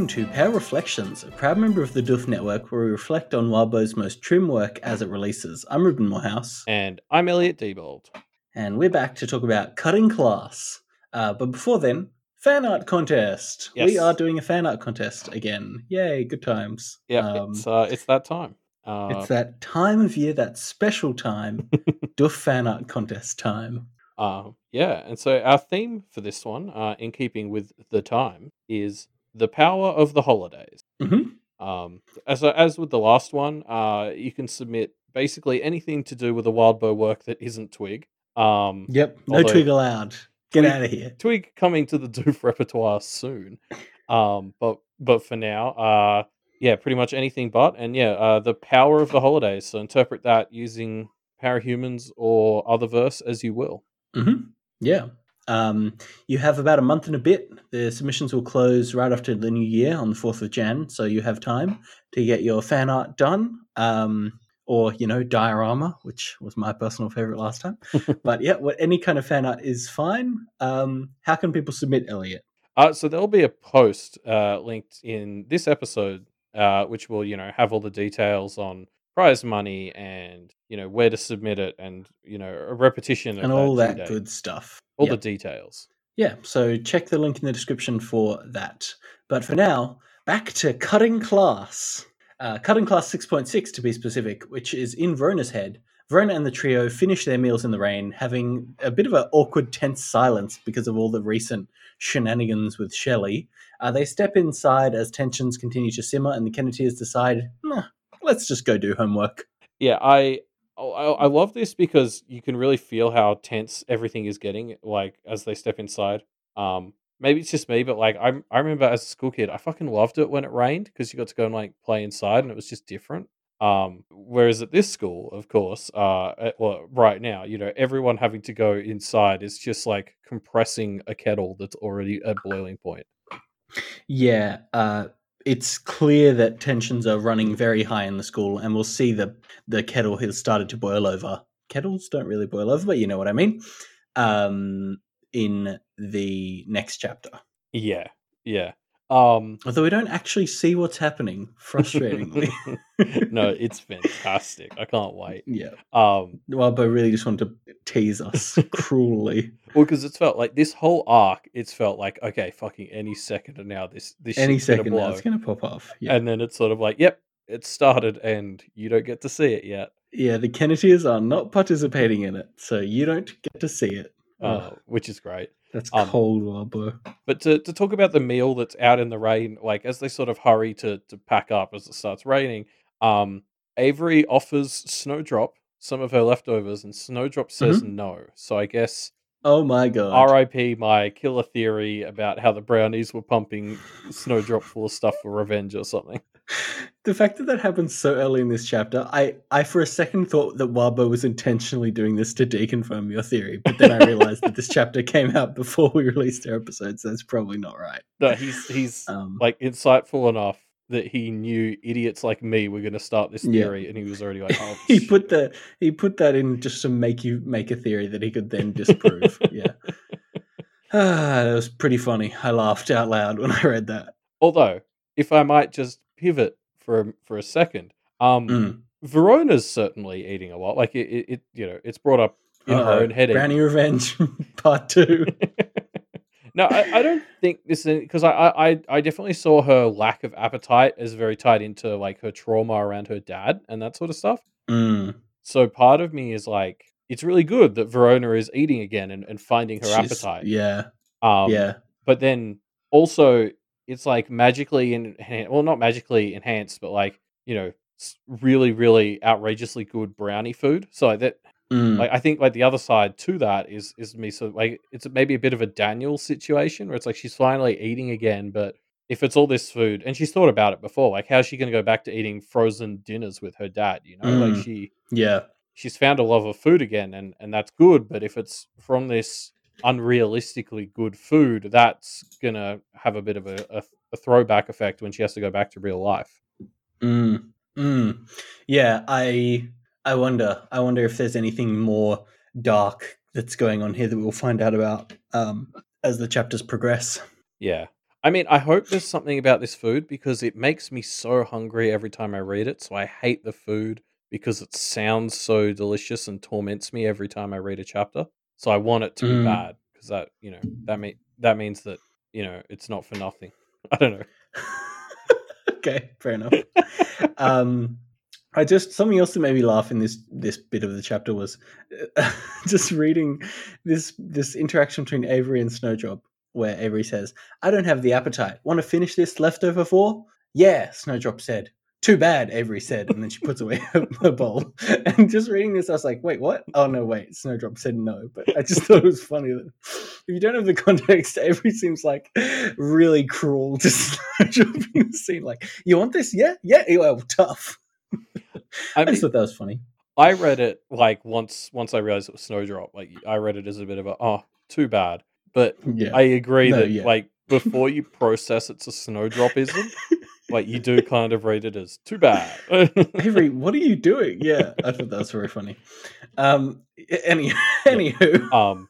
Welcome to Pale Reflections, a proud member of the Doof Network where we reflect on Wildbow's most trim work as it releases. I'm Ruben Morehouse. And I'm Elliot Diebold. And we're back to talk about Cutting Class. Uh, but before then, fan art contest. Yes. We are doing a fan art contest again. Yay, good times. Yeah, Um, it's uh, it's that time. Uh, it's that time of year, that special time, Doof fan art contest time. uh, yeah, and so our theme for this one, uh, in keeping with the time, is the power of the holidays. Mhm. Um, as as with the last one, uh, you can submit basically anything to do with the Wildbow work that isn't Twig. Um, Yep, no twig allowed. Get Twig- out of here. Twig coming to the Doof repertoire soon. Um, but but for now, uh, yeah, pretty much anything but, and yeah, uh, the power of the holidays. So interpret that using parahumans or other verse as you will. hmm Yeah. Um, you have about a month and a bit. The submissions will close right after the new year on the 4th of Jan, so you have time to get your fan art done. Um, or, you know, diorama, which was my personal favorite last time. but yeah, what, any kind of fan art is fine. Um, how can people submit, Elliot? Uh, so there'll be a post uh, linked in this episode, uh, which will you know have all the details on prize money and you know where to submit it and you know a repetition of And all due that good stuff. all Yep. the details. Yeah, so check the link in the description for that. But for now, back to Cutting Class. Uh, cutting Class 6.6 to be specific, which is in Verona's head. Verona and the trio finish their meals in the rain, having a bit of an awkward, tense silence because of all the recent shenanigans with Shelley. Uh, they step inside as tensions continue to simmer, and the Kennetiers decide, "Nah, let's just go do homework. Yeah, I, oh, I I love this because you can really feel how tense everything is getting. Like as they step inside. Um, maybe it's just me, but like I I remember as a school kid, I fucking loved it when it rained because you got to go and like play inside, and it was just different. Um, whereas at this school, of course, uh, uh, well, right now, you know, everyone having to go inside is just like compressing a kettle that's already at boiling point. Yeah, uh, it's clear that tensions are running very high in the school, and we'll see the the kettle has started to boil over. Kettles don't really boil over, but you know what I mean. Um, in the next chapter, Yeah, yeah. Um, although we don't actually see what's happening, frustratingly. no, it's fantastic. I can't wait. yeah, Um, well, but really just wanted to tease us cruelly. Well, because it's felt like this whole arc, it's felt like okay, fucking any second now this this Any gonna second now, it's going to pop off. Yeah, and then it's sort of like, yep, it started, and you don't get to see it yet, yeah. The Kennetiers are not participating in it, so you don't get to see it. uh, which is great. That's um, cold, Wildbow. But to to talk about the meal that's out in the rain, like as they sort of hurry to to pack up as it starts raining, um, Avery offers Snowdrop some of her leftovers, and Snowdrop says no. So I guess Oh my god! R.I.P. my killer theory about how the brownies were pumping Snowdrop full of stuff for revenge or something. the fact that that happens so early in this chapter, I, I for a second thought that Wabo was intentionally doing this to deconfirm your theory, but then I realized that this chapter came out before we released our episodes. So that's probably not right. No, he's he's Um, like insightful enough that he knew idiots like me were going to start this Yeah. theory, and he was already like, "Oh, he put the he put that in just to make you make a theory that he could then disprove. yeah, ah, that was pretty funny. I laughed out loud when I read that. Although, if I might just pivot for a, for a second, um, Mm. Verona's certainly eating a lot. Like it, it, it you know, it's brought up in her Uh-oh, own head. Brownie Revenge Part Two. No, I, I don't think this is because I, I I- definitely saw her lack of appetite as very tied into like her trauma around her dad and that sort of stuff. Mm. So part of me is like, it's really good that Verona is eating again and, and finding her She's- appetite. Yeah, Um, yeah. But then also, it's like magically enhanced. Well, not magically enhanced, but like you know, really, really outrageously good brownie food. So that, Mm. like I think like the other side to that is is me so like it's maybe a bit of a Daniel situation where it's like she's finally eating again, but if it's all this food and she's thought about it before, like how's she going to go back to eating frozen dinners with her dad? You know, like Mm. she yeah. she's found a love of food again and and that's good but if it's from this unrealistically good food that's gonna have a bit of a, a, a throwback effect when she has to go back to real life Mm, mm. Yeah, I I wonder. I wonder if there's anything more dark that's going on here that we'll find out about um, as the chapters progress. yeah I mean, I hope there's something about this food because it makes me so hungry every time I read it. So I hate the food because it sounds so delicious and torments me every time I read a chapter. So I want it to be Mm. bad because that you know that mean that means that you know it's not for nothing. I don't know. okay, fair enough. um, I just something else that made me laugh in this this bit of the chapter was uh, just reading this this interaction between Avery and Snowdrop, where Avery says, "I don't have the appetite. Want to finish this leftover for?" Yeah, Snowdrop said. Too bad, Avery said, and then she puts away her, her bowl. And just reading this, I was like, "Wait, what? Oh no, wait." Snowdrop said no, but I just thought it was funny that if you don't have the context, Avery seems like really cruel to Snowdrop in the scene. Like, you want this? Yeah, yeah. Well, tough. I I just thought that was funny. I read it like once once I realized it was Snowdrop. Like I read it as a bit of a oh, too bad. But Yeah. I agree No, that yeah. like before you process it's a snowdropism, like you do kind of read it as too bad. Avery, what are you doing? Yeah, I thought that was very funny. Um, any, anywho, um,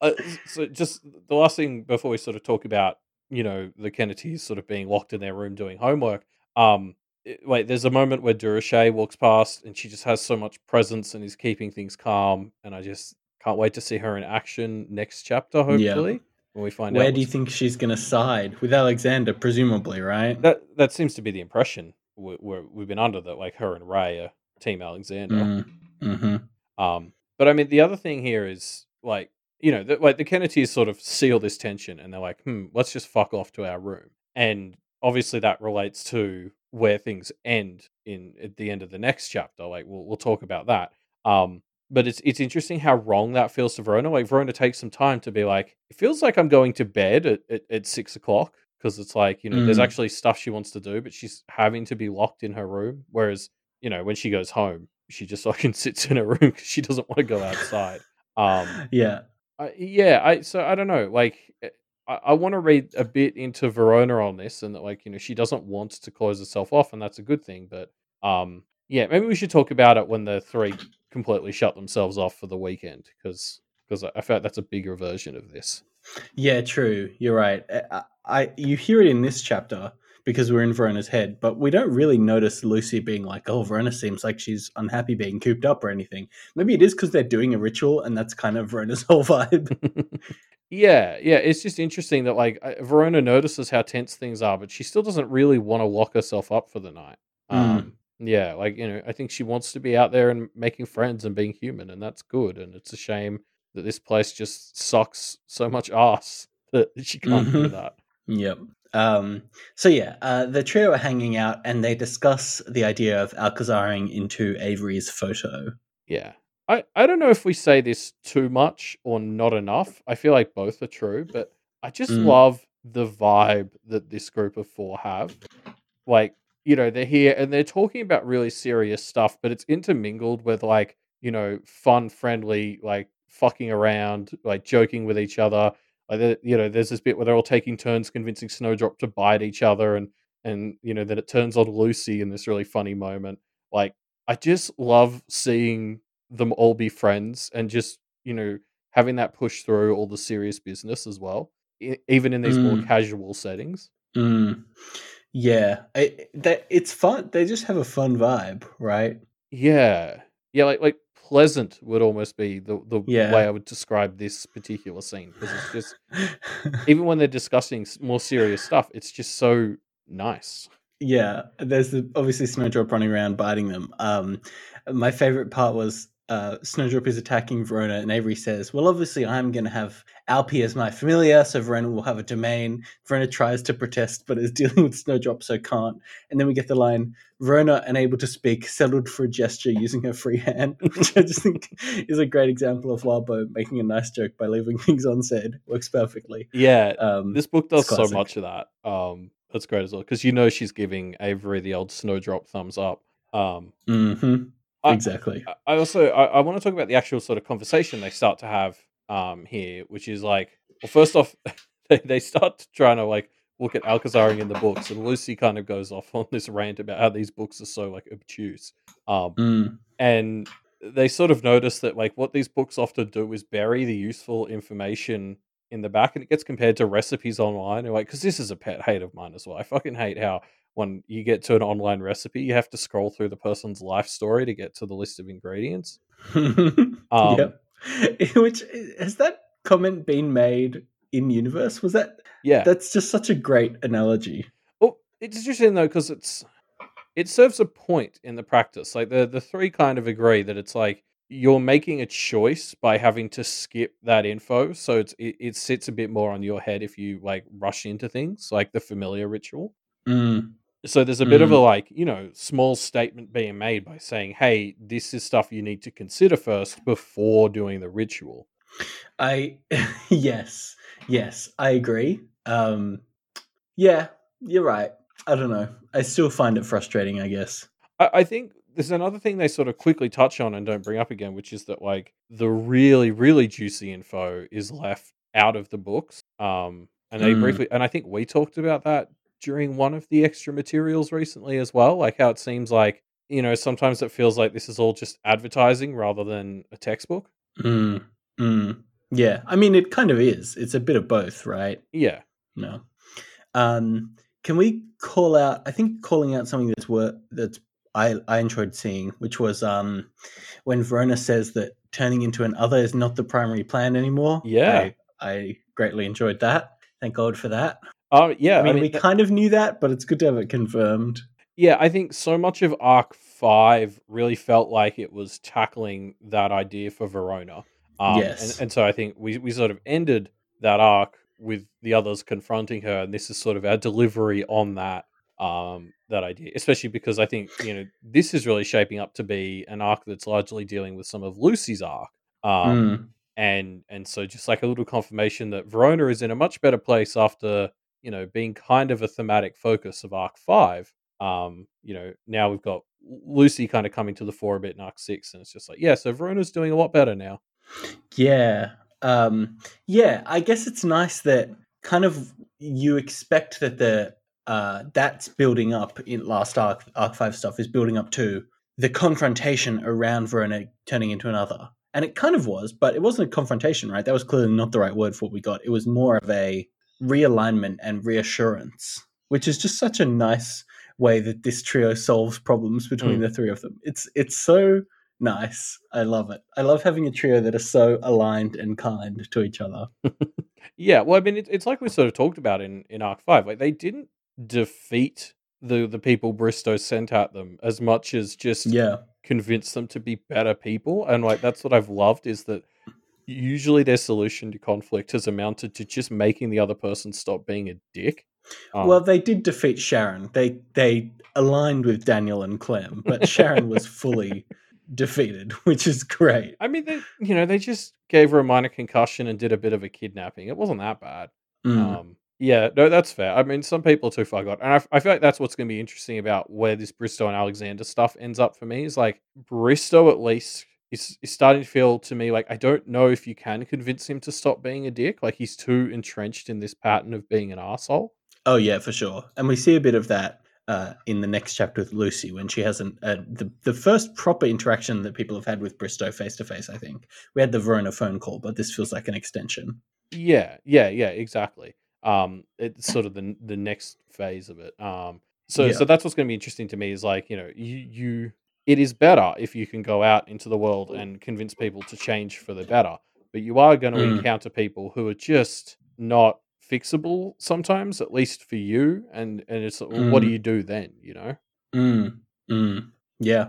uh, so just the last thing before we sort of talk about you know the Kennedys sort of being locked in their room doing homework. Um, it- wait, there's a moment where Durashay walks past and she just has so much presence and is keeping things calm, and I just can't wait to see her in action next chapter. Yeah. Hopefully, when we find out. where do you think she's going to side with Alexander? Presumably, right? that that seems to be the impression we, we're, we've been under that like her and Ray are Team Alexander. Mm, hmm Um, but I mean, the other thing here is like, you know, the, like the Kennedys sort of seal this tension, and they're like, "Hmm, let's just fuck off to our room." And obviously, that relates to where things end in at the end of the next chapter. Like, we'll we'll talk about that. Um, but it's it's interesting how wrong that feels to Verona. Like, Verona takes some time to be like, it feels like I'm going to bed at at, at six o'clock because it's like, you know, there's Mm. actually stuff she wants to do, but she's having to be locked in her room. Whereas, you know, when she goes home, she just fucking sits in her room because she doesn't want to go outside. Um, Yeah. I, yeah, I so I don't know. Like, eh, I, I want to read a bit into Verona on this, and that like you know she doesn't want to close herself off, and that's a good thing. But um, yeah, maybe we should talk about it when the three completely shut themselves off for the weekend, because because I, I feel that's a bigger version of this. Yeah, true. You're right. I, I you hear it in this chapter because we're in Verona's head, but we don't really notice Lucy being like, "Oh, Verona seems like she's unhappy being cooped up or anything." Maybe it is because they're doing a ritual, and that's kind of Verona's whole vibe. yeah, yeah, it's just interesting that like Verona notices how tense things are, but she still doesn't really want to lock herself up for the night. Mm. Um, yeah, like you know, I think she wants to be out there and making friends and being human, and that's good. And it's a shame that this place just sucks so much ass that she can't do Mhm. that. Yep. Um, so yeah, uh, the trio are hanging out and they discuss the idea of Alcazaring into Avery's photo. Yeah. I, I don't know if we say this too much or not enough. I feel like both are true, but I just Mm. love the vibe that this group of four have. Like, you know, they're here and they're talking about really serious stuff, but it's intermingled with like, you know, fun, friendly, like fucking around, like joking with each other. Like, you know, there's this bit where they're all taking turns convincing Snowdrop to bite each other, and and you know, then it turns on Lucy in this really funny moment. Like, I just love seeing them all be friends and just you know having that push through all the serious business as well, e- even in these more Mm. casual settings. Mm. Yeah, I, that it's fun. They just have a fun vibe, right? Yeah, yeah, like like pleasant would almost be the the Yeah. way I would describe this particular scene because it's just even when they're discussing more serious stuff, it's just so nice. Yeah, there's the, obviously Snowdrop running around biting them. Um, my favorite part was uh, Snowdrop is attacking Verona, and Avery says, "Well, obviously, I'm going to have Alpi as my familiar, so Verona will have a domain." Verona tries to protest, but is dealing with Snowdrop, so can't. And then we get the line: "Verona, unable to speak, settled for a gesture using her free hand," which I just think is a great example of Wildbow making a nice joke by leaving things unsaid. Works perfectly. Yeah, Um, this book does so much of that. Um, that's great as well because you know she's giving Avery the old snowdrop thumbs up. Um, mhm, I- exactly. I- also I, I want to talk about the actual sort of conversation they start to have um here, which is like, well, first off, they, they start trying to like look at Alcazaring in the books, and Lucy kind of goes off on this rant about how these books are so like obtuse. Um, Mm. and they sort of notice that like what these books often do is bury the useful information in the back, and it gets compared to recipes online. And like, because this is a pet hate of mine as well. I fucking hate how when you get to an online recipe, you have to scroll through the person's life story to get to the list of ingredients. um, yep. Which has that comment been made in universe? Was that? Yeah, that's just such a great analogy. Well, it's interesting though because it's it serves a point in the practice. Like the the three kind of agree that it's like you're making a choice by having to skip that info, so it's it, it sits a bit more on your head if you like rush into things like the familiar ritual. Mm. So there's a bit of a like, you know, small statement being made by saying, "Hey, this is stuff you need to consider first before doing the ritual." I yes, yes, I agree. Um, yeah, you're right. I don't know. I still find it frustrating. I guess. I, I think there's another thing they sort of quickly touch on and don't bring up again, which is that like the really, really juicy info is left out of the books. Um, and they Mm. briefly, and I think we talked about that during one of the extra materials recently as well. Like how it seems like you know sometimes it feels like this is all just advertising rather than a textbook. Mm. Mm. Yeah, I mean, it kind of is. It's a bit of both, right? Yeah, No. Um, can we call out? I think calling out something that's worth that's I I enjoyed seeing, which was um when Verona says that turning into an other is not the primary plan anymore. Yeah. I, I greatly enjoyed that. Thank God for that. Uh, yeah. I mean, we th- kind of knew that, but it's good to have it confirmed. Yeah, I think so much of Arc Five really felt like it was tackling that idea for Verona. Um, Yes. and, and so I think we we sort of ended that arc with the others confronting her, and this is sort of our delivery on that um that idea, especially because I think you know this is really shaping up to be an arc that's largely dealing with some of Lucy's arc. Um, Mm. and and so just like a little confirmation that Verona is in a much better place after you know being kind of a thematic focus of Arc Five. Um, you know, now we've got Lucy kind of coming to the fore a bit in Arc Six, and it's just like, yeah, so Verona's doing a lot better now. Yeah. Um, yeah, I guess it's nice that kind of you expect that the uh, that's building up in last arc arc five stuff is building up to the confrontation around Verona turning into another. And it kind of was, but it wasn't a confrontation, right? That was clearly not the right word for what we got. It was more of a realignment and reassurance, which is just such a nice way that this trio solves problems between Mm. the three of them. It's it's so nice. I love it. I love having a trio that are so aligned and kind to each other. Yeah, well, I mean, it, it's like we sort of talked about in in Arc Five. Like they didn't defeat the the people Bristow sent at them as much as just Yeah. convince them to be better people. And like that's what I've loved is that usually their solution to conflict has amounted to just making the other person stop being a dick. Um, well, they did defeat Sharon. They they aligned with Daniel and Clem, but Sharon was fully defeated, which is great. I mean, they you know they just gave her a minor concussion and did a bit of a kidnapping. It wasn't that bad. Mm. Um, yeah, no, that's fair. I mean, some people are too far gone, and I, I feel like that's what's going to be interesting about where this Bristow and Alexander stuff ends up for me. Is like Bristow at least is is starting to feel to me like I don't know if you can convince him to stop being a dick. Like he's too entrenched in this pattern of being an asshole. Oh yeah, for sure. And we see a bit of that uh, in the next chapter with Lucy when she has an, uh, the the first proper interaction that people have had with Bristow face to face. I think we had the Verona phone call, but this feels like an extension. Yeah, yeah, yeah, exactly. Um, it's sort of the the next phase of it. Um, so Yeah. so that's what's going to be interesting to me is like you know you you it is better if you can go out into the world and convince people to change for the better, but you are going to Mm. encounter people who are just not fixable sometimes, at least for you. And and it's well, what do Mm. you do then? You know. Mm. Mm. Yeah.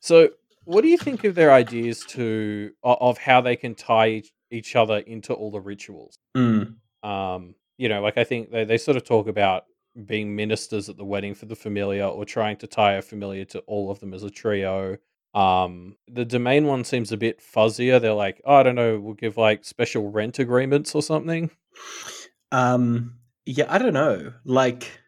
So, what do you think of their ideas to of how they can tie each, each other into all the rituals? Mm. Um, you know, like I think they, they sort of talk about being ministers at the wedding for the familiar or trying to tie a familiar to all of them as a trio. Um, the domain one seems a bit fuzzier. They're like, oh, I don't know, we'll give like special rent agreements or something. Um. Yeah, I don't know. Like,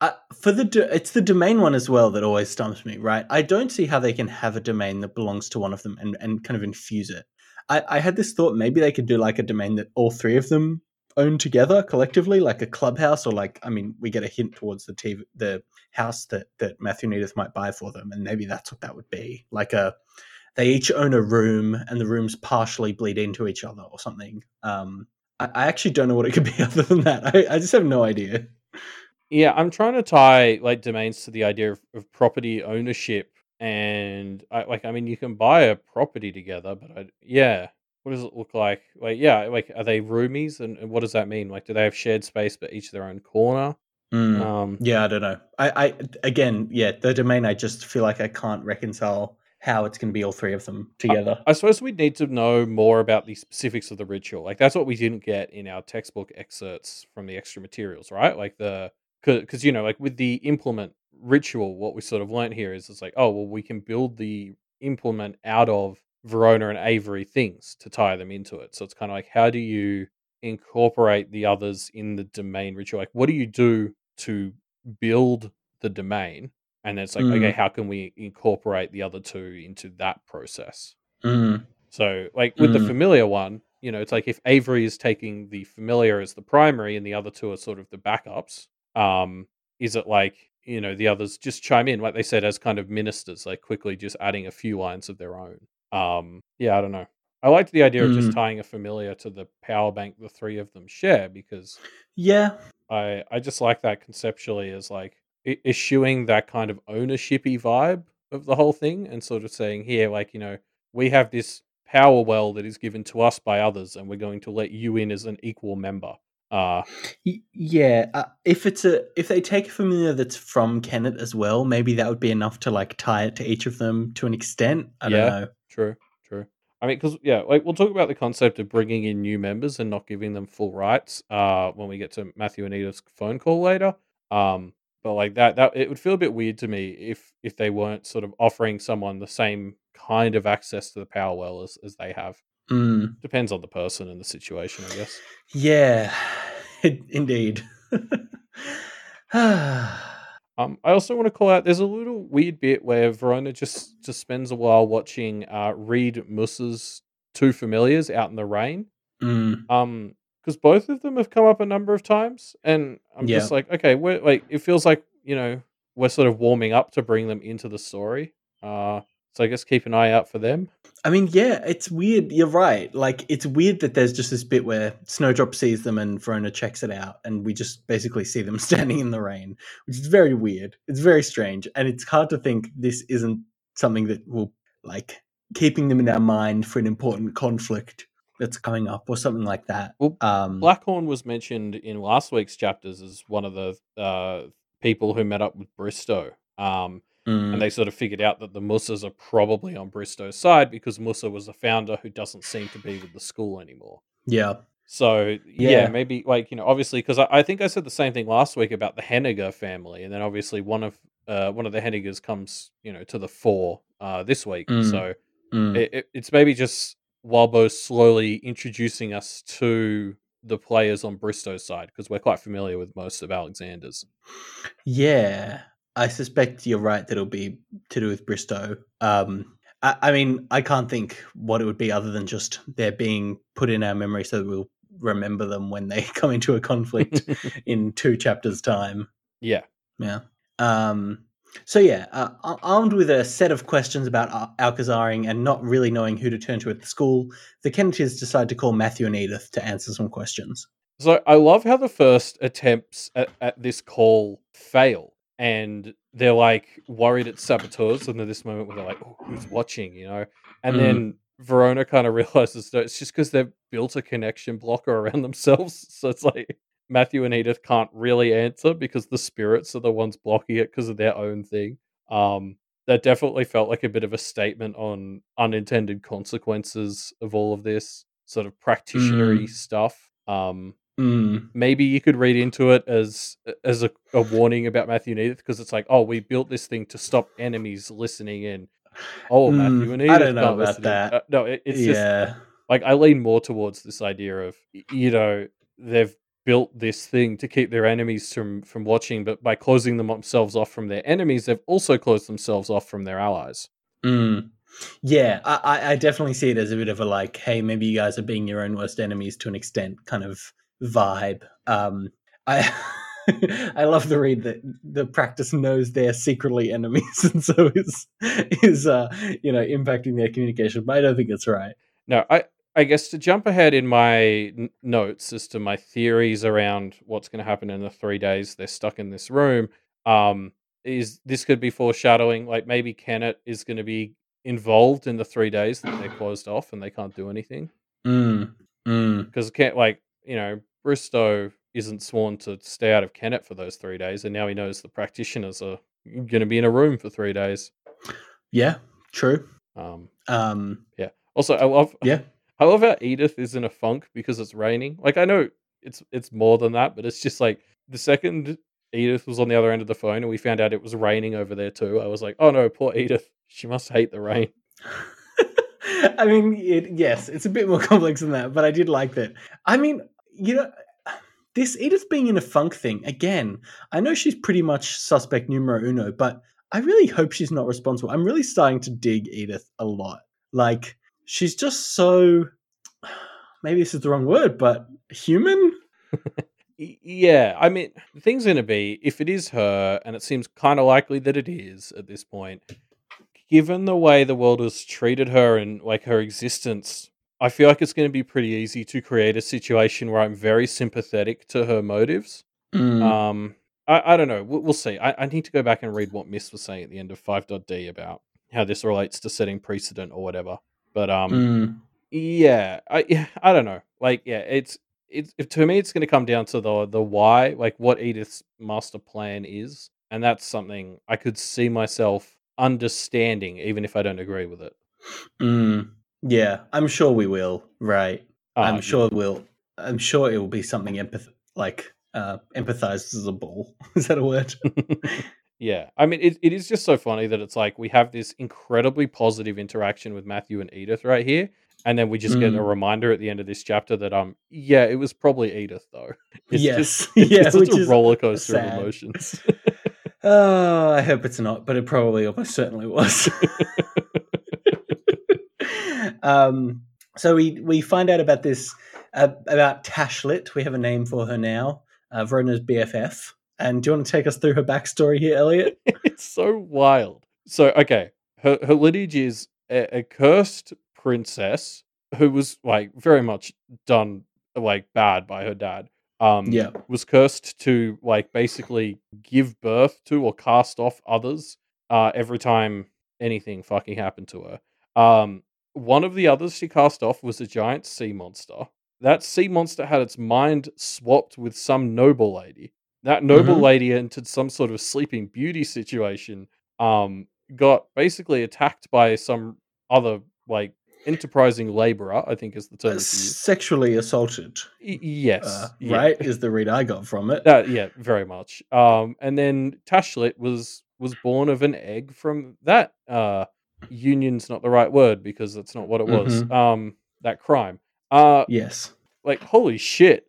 uh, for the do- it's the domain one as well that always stumps me. Right? I don't see how they can have a domain that belongs to one of them and and kind of infuse it. I I had this thought maybe they could do like a domain that all three of them own together collectively, like a clubhouse, or like I mean, we get a hint towards the TV, the house that that Matthew and Edith might buy for them, and maybe that's what that would be. Like a they each own a room, and the rooms partially bleed into each other or something. Um, I, I actually don't know what it could be other than that. I, I just have no idea. Yeah, I'm trying to tie like domains to the idea of, of property ownership, and I, like I mean, you can buy a property together, but I, yeah, what does it look like? Like, yeah, like are they roomies, and, and what does that mean? Like, do they have shared space but each their own corner? Mm. Um, Yeah, I don't know. I, I again, yeah, the domain. I just feel like I can't reconcile how it's going to be all three of them together. I suppose we need to know more about the specifics of the ritual. Like that's what we didn't get in our textbook excerpts from the extra materials, right? Like the because you know, like with the implement ritual, what we sort of learned here is it's like, oh well, we can build the implement out of Verona and Avery things to tie them into it. So it's kind of like, how do you incorporate the others in the domain ritual? Like, what do you do to build the domain? And it's like, okay, Mm. how can we incorporate the other two into that process? Mm. So, like with the Mm. familiar one, you know, it's like if Avery is taking the familiar as the primary and the other two are sort of the backups, um, is it like, you know, the others just chime in, like they said, as kind of ministers, like quickly just adding a few lines of their own? Um, yeah, I don't know. I liked the idea of just Mm. tying a familiar to the power bank the three of them share because Yeah, I I just like that conceptually as like eschewing that kind of ownershipy vibe of the whole thing and sort of saying here like you know we have this power well that is given to us by others and we're going to let you in as an equal member. Uh yeah. Uh, if it's a if they take a familiar that's from Kennet as well, maybe that would be enough to like tie it to each of them to an extent. I Yeah. don't know. True, true. I mean cuz yeah, like we'll talk about the concept of bringing in new members and not giving them full rights uh when we get to Matthew and Edith's phone call later. Um but like that that it would feel a bit weird to me if if they weren't sort of offering someone the same kind of access to the power well as, as they have. Mm. Depends on the person and the situation, I guess. Yeah, indeed. Um, I also want to call out. There's a little weird bit where Verona just just spends a while watching uh, Reed Mussa's two familiars out in the rain. Mm. Um, because both of them have come up a number of times, and I'm Yeah. just like, okay, we're like, it feels like you know we're sort of warming up to bring them into the story. Uh, so I guess keep an eye out for them. I mean, yeah, it's weird. You're right. Like, it's weird that there's just this bit where Snowdrop sees them and Verona checks it out, and we just basically see them standing in the rain, which is very weird. It's very strange, and it's hard to think this isn't something that will like keeping them in our mind for an important conflict that's coming up or something like that. Well, Um, Blackhorn was mentioned in last week's chapters as one of the uh, people who met up with Bristow. Um, mm, and they sort of figured out that the Mussas are probably on Bristow's side because Musa was a founder who doesn't seem to be with the school anymore. yeah, So yeah, Yeah. maybe like you know, obviously because I, I think I said the same thing last week about the Henniger family, and then obviously one of uh, one of the Hennigers comes you know to the fore uh, this week. Mm. So mm, it, it, it's maybe just Walbo slowly introducing us to the players on Bristow's side because we're quite familiar with most of Alexander's. yeah. I suspect you're right that it'll be to do with Bristow. Um, I, I mean, I can't think what it would be other than just they're being put in our memory so that we'll remember them when they come into a conflict in two chapters' time. yeah. Yeah. Um, so yeah, uh, armed with a set of questions about Al- Alcazaring and not really knowing who to turn to at the school, the Kennedys decide to call Matthew and Edith to answer some questions. So I love how the first attempts at, at this call fail, and they're like worried it's saboteurs, and then this moment where they're like, "Oh, who's watching?" You know, and Mm. then Verona kind of realizes that it's just because they've built a connection blocker around themselves. So it's like Matthew and Edith can't really answer because the spirits are the ones blocking it because of their own thing. Um, that definitely felt like a bit of a statement on unintended consequences of all of this sort of practitionery stuff. Um, Mm. maybe you could read into it as as a, a warning about Matthew and Edith because it's like, oh, we built this thing to stop enemies listening in. Oh, Mm, Matthew and I don't know about listen in. that. Uh, no, it, it's just yeah. like I lean more towards this idea of you know they've built this thing to keep their enemies from from watching, but by closing themselves off from their enemies, they've also closed themselves off from their allies. Mm. Yeah, I- I definitely see it as a bit of a like, hey, maybe you guys are being your own worst enemies to an extent kind of vibe. Um, I I love the read that the practice knows they're secretly enemies, and so is is uh, you know impacting their communication. But I don't think it's right. No, I I guess to jump ahead in my n- notes as to my theories around what's going to happen in the three days they're stuck in this room, um, is this could be foreshadowing? Like maybe Kennet is going to be involved in the three days that they're closed off and they can't do anything Mm, mm, because can't like you know Bristow isn't sworn to stay out of Kennett for those three days, and now he knows the practitioners are going to be in a room for three days. yeah, true. Um, Um, also, I love yeah, I love how Edith is in a funk because it's raining. Like I know it's it's more than that, but it's just like the second Edith was on the other end of the phone and we found out it was raining over there too. I was like, oh no, poor Edith. She must hate the rain. I mean, it, yes, it's a bit more complex than that, but I did like that. I mean, you know, this Edith being in a funk thing again. I know she's pretty much suspect numero uno, but I really hope she's not responsible. I'm really starting to dig Edith a lot. Like, she's just so. Maybe this is the wrong word, but human. Yeah, I mean, the thing's going to be if it is her, and it seems kind of likely that it is at this point, given the way the world has treated her and like her existence, I feel like it's going to be pretty easy to create a situation where I'm very sympathetic to her motives. Mm, Um, I, I don't know. We'll, we'll see. I, I need to go back and read what Miss was saying at the end of 5.d about how this relates to setting precedent or whatever. But um, mm, yeah, I yeah, I don't know. Like, yeah, it's it's to me, it's going to come down to the the why, like what Edith's master plan is, and that's something I could see myself understanding, even if I don't agree with it. mm. Yeah, I'm sure we will. Right. Uh, I'm yeah. sure we'll. I'm sure it will be something empath like uh empathizable. Ball. Is that a word? yeah, I mean, it, it is just so funny that it's like we have this incredibly positive interaction with Matthew and Edith right here, and then we just get a Mm. reminder at the end of this chapter that um, yeah, it was probably Edith though. It's yes. just, it's yeah, just which a is roller coaster of emotions. Oh, I hope it's not, but it probably almost certainly was. Um, so we we find out about this uh, about Tashlit. We have a name for her now, uh, Verona's BFF. And do you want to take us through her backstory here, Elliot? it's so wild. So okay, her her lineage is a, a cursed princess who was like very much done like bad by her dad. Um, Yeah. was cursed to like basically give birth to or cast off others. Uh, every time anything fucking happened to her. Um, one of the others she cast off was a giant sea monster. That sea monster had its mind swapped with some noble lady. That noble Mhm. lady entered some sort of sleeping beauty situation. Um, got basically attacked by some other like enterprising laborer. I think is the term. Uh, sexually assaulted, Y- yes, uh, yeah. right? Is the read I got from it. That yeah, very much. Um, and then Tashlit was was born of an egg from that. Uh, union's not the right word because that's not what it was. Um, that crime. Uh, yes. like holy shit.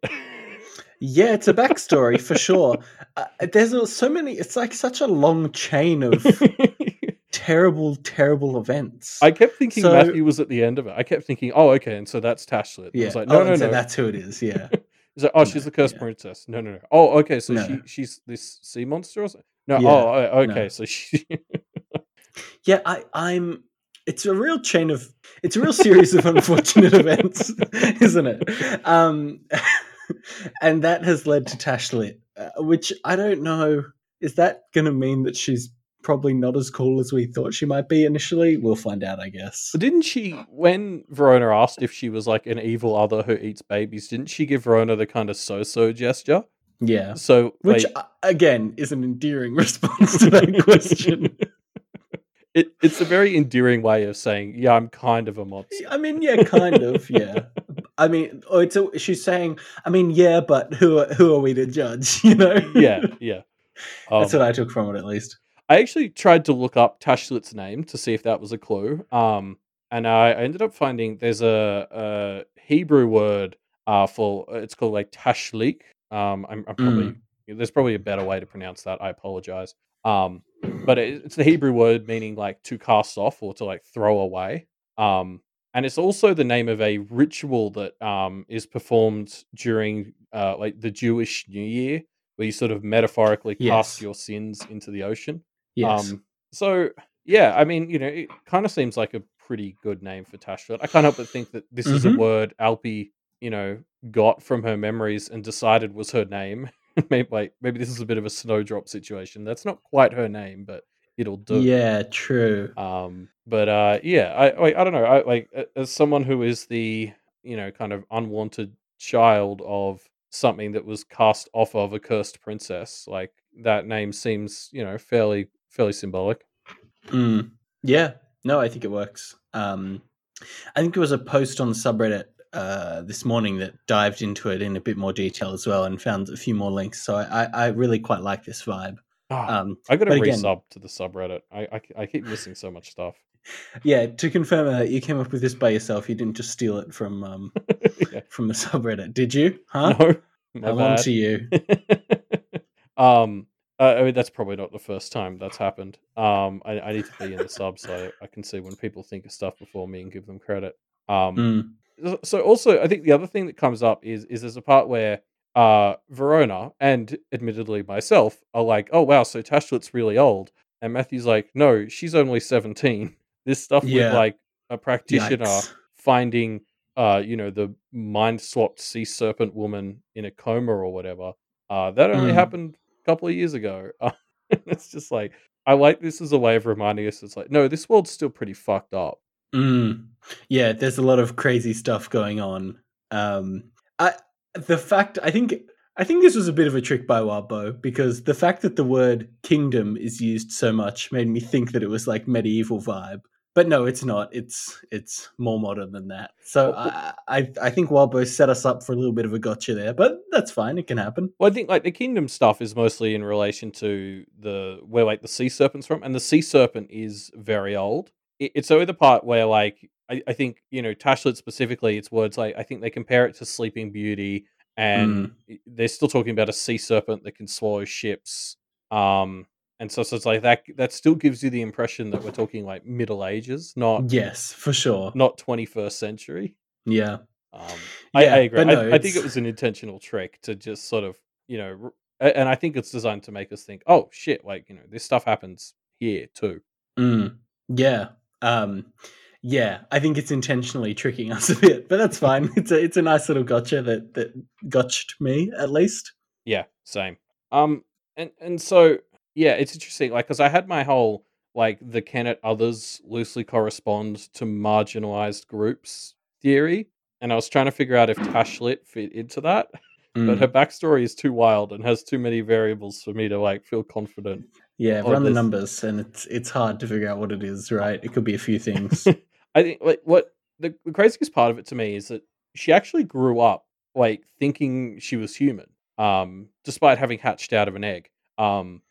Yeah, it's a backstory for sure. Uh, there's so many. It's like such a long chain of terrible, terrible events. I kept thinking So- Matthew was at the end of it. I kept thinking, oh, okay, and so that's Tashlit. I yeah. was like, no, oh, no, so no. that's who it is. Yeah. He's like, oh, No, she's the cursed yeah. princess. No, no, no. Oh, okay, so No. she she's this sea monster or something. No, Yeah, oh, oh, okay, so she. Yeah, I, I'm. It's a real chain of. It's a real series of unfortunate events, isn't it? Um, and that has led to Tashlit, uh, which I don't know. Is that going to mean that she's probably not as cool as we thought she might be initially? We'll find out, I guess. Didn't she, when Verona asked if she was like an evil other who eats babies, didn't she give Verona the kind of so-so gesture? Yeah. So, Which, like, uh, again, is an endearing response to that question. It, it's a very endearing way of saying, yeah, I'm kind of a monster. I mean, yeah, kind of, yeah. I mean, or it's a, she's saying, I mean, yeah, but who are, who are we to judge? You know? yeah, yeah. That's Um, what I took from it, at least. I actually tried to look up Tashlit's name to see if that was a clue. Um, and I, I ended up finding there's a, a Hebrew word uh, for it's called like Tashlik. Um, I'm, I'm probably there's probably a better way to pronounce that. I apologize. Um, but it, it's the Hebrew word meaning like to cast off or to like throw away. Um, and it's also the name of a ritual that um, is performed during uh, like the Jewish New Year, where you sort of metaphorically Yes. cast your sins into the ocean. Yes. Um, so yeah, I mean, you know, it kind of seems like a pretty good name for Tashlit. I can't help but think that this is a Mhm. word Alpi, you know, got from her memories and decided was her name. maybe like maybe this is a bit of a snowdrop situation. That's not quite her name, but it'll do. Yeah, true. Um, but uh, yeah, I like I don't know. I like as someone who is the you know kind of unwanted child of something that was cast off of a cursed princess. Like that name seems you know fairly fairly symbolic. Mm. Yeah, no, I think it works. Um, I think there was a post on the subreddit uh, this morning that dived into it in a bit more detail as well and found a few more links. So I, I, really quite like this vibe. Ah, Um, I got to resub to the subreddit. I, I I keep missing so much stuff. yeah, to confirm that you came up with this by yourself, you didn't just steal it from um, yeah. from the subreddit, did you? Huh? No, I'm on to you. um, uh, I mean that's probably not the first time that's happened. Um, I, I need to be in the sub so I can see when people think of stuff before me and give them credit. Um, Mm. So- so also I think the other thing that comes up is is there's a part where uh Verona and admittedly myself are like, oh wow, so Tashlit's really old, and Matthew's like, no, she's only seventeen. This stuff Yeah. with like a practitioner Yikes. finding uh you know the mind swapped sea serpent woman in a coma or whatever uh that only Mm. happened a couple of years ago it's just like i like this as a way of reminding us it's like no this world's still pretty fucked up Mm. Yeah, there's a lot of crazy stuff going on. Um, I the fact I think I think this was a bit of a trick by Wabo because the fact that the word kingdom is used so much made me think that it was like medieval vibe. But no, it's not. It's it's more modern than that. So I I, I think Wabo set us up for a little bit of a gotcha there, but that's fine. It can happen. well i think like the kingdom stuff is mostly in relation to the where like the sea serpent's from and the sea serpent is very old it, it's only the part where like I, I think you know tashlit specifically it's words like i think they compare it to sleeping beauty and i- they're still talking about a sea serpent that can swallow ships um and so, so it's like that that still gives you the impression that we're talking like middle ages not Yes, for sure. not 21st century Yeah. um I, I agree but no, I, I think it was an intentional trick to just sort of you know and i think it's designed to make us think oh shit like you know this stuff happens here too Mm, yeah. Um, yeah, I think it's intentionally tricking us a bit, but that's fine. It's a it's a nice little gotcha that that gotched me at least. Yeah, same. Um, and and so yeah, it's interesting. Like, because I had my whole like the Kennet others loosely correspond to marginalized groups theory, and I was trying to figure out if Tashlit fit into that. But Mm, her backstory is too wild and has too many variables for me to like feel confident. Yeah, run the numbers, and it's it's hard to figure out what it is. Right? It could be a few things. I think like what the, the craziest part of it to me is that she actually grew up like thinking she was human, um, despite having hatched out of an egg. Um,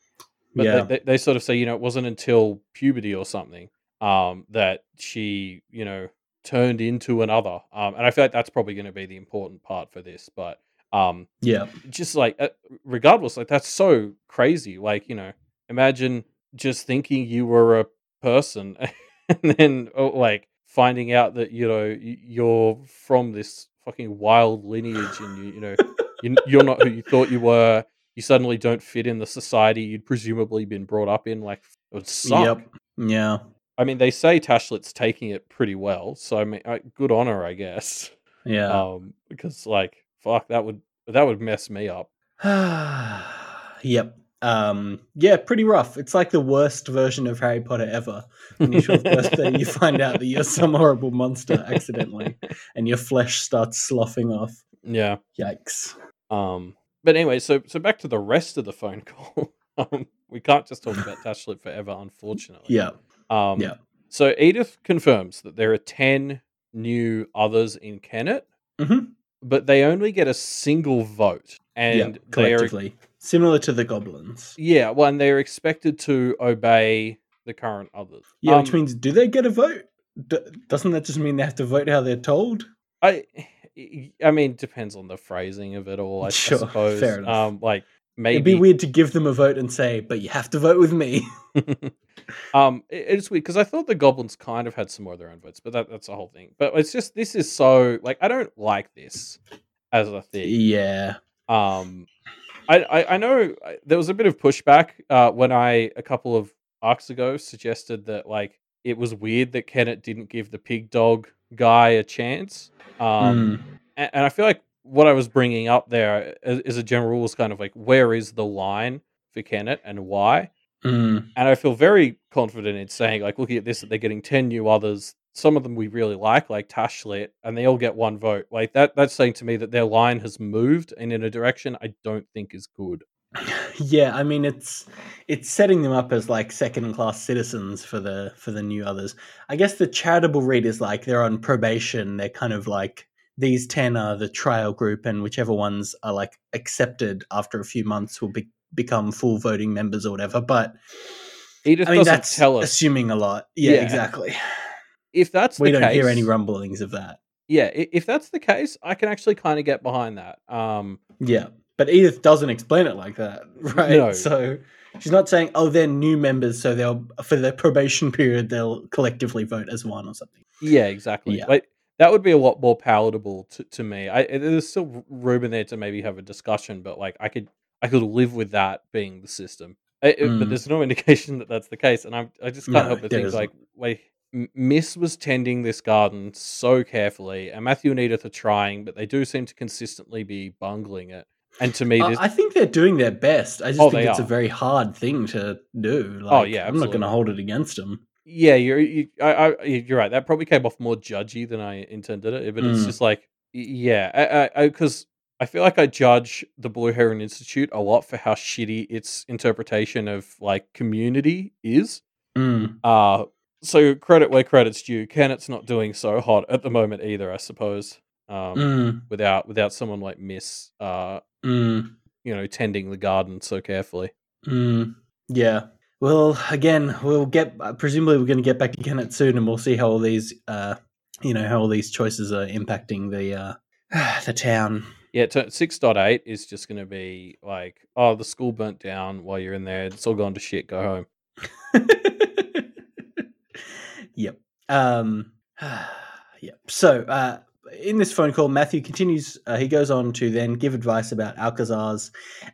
but yeah. they, they, they sort of say you know it wasn't until puberty or something um, that she you know turned into another, um, and I feel like that's probably going to be the important part for this. But um, yeah. just like uh, regardless like that's so crazy like you know imagine just thinking you were a person and then oh, like finding out that you know you're from this fucking wild lineage and you you know you- you're not who you thought you were you suddenly don't fit in the society you'd presumably been brought up in like it would suck Yep. Yeah. i mean they say tashlit's taking it pretty well so i mean uh, good on her i guess Yeah. um because like fuck that would that would mess me up yep. Um, yeah, pretty rough. It's like the worst version of Harry Potter ever. On your 12th birthday, you find out that you're some horrible monster accidentally, and your flesh starts sloughing off. yeah Yikes. Um, but anyway, so so back to the rest of the phone call. um, we can't just talk about Tashlit forever, unfortunately. Yeah. Um, yeah. So Edith confirms that there are ten new others in Kennet, Mhm. but they only get a single vote, and yeah. they are Collectively. Similar to the goblins. yeah, well, and they're expected to obey the current others. Yeah, which Um, means do they get a vote? D- doesn't that just mean they have to vote how they're told? I, I mean, depends on the phrasing of it all. I, I suppose. fair enough. Um, like maybe It'd be weird to give them a vote and say, but you have to vote with me. um, it- it's weird because I thought the goblins kind of had some more of their own votes, but that, that's the whole thing. But it's just this is so like I don't like this as a thing. yeah. Um, I, I I know there was a bit of pushback uh, when I a couple of arcs ago suggested that like it was weird that Kennet didn't give the pig dog guy a chance. Um, Mm. and, and I feel like what I was bringing up there as, as a general rule is kind of like where is the line for Kennet and why? Mm. And I feel very confident in saying, like, looking at this, that they're getting 10 new others. Some of them we really like, like Tashlit, and they all get one vote. Like, that that's saying to me that their line has moved and in a direction I don't think is good. Yeah, I mean it's it's setting them up as like second class citizens for the for the new others. I guess the charitable read is like they're on probation. They're kind of like these ten are the trial group, and whichever ones are like accepted after a few months will be, become full voting members or whatever. But Edith I mean doesn't that's tell us. assuming a lot. Yeah, Yeah. exactly. If that's We the don't case, hear any rumblings of that. yeah, if that's the case, I can actually kind of get behind that. Um, Yeah, but Edith doesn't explain it like that, right? No. So she's not saying, "Oh, they're new members, so they'll for their probation period they'll collectively vote as one or something." Yeah, exactly. Yeah. Like that would be a lot more palatable to, to me. I there's still room in there to maybe have a discussion, but like I could I could live with that being the system. I- Mm. But there's no indication that that's the case, and I'm I just can't No, help but think isn't. like wait. Miss was tending this garden so carefully, and Matthew and Edith are trying, but they do seem to consistently be bungling it. And to me, I, this, I think they're doing their best. I just Oh, think it's a very hard thing to do. Like, Oh, yeah, I'm not going to hold it against them. Yeah, you're you, I, I, you're right. That probably came off more judgy than I intended it, but it's Mm. just like, yeah, I, because I, feel like I judge the Blue Heron Institute a lot for how shitty its interpretation of like community is. Mm. Uh so credit where credit's due. Kennet's not doing so hot at the moment either, I suppose. Um, Mm. without without someone like Miss, uh, Mm. you know, tending the garden so carefully. Mm. Yeah. Well, again, we'll get. Uh, presumably, we're going to get back to Kennet soon, and we'll see how all these, uh, you know, how all these choices are impacting the uh, the town. Yeah, six point eight is just going to be like, oh, the school burnt down while you're in there. It's all gone to shit. Go home. yep. Um, yep. So, uh, in this phone call, Matthew continues. Uh, he goes on to then give advice about Alcazar's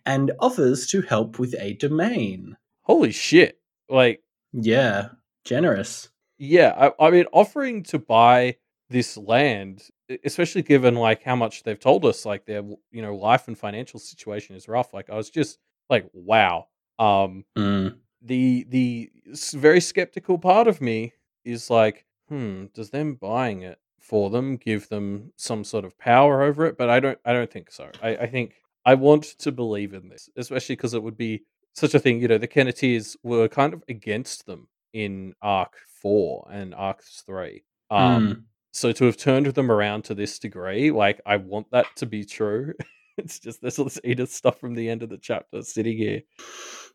and offers to help with a domain. Holy shit! Like, Yeah, generous. yeah, I, I mean, offering to buy this land, especially given like how much they've told us, like their you know life and financial situation is rough. Like, I was just like, wow. Um, Mm. the the very skeptical part of me is like, hmm, does them buying it for them give them some sort of power over it? But I don't, I don't think so. I, I think I want to believe in this, especially because it would be such a thing. You know, the Kenneteers were kind of against them in Arc Four and Arc Three. Um, Mm. so to have turned them around to this degree, like I want that to be true. it's just this all this Edith stuff from the end of the chapter sitting here.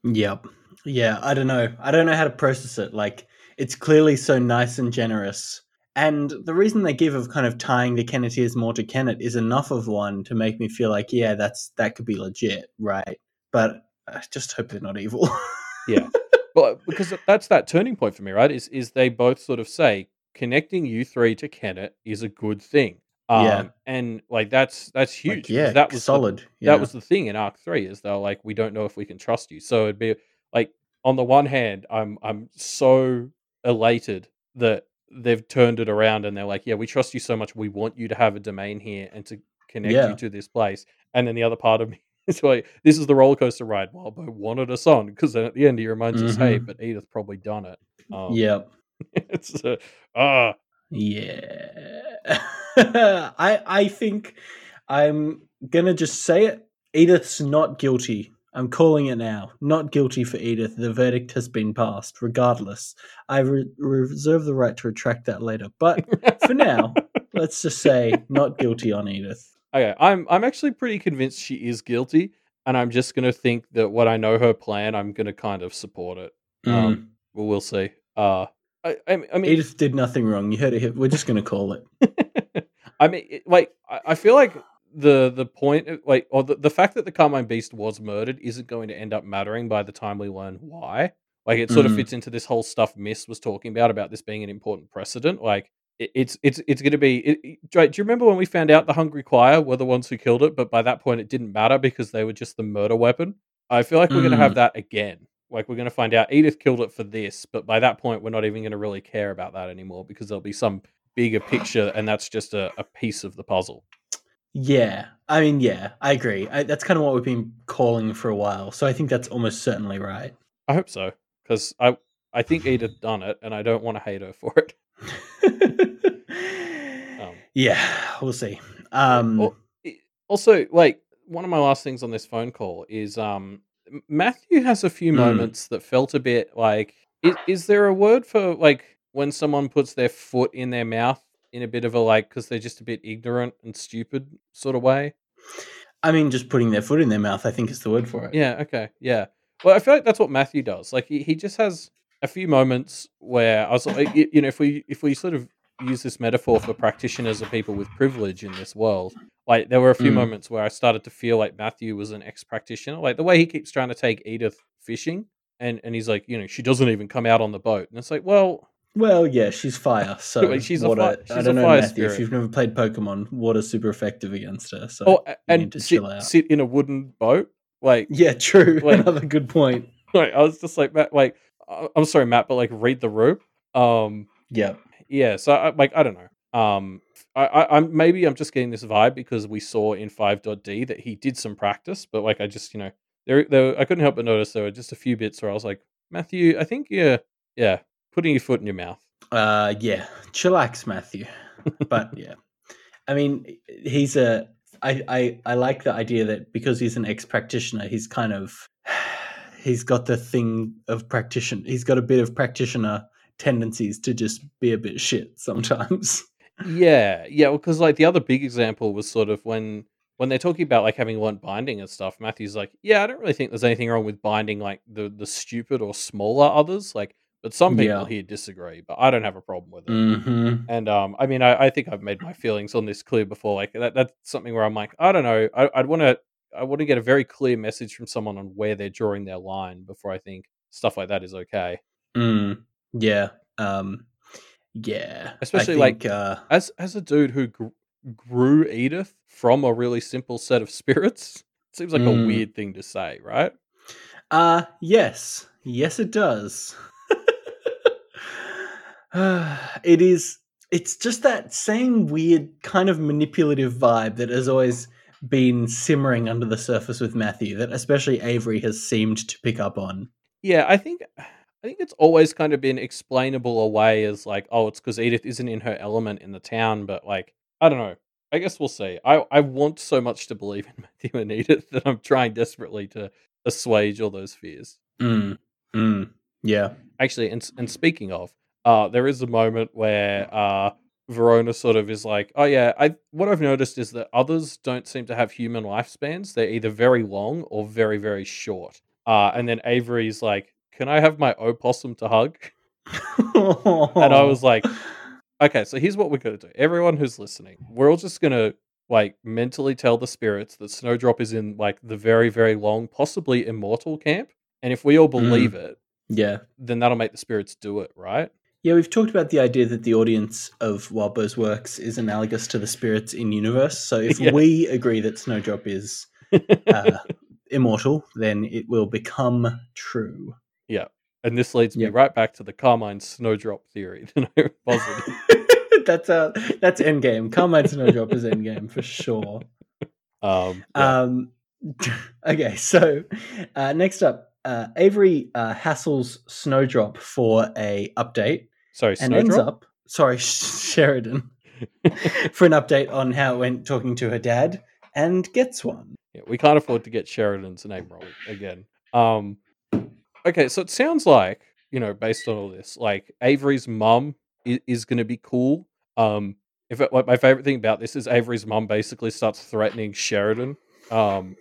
Yep. Yeah, I don't know. I don't know how to process it. Like, it's clearly so nice and generous. And the reason they give of kind of tying the Kenneteers more to Kennet is enough of one to make me feel like, yeah, that's that could be legit, right? But I just hope they're not evil. Yeah. well, because that's that turning point for me, right? Is is they both sort of say connecting you three to Kennet is a good thing. Um, Yeah. and like that's that's huge. Like, yeah, that was the- solid. yeah. that was the thing in Arc Three is they're like, we don't know if we can trust you. So it'd be like, on the one hand, I'm I'm so elated that they've turned it around and they're like, yeah, we trust you so much, we want you to have a domain here and to connect Yeah. you to this place. And then the other part of me is like, this is the roller coaster ride Wildbow wanted us on because then at the end he reminds us, hey, Mhm. but Edith probably done it. Um, Yep. it's uh, ah, Yeah. I I think I'm gonna just say it. Edith's not guilty. I'm calling it now. Not guilty for Edith. The verdict has been passed. Regardless, I re- reserve the right to retract that later. But for now, let's just say not guilty on Edith. Okay, I'm I'm actually pretty convinced she is guilty, and I'm just gonna think that what I know her plan, I'm gonna kind of support it. Mm. Um, well, we'll see. Uh, I I, I mean, Edith did nothing wrong. You heard it. We're just gonna call it. I mean, it- like I, I feel like the the point, of- like, or the, the fact that the Carmine Beast was murdered isn't going to end up mattering by the time we learn why. Like, it sort of Mhm. fits into this whole stuff Miss was talking about about this being an important precedent. Like, it, it's it's it's going to be. It, it- do you remember when we found out the Hungry Choir were the ones who killed it? But by that point, it didn't matter because they were just the murder weapon. I feel like we're going to have Mm. that again. like we're going to find out Edith killed it for this, but by that point, we're not even going to really care about that anymore because there'll be some bigger picture, and that's just a, a piece of the puzzle. Yeah, I mean, yeah, I agree. I, that's kind of what we've been calling for a while. So I think that's almost certainly right. I hope so because I I think Edith done it, and I don't want to hate her for it. um, yeah, we'll see. Um, also, like one of my last things on this phone call is um, Matthew has a few mm. moments that felt a bit like. Is, is there a word for like when someone puts their foot in their mouth in a bit of a like because they're just a bit ignorant and stupid sort of way? I mean, just putting their foot in their mouth, I think is the word for it. Yeah. Okay. Yeah. Well, I feel like that's what Matthew does. Like he, he just has a few moments where I was like, you know, if we if we sort of use this metaphor for practitioners or people with privilege in this world, like there were a few mm. moments where I started to feel like Matthew was an ex practitioner. Like the way he keeps trying to take Edith fishing, and and he's like, you know, she doesn't even come out on the boat, and it's like, well. Well, yeah, she's fire. So she's water, a fi- she's I don't a know, Matthew. spirit. If you've never played Pokemon, water's super effective against her. So Oh, and need to sit, chill out. sit in a wooden boat. Like, yeah, true. Like- Another good point. like I was just like, Matt, like, I'm sorry, Matt, but like, read the room. Um, Yeah. yeah. So, I, like, I don't know. Um, I, I, I'm maybe I'm just getting this vibe because we saw in 5.d that he did some practice, but like, I just, you know, there, there, I couldn't help but notice there were just a few bits where I was like, Matthew, I think you're, yeah, putting your foot in your mouth. Uh, yeah, chillax, Matthew. but yeah, I mean, he's a. I, I I like the idea that because he's an ex practitioner, he's kind of he's got the thing of practitioner. He's got a bit of practitioner tendencies to just be a bit shit sometimes. Yeah, yeah. Because like the other big example was sort of when when they're talking about like having learned binding and stuff. Matthew's like, yeah, I don't really think there's anything wrong with binding like the the stupid or smaller others. Like, but some people Yeah. here disagree, but I don't have a problem with it. mm-hmm. And um, I mean, I, I think I've made my feelings on this clear before. Like that, that's something where I'm like, I don't know. I, I'd want to, I want to get a very clear message from someone on where they're drawing their line before I think stuff like that is okay. Mm, yeah. Um, yeah. Especially, like, uh, As as a dude who gr- grew Edith from a really simple set of spirits, it seems like a Mm. weird thing to say, right? Uh yes. Yes it does. it is it's just that same weird kind of manipulative vibe that has always been simmering under the surface with Matthew that especially Avery has seemed to pick up on. Yeah, I think I think it's always kind of been explainable away as like, oh, it's because Edith isn't in her element in the town, but like, I don't know. I guess we'll see. I, I want so much to believe in Matthew and Edith that I'm trying desperately to assuage all those fears. Mm. Mm. Yeah. Actually, and and speaking of, uh, there is a moment where uh, Verona sort of is like, oh yeah, I what I've noticed is that others don't seem to have human lifespans. They're either very long or very very short. Uh, and then Avery's like, can I have my opossum to hug? And I was like, okay, so here's what we're gonna do. Everyone who's listening, we're all just gonna like mentally tell the spirits that Snowdrop is in like the very very long, possibly immortal camp. And if we all believe it, Yeah. then that'll make the spirits do it, right? Yeah, we've talked about the idea that the audience of Wildbow's works is analogous to the spirits in universe. So if Yeah. we agree that Snowdrop is uh, immortal, then it will become true. Yeah. And this leads me right back to the Carmine Snowdrop theory that I posited. that's uh that's endgame. Carmine Snowdrop is endgame for sure. Um, yeah. Um, okay, so uh, next up, uh, Avery uh, hassles Snowdrop for a update Sorry, and ends up sorry Sheridan for an update on how it went talking to her dad and gets one. Yeah, we can't afford to get Sheridan's name wrong again. Um, okay, so it sounds like you know, based on all this, like Avery's mum is, is going to be cool. Um, if it, like my favorite thing about this is Avery's mum basically starts threatening Sheridan. Um,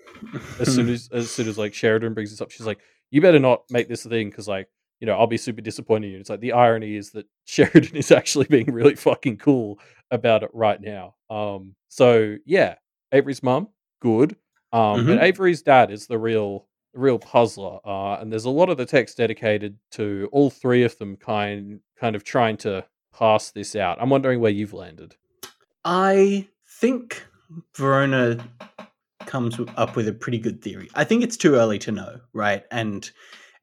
as soon as as soon as like Sheridan brings this up, she's like, "You better not make this a thing because like." You know, I'll be super disappointed in you. It's like the irony is that Sheridan is actually being really fucking cool about it right now. Um, so yeah, Avery's mum, good. Um, but Avery's dad is the real, real puzzler. Uh, and there's a lot of the text dedicated to all three of them, kind, kind of trying to pass this out. I'm wondering where you've landed. I think Verona comes up with a pretty good theory. I think it's too early to know, right? And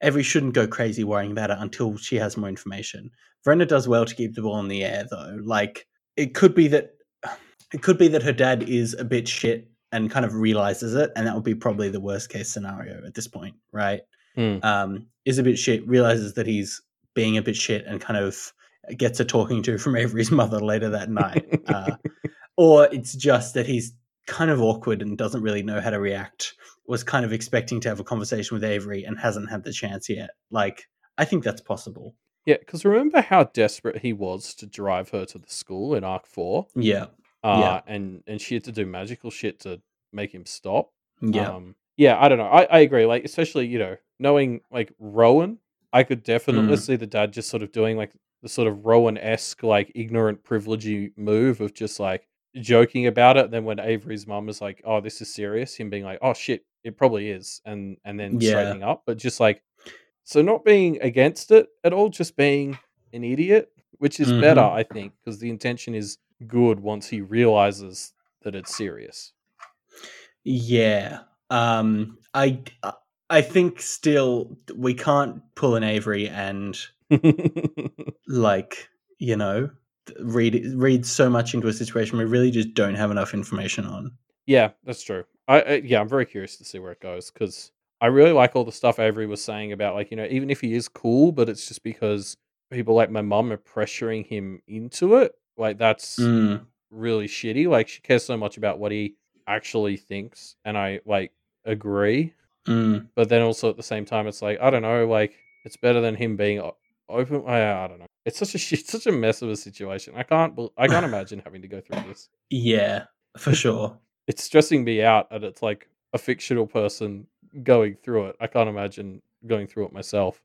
Avery shouldn't go crazy worrying about it until she has more information. Verona does well to keep the ball in the air, though. Like it could be that it could be that her dad is a bit shit and kind of realizes it, and that would be probably the worst case scenario at this point, right? Mm. Um, is a bit shit, realizes that he's being a bit shit, and kind of gets a talking to from Avery's mother later that night. Uh, or it's just that he's kind of awkward and doesn't really know how to react. Was kind of expecting to have a conversation with Avery and hasn't had the chance yet. Like, I think that's possible. Yeah, because remember how desperate he was to drive her to the school in Arc Four, Yeah, uh, Yeah. and and she had to do magical shit to make him stop. yeah, Um, yeah, I don't know. I, I agree. Like, especially you know, knowing like Rowan, I could definitely Mm. see the dad just sort of doing like the sort of Rowan esque like ignorant privilegey move of just like joking about it. Then when Avery's mum is like, "Oh, this is serious," him being like, "Oh shit, it probably is," and and then Yeah. straightening up, but just like so not being against it at all, just being an idiot, which is better, Mhm. I think, because the intention is good once he realizes that it's serious. yeah. Um, I I think still we can't pull an Avery and like you know read read so much into a situation we really just don't have enough information on. yeah, that's true. I, I yeah, I'm very curious to see where it goes because I really like all the stuff Avery was saying about like you know even if he is cool, but it's just because people like my mum are pressuring him into it. Like that's Mm, really shitty. Like she cares so much about what he actually thinks, and I like agree. mm. But then also at the same time, it's like I don't know. Like it's better than him being open. I, I don't know. It's such a shit, such a mess of a situation. I can't. I can't imagine having to go through this. Yeah, for sure. It's stressing me out, and it's like a fictional person going through it. I can't imagine going through it myself.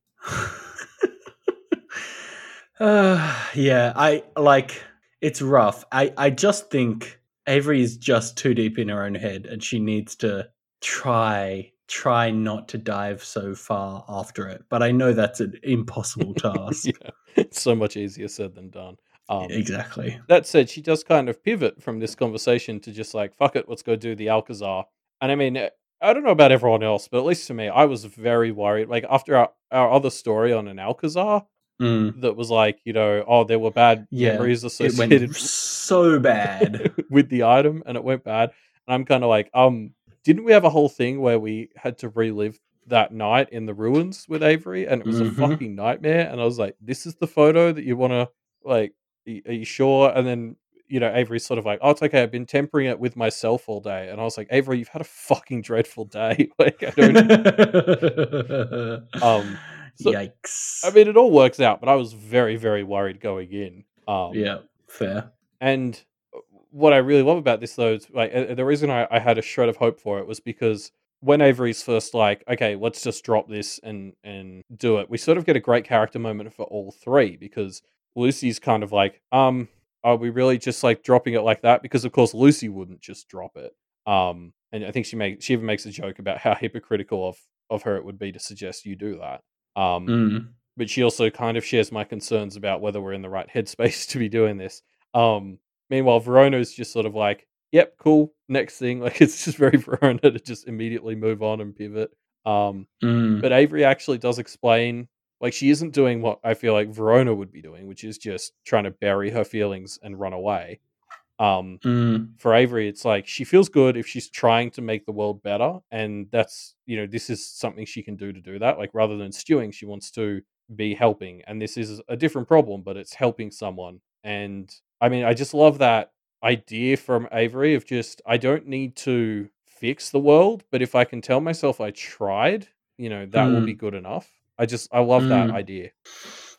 uh, yeah, I like it's rough. I I just think Avery is just too deep in her own head, and she needs to try try not to dive so far after it. But I know that's an impossible task. yeah, it's so much easier said than done. Um, Exactly. that said, she does kind of pivot from this conversation to just like, fuck it, let's go do the Alcazar. And I mean, eh, I don't know about everyone else, but at least to me, I was very worried. Like after our, our other story on an Alcazar Mm, that was like, you know, oh, there were bad Yeah, memories it associated went so bad. with the item and it went bad. And I'm kind of like, um, didn't we have a whole thing where we had to relive that night in the ruins with Avery and it was Mhm. a fucking nightmare? And I was like, this is the photo that you want to, like, are you sure? And then, you know, Avery's sort of like, oh, it's okay. I've been tempering it with myself all day. And I was like, Avery, you've had a fucking dreadful day. like, I don't, Um, so- Yikes. I mean, it all works out, but I was very, very worried going in. Um, yeah, fair. And uh, what I really love about this, though, is like uh, the reason I, I had a shred of hope for it was because when Avery's first like, okay, let's just drop this and and do it, we sort of get a great character moment for all three because Lucy's kind of like, um, are we really just like dropping it like that? Because of course Lucy wouldn't just drop it. Um, and I think she makes she even makes a joke about how hypocritical of of her it would be to suggest you do that. Um, Mm. but she also kind of shares my concerns about whether we're in the right headspace to be doing this. Um, meanwhile, Verona's just sort of like, "Yep, cool, next thing." Like it's just very Verona to just immediately move on and pivot. Um, Mm. but Avery actually does explain, like she isn't doing what I feel like Verona would be doing, which is just trying to bury her feelings and run away. Um, Mm. for Avery, it's like she feels good if she's trying to make the world better, and that's you know this is something she can do to do that. Like rather than stewing, she wants to be helping, and this is a different problem, but it's helping someone. And I mean, I just love that idea from Avery of just I don't need to fix the world, but if I can tell myself I tried, you know, that will Mm. be good enough. I just I love that Mm. idea.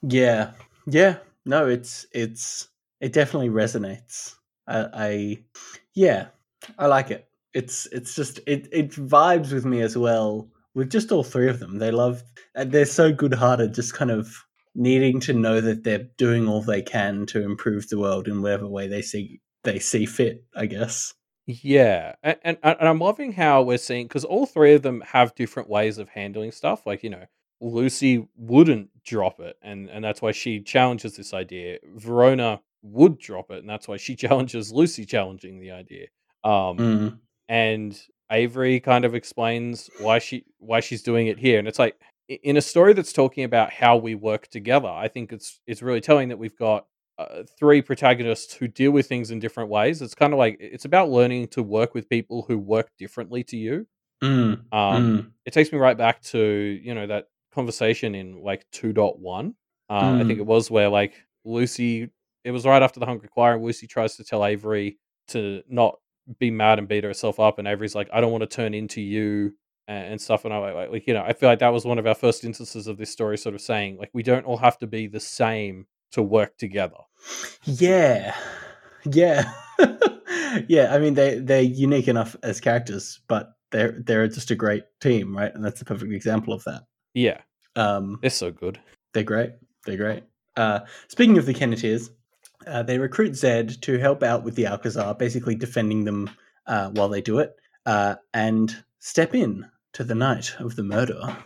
Yeah, yeah. No, it's it's it definitely resonates. I, I yeah, I like it. It's it's just it it vibes with me as well. With just all three of them, they love. and They're so good-hearted, just kind of needing to know that they're doing all they can to improve the world in whatever way they see they see fit. I guess. Yeah, and and, and I'm loving how we're seeing because all three of them have different ways of handling stuff. Like you know, Lucy wouldn't drop it, and and that's why she challenges this idea. Verona would drop it, and that's why she challenges Lucy challenging the idea. Um, Mm. and Avery kind of explains why she why she's doing it here, and it's like in a story that's talking about how we work together, I think it's it's really telling that we've got uh, three protagonists who deal with things in different ways. It's kind of like it's about learning to work with people who work differently to you. Mm, Um, mm, It takes me right back to you know that conversation in like two point one. Uh, I think Mm. it was where like Lucy. It was right after the Hungry Choir, and Lucy tries to tell Avery to not be mad and beat herself up, and Avery's like, "I don't want to turn into you." And and stuff, and I like, like, you know, I feel like that was one of our first instances of this story, sort of saying like we don't all have to be the same to work together. yeah, yeah, yeah. I mean, they they're unique enough as characters, but they're they're just a great team, right? And that's a perfect example of that. Yeah, Um, they're so good. They're great. They're great. Uh, speaking of the Kenneteers, uh, they recruit Zed to help out with the Alcazar, basically defending them uh, while they do it, uh, and step in to the night of the murder.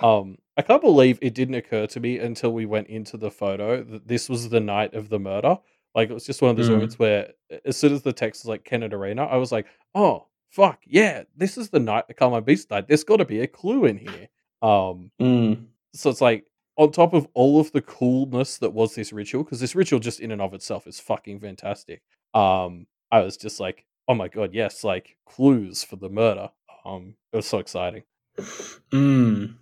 Um, I can't believe it didn't occur to me until we went into the photo that this was the night of the murder. Like it was just one of those Mm. moments where, as soon as the text was like Kennet Arena, I was like, "Oh fuck yeah, this is the night the Carmine Beast died. There's got to be a clue in here." Um, Mm. so it's like on top of all of the coolness that was this ritual, because this ritual just in and of itself is fucking fantastic. Um, I was just like, "Oh my god, yes!" Like clues for the murder. Um, it was so exciting. Mm.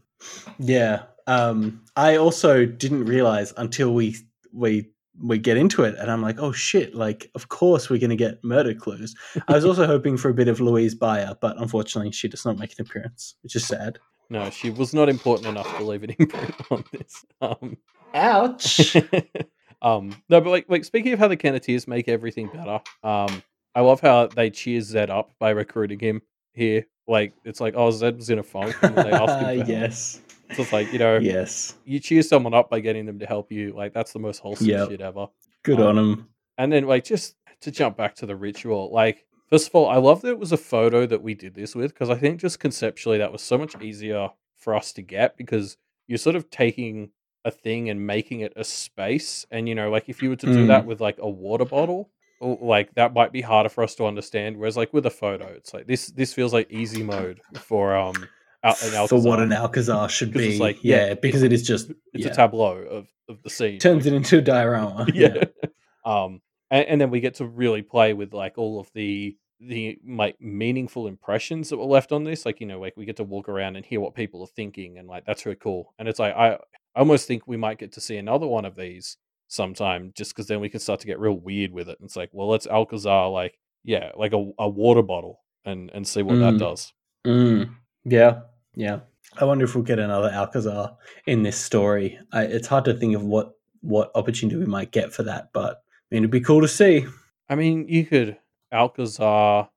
Yeah. Um, I also didn't realize until we we we get into it, and I'm like, oh shit! Like, of course we're going to get murder clues. I was also hoping for a bit of Louise Bayer, but unfortunately, she does not make an appearance, which is sad. No, she was not important enough to leave an imprint on this. Um, Ouch. um, no, but like, like speaking of how the Kenneteers make everything better, um, I love how they cheer Zed up by recruiting him here. Like, it's like, oh, Zed was in a funk, and they asked him. For help. yes. So it's like, you know, Yes. you cheer someone up by getting them to help you. Like, that's the most wholesome Yep. shit ever. Good Um, on him. And then, like, just to jump back to the ritual, like, first of all, I love that it was a photo that we did this with because I think just conceptually that was so much easier for us to get because you're sort of taking a thing and making it a space. And, you know, like, if you were to do that with like a water bottle, like that might be harder for us to understand. Whereas, like, with a photo, it's like this, this feels like easy mode for, um, Al- For what an Alcazar should be. like, yeah, yeah, because it is just it's yeah. a tableau of, of the scene. turns it into a diorama. yeah. um and, and then we get to really play with like all of the the like meaningful impressions that were left on this like you know like we get to walk around and hear what people are thinking and like that's really cool and it's like i I almost think we might get to see another one of these sometime just because then we can start to get real weird with it and it's like well let's alcazar like yeah like a, a water bottle and and see what that Mm. does Mm, yeah, yeah. I wonder if we'll get another Alcazar in this story. I, it's hard to think of what what opportunity we might get for that, but mean, it'd be cool to see. i mean you could alcazar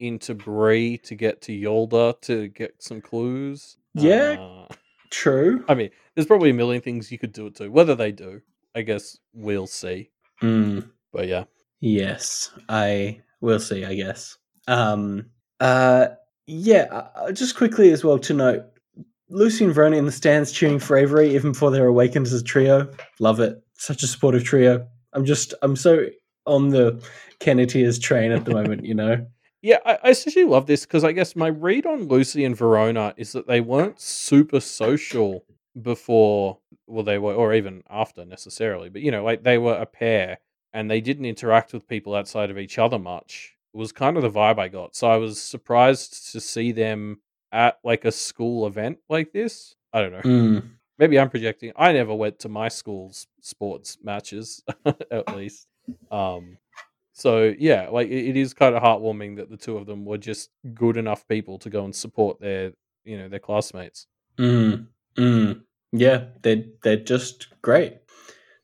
into Bree to get to Yolda to get some clues. Yeah. Uh, True. I mean, there's probably a million things you could do it to. Whether they do, I guess we'll see. Mm, But yeah, yes, I will see. I guess. Um. Uh. Yeah. Uh, just quickly as well to note, Lucy and Verona in the stands cheering for Avery even before they're awakened as a trio. Love it. Such a supportive trio. I'm just. I'm so on the Kenneteers train at the moment. You know. yeah, I, I especially love this because I guess my read on Lucy and Verona is that they weren't super social before, well, they were, or even after necessarily. But you know, like they were a pair and they didn't interact with people outside of each other much. It was kind of the vibe I got. So I was surprised to see them at like a school event like this. I don't know. Mm. Maybe I'm projecting. I never went to my school's sports matches, at least. Um, so yeah, like it, it is kind of heartwarming that the two of them were just good enough people to go and support their, you know, their classmates. Mm, mm. Yeah, they're they're just great.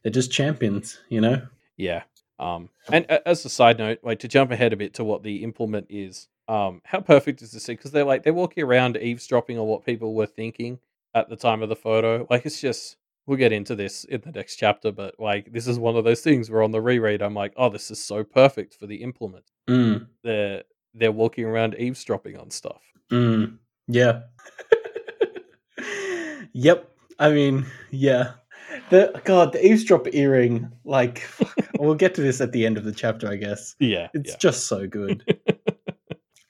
They're just champions, you know. Yeah. Um, and as a side note, like to jump ahead a bit to what the implement is, um, how perfect is this? Because they're like they're walking around eavesdropping on what people were thinking at the time of the photo. Like it's just we'll get into this in the next chapter, but like this is one of those things where on the reread I'm like, oh, this is so perfect for the implement. Mm, They're they're walking around eavesdropping on stuff. mm. Yeah. yep. I mean, yeah. The God, the eavesdrop earring. Like, fuck, we'll get to this at the end of the chapter, I guess. Yeah, It's yeah. just so good.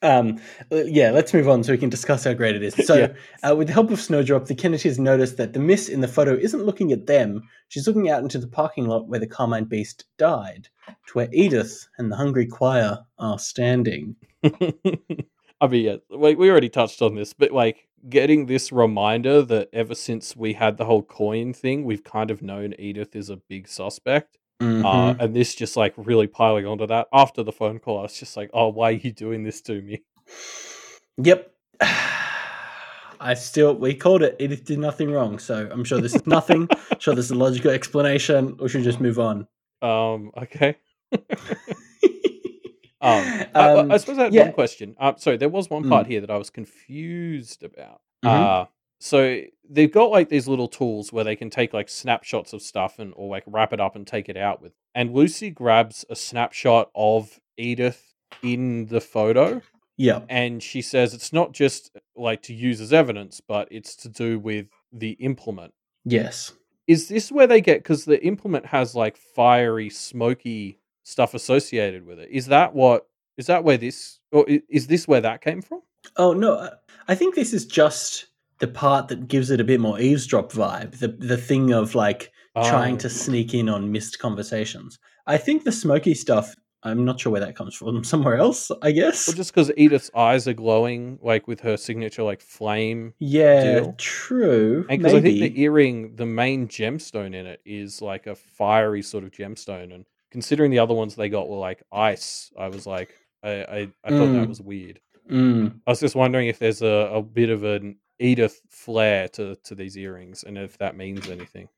Um, uh, yeah, let's move on so we can discuss how great it is. So, Yeah. uh, with the help of Snowdrop, the Kennedys notice that the miss in the photo isn't looking at them. She's looking out into the parking lot where the Carmine Beast died, to where Edith and the Hungry Choir are standing. I mean, yeah, we, we already touched on this, but like getting this reminder that ever since we had the whole coin thing, we've kind of known Edith is a big suspect. Uh, Mhm. and this just like really piling onto that after the phone call, I was just like, oh, why are you doing this to me? Yep. I still we called it. Edith did nothing wrong, so I'm sure this is nothing. sure, there's a logical explanation. We should we just move on. Um, okay. Um, I- I, Um, I suppose I had yeah. one question. Uh, sorry, there was one part Mm. here that I was confused about. Mhm. Uh, so they've got like these little tools where they can take like snapshots of stuff and or like wrap it up and take it out with. And Lucy grabs a snapshot of Edith in the photo yeah. and she says it's not just uh, like to use as evidence, but it's to do with the implement. Yes. Is this where they get because the implement has like fiery, smoky stuff associated with it? Is that what is that where this or is this where that came from? Oh no, I- I think this is just the part that gives it a bit more eavesdrop vibe. The the thing of like trying Oh. to sneak in on missed conversations. I think the smoky stuff. I'm not sure where that comes from. Somewhere else, I guess. Well, just because Edith's eyes are glowing, like with her signature, like flame, yeah, deal. true. and because I think the earring, the main gemstone in it is like a fiery sort of gemstone, and considering the other ones they got were like ice, I was like, I, I, I thought that Mm. was weird. Mm, I was just wondering if there's a, a bit of an Edith flair to to these earrings, and if that means anything.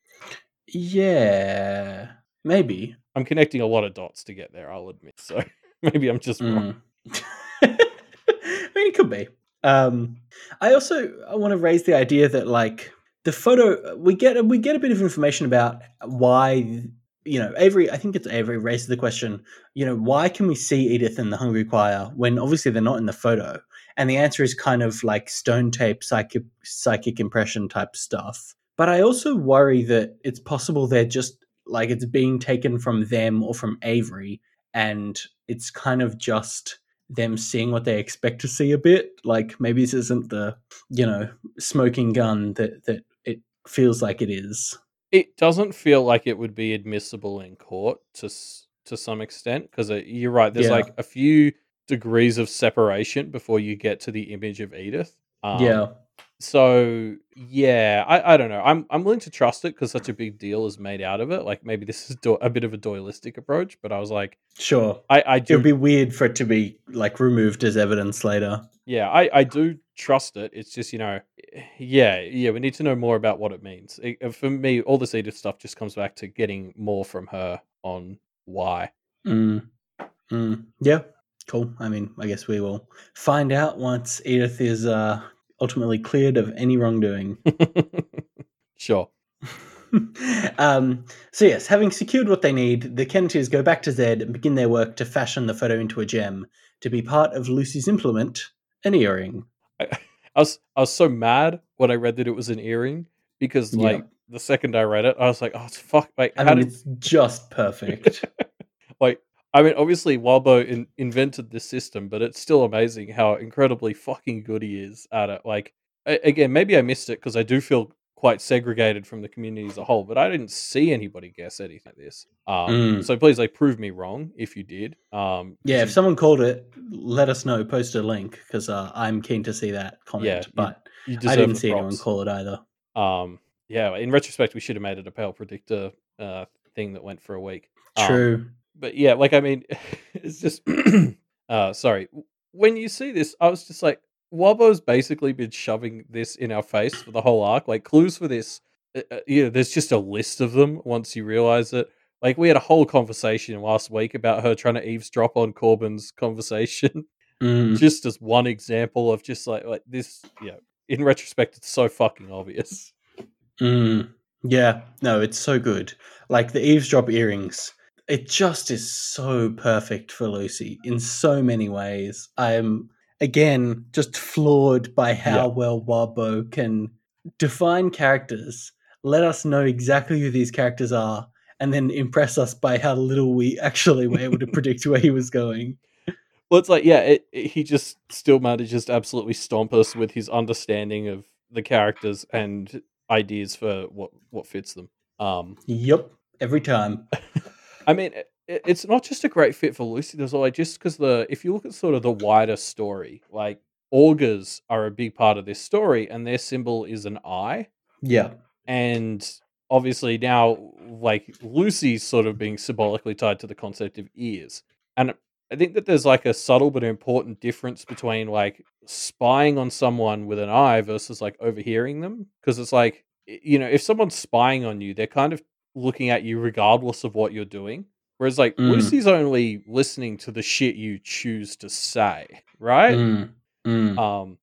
yeah, maybe. I'm connecting a lot of dots to get there. I'll admit. So maybe I'm just wrong. Mm. I mean, it could be. Um, I also I want to raise the idea that like the photo we get we get a bit of information about why you know Avery. I think it's Avery raises the question. You know, why can we see Edith and the Hungry Choir when obviously they're not in the photo? And the answer is kind of like stone tape psychic psychic impression type stuff. But I also worry that it's possible they're just like it's being taken from them or from Avery and it's kind of just them seeing what they expect to see a bit like maybe this isn't the you know smoking gun that that it feels like it is It doesn't feel like it would be admissible in court to to some extent because uh, you're right. There's Yeah. like a few degrees of separation before you get to the image of Edith. Um, yeah So yeah, I, I don't know. I'm I'm willing to trust it because such a big deal is made out of it. Like maybe this is do- a bit of a doylistic approach, but I was like, sure I I It would be weird for it to be like removed as evidence later yeah I I do trust it. It's just you know yeah yeah we need to know more about what it means. It- uh, for me, all this Edith stuff just comes back to getting more from her on why. mm. Mm. yeah cool i mean i guess we will find out once edith is uh ultimately cleared of any wrongdoing sure. um, so yes, having secured what they need, the Kennedys go back to Zed and begin their work to fashion the photo into a gem to be part of Lucy's implement, an earring. I, I was I was so mad when I read that it was an earring because Yeah. like the second I read it, I was like, oh, it's fuck. Like, I mean, did it's just perfect. like? I mean, obviously, Wildbow in, invented this system, but it's still amazing how incredibly fucking good he is at it. Like, a- again, maybe I missed it because I do feel quite segregated from the community as a whole, but I didn't see anybody guess anything like this. Um, Mm. So please, like, prove me wrong if you did. Um, yeah, if someone called it, let us know. Post a link because uh, I'm keen to see that comment. Yeah, but you I didn't see anyone call it either. Um, yeah, in retrospect, we should have made it a pale predictor uh, thing that went for a week. Um, True. But yeah, like I mean, it's just uh sorry. When you see this, I was just like, Wildbow's basically been shoving this in our face for the whole arc. Like clues for this, uh, uh, you know, there's just a list of them once you realize it. Like we had a whole conversation last week about her trying to eavesdrop on Corbin's conversation, Mm. just as one example of just like like this. You know, in retrospect, it's so fucking obvious. Mm. Yeah, no, it's so good. Like the eavesdrop earrings, it just is so perfect for Lucy in so many ways. I'm again just floored by how Yeah. well Wildbow can define characters, let us know exactly who these characters are, and then impress us by how little we actually were able to predict where he was going. well, it's like yeah, it, it- he just still manages to absolutely stomp us with his understanding of the characters and ideas for what what fits them. Um, Yep, every time. I mean, it, it's not just a great fit for Lucy. There's like just because the if you look at sort of the wider story, like augurs are a big part of this story, and their symbol is an eye, Yeah. and obviously now like Lucy's sort of being symbolically tied to the concept of ears, and I think that there's like a subtle but important difference between like spying on someone with an eye versus like overhearing them because it's like you know if someone's spying on you, they're kind of looking at you regardless of what you're doing. Whereas like Mm. Lucy's only listening to the shit you choose to say, right? Mm, mm. Um,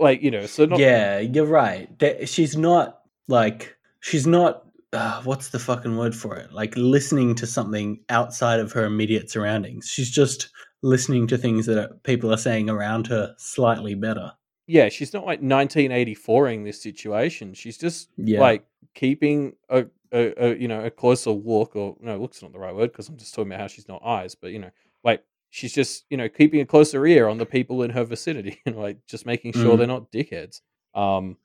like you know, so not yeah, you're right. That- She's not like she's not. Uh, what's the fucking word for it? Like listening to something outside of her immediate surroundings. She's just listening to things that are, people are saying around her slightly better. yeah, she's not like 1984ing this situation. She's just Yeah. like keeping a, a, a you know a closer look, or no, look's not the right word because I'm just talking about how she's not eyes, but you know, like she's just you know keeping a closer ear on the people in her vicinity, and like just making sure Mm. they're not dickheads. Um,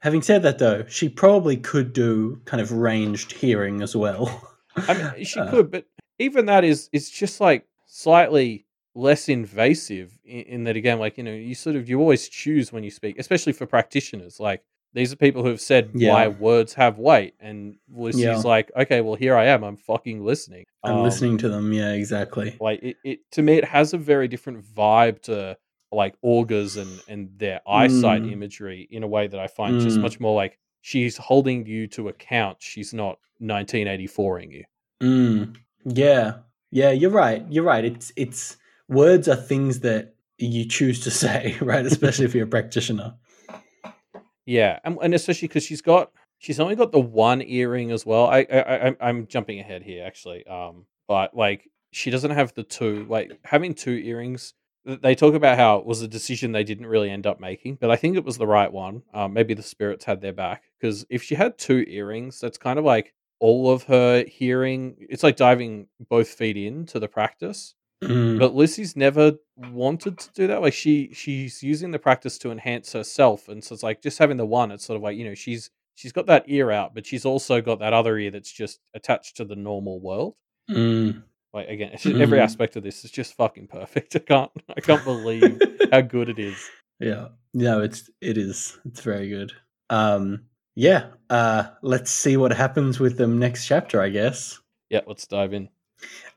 Having said that, though, she probably could do kind of ranged hearing as well. I mean, she Uh, could, but even that is is just like slightly less invasive in, in that again, like you know, you sort of you always choose when you speak, especially for practitioners. Like these are people who have said why words have weight, and Lucy's Yeah. like, okay, well here I am, I'm fucking listening. I'm Um, listening to them. Yeah, exactly. Like it, it to me, it has a very different vibe to like augurs and and their eyesight Mm. imagery in a way that I find just Mm. much more like she's holding you to account. She's not 1984ing you. Mm, yeah, yeah, you're right. You're right. It's it's words are things that you choose to say, right? Especially if you're a practitioner. Yeah, and, and especially because she's got she's only got the one earring as well. I, I, I I'm- I'm jumping ahead here actually. Um, but like she doesn't have the two. Like having two earrings, they talk about how it was a decision they didn't really end up making, but I think it was the right one. Um, maybe the spirits had their back because if she had two earrings, that's kind of like all of her hearing. It's like diving both feet into the practice. Mm, But Lucy's never wanted to do that. Like she she's using the practice to enhance herself, and so it's like just having the one. It's sort of like you know she's she's got that ear out, but she's also got that other ear that's just attached to the normal world. mm. Like again, it's every aspect of this is just fucking perfect. I can't I can't believe how good it is. yeah, no, it's it is. It's very good. Um, yeah. Uh, let's see what happens with them next chapter. I guess. Yeah, let's dive in.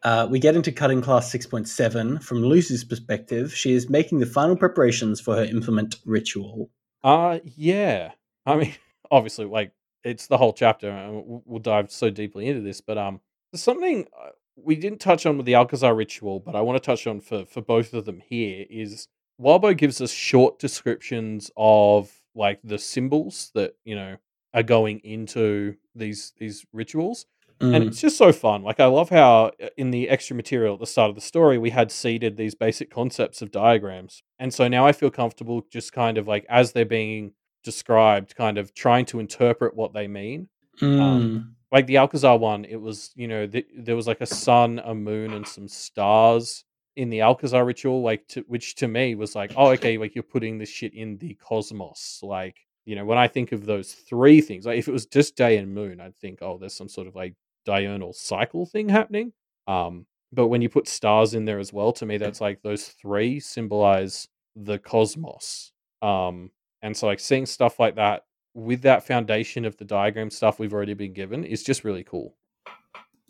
Uh, we get into cutting class 6.7. From Lucy's perspective, she is making the final preparations for her implement ritual. Uh yeah. I mean, obviously, like it's the whole chapter, and we'll- dive so deeply into this. But um, something uh, we didn't touch on with the Alcazar ritual, but I want to touch on for for both of them here is Wildbow gives us short descriptions of like the symbols that you know are going into these these rituals and Mm, it's just so fun. Like I love how uh, in the extra material at the start of the story we had seeded these basic concepts of diagrams, and so now I feel comfortable just kind of like as they're being described, kind of trying to interpret what they mean. mm, Like the Alcazar one, it was you know th- there was like a sun, a moon, and some stars in the Alcazar ritual, like to, which to me was like, oh okay, like you're putting this shit in the cosmos, like. You know, when I think of those three things, like if it was just day and moon, I'd think, oh, there's some sort of like diurnal cycle thing happening. Um, but when you put stars in there as well, to me, that's like those three symbolize the cosmos. Um, and so like seeing stuff like that with that foundation of the diagram stuff we've already been given is just really cool.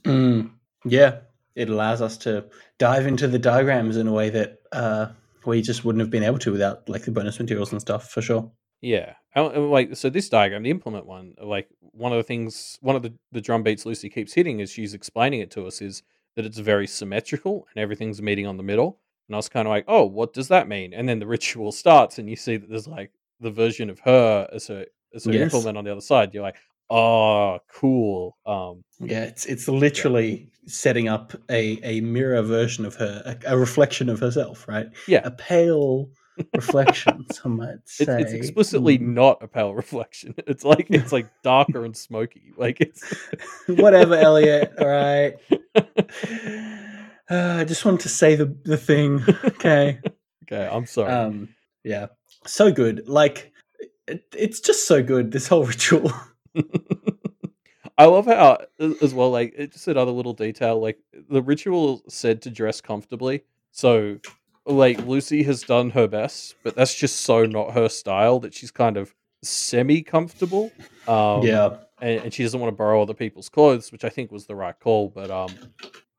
mm. Yeah, it allows us to dive into the diagrams in a way that uh, we just wouldn't have been able to without like the bonus materials and stuff, for sure. Yeah. Like so this diagram, the implement one, like one of the things one of the, the drum beats Lucy keeps hitting as she's explaining it to us is that it's very symmetrical and everything's meeting on the middle. And I was kind of like, oh, what does that mean? And then the ritual starts and you see that there's like the version of her as her as her Yes. implement on the other side. You're like, oh, cool. Um Yeah, it's it's literally setting up a, a mirror version of her, a, a reflection of herself, right? Yeah. a pale reflection. some might say. it's, it's explicitly Mm. not a pale reflection. It's like it's like darker and smoky. Like it's whatever, Elliot. All right. Uh, I just wanted to say the the thing. Okay. Okay, I'm sorry. um. Yeah. So good. Like, it, it's just so good. This whole ritual. I love how as well, like it's just another little detail. Like the ritual said to dress comfortably, so like Lucy has done her best, but that's just so not her style that she's kind of semi comfortable. Um, yeah. and, and she doesn't want to borrow other people's clothes, which I think was the right call. But um,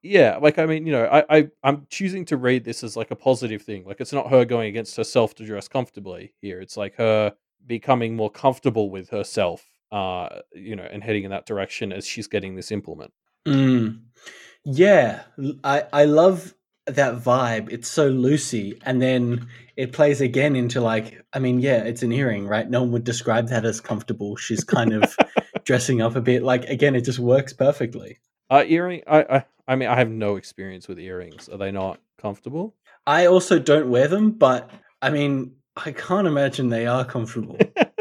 yeah, like I mean, you know, I, I I'm choosing to read this as like a positive thing. Like it's not her going against herself to dress comfortably here. It's like her becoming more comfortable with herself, uh, you know, and heading in that direction as she's getting this implement. Mm. Yeah, I love that vibe. It's so Lucy, and then it plays again into like, I mean, yeah, it's an earring, right? No one would describe that as comfortable. She's kind of dressing up a bit. Like again, it just works perfectly. Uh, earring. I, I I mean, I have no experience with earrings. Are they not comfortable? I also don't wear them, but I mean, I can't imagine they are comfortable,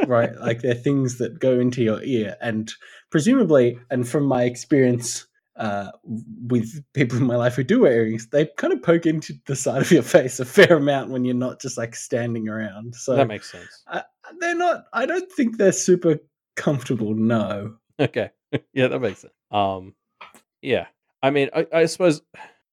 right? Like they're things that go into your ear, and presumably, and from my experience uh, with people in my life who do wear earrings, they kind of poke into the side of your face a fair amount when you're not just like standing around. So that makes sense. they're not. I don't think they're super comfortable. No. Okay. yeah, that makes sense. Um, yeah. I mean, I, I suppose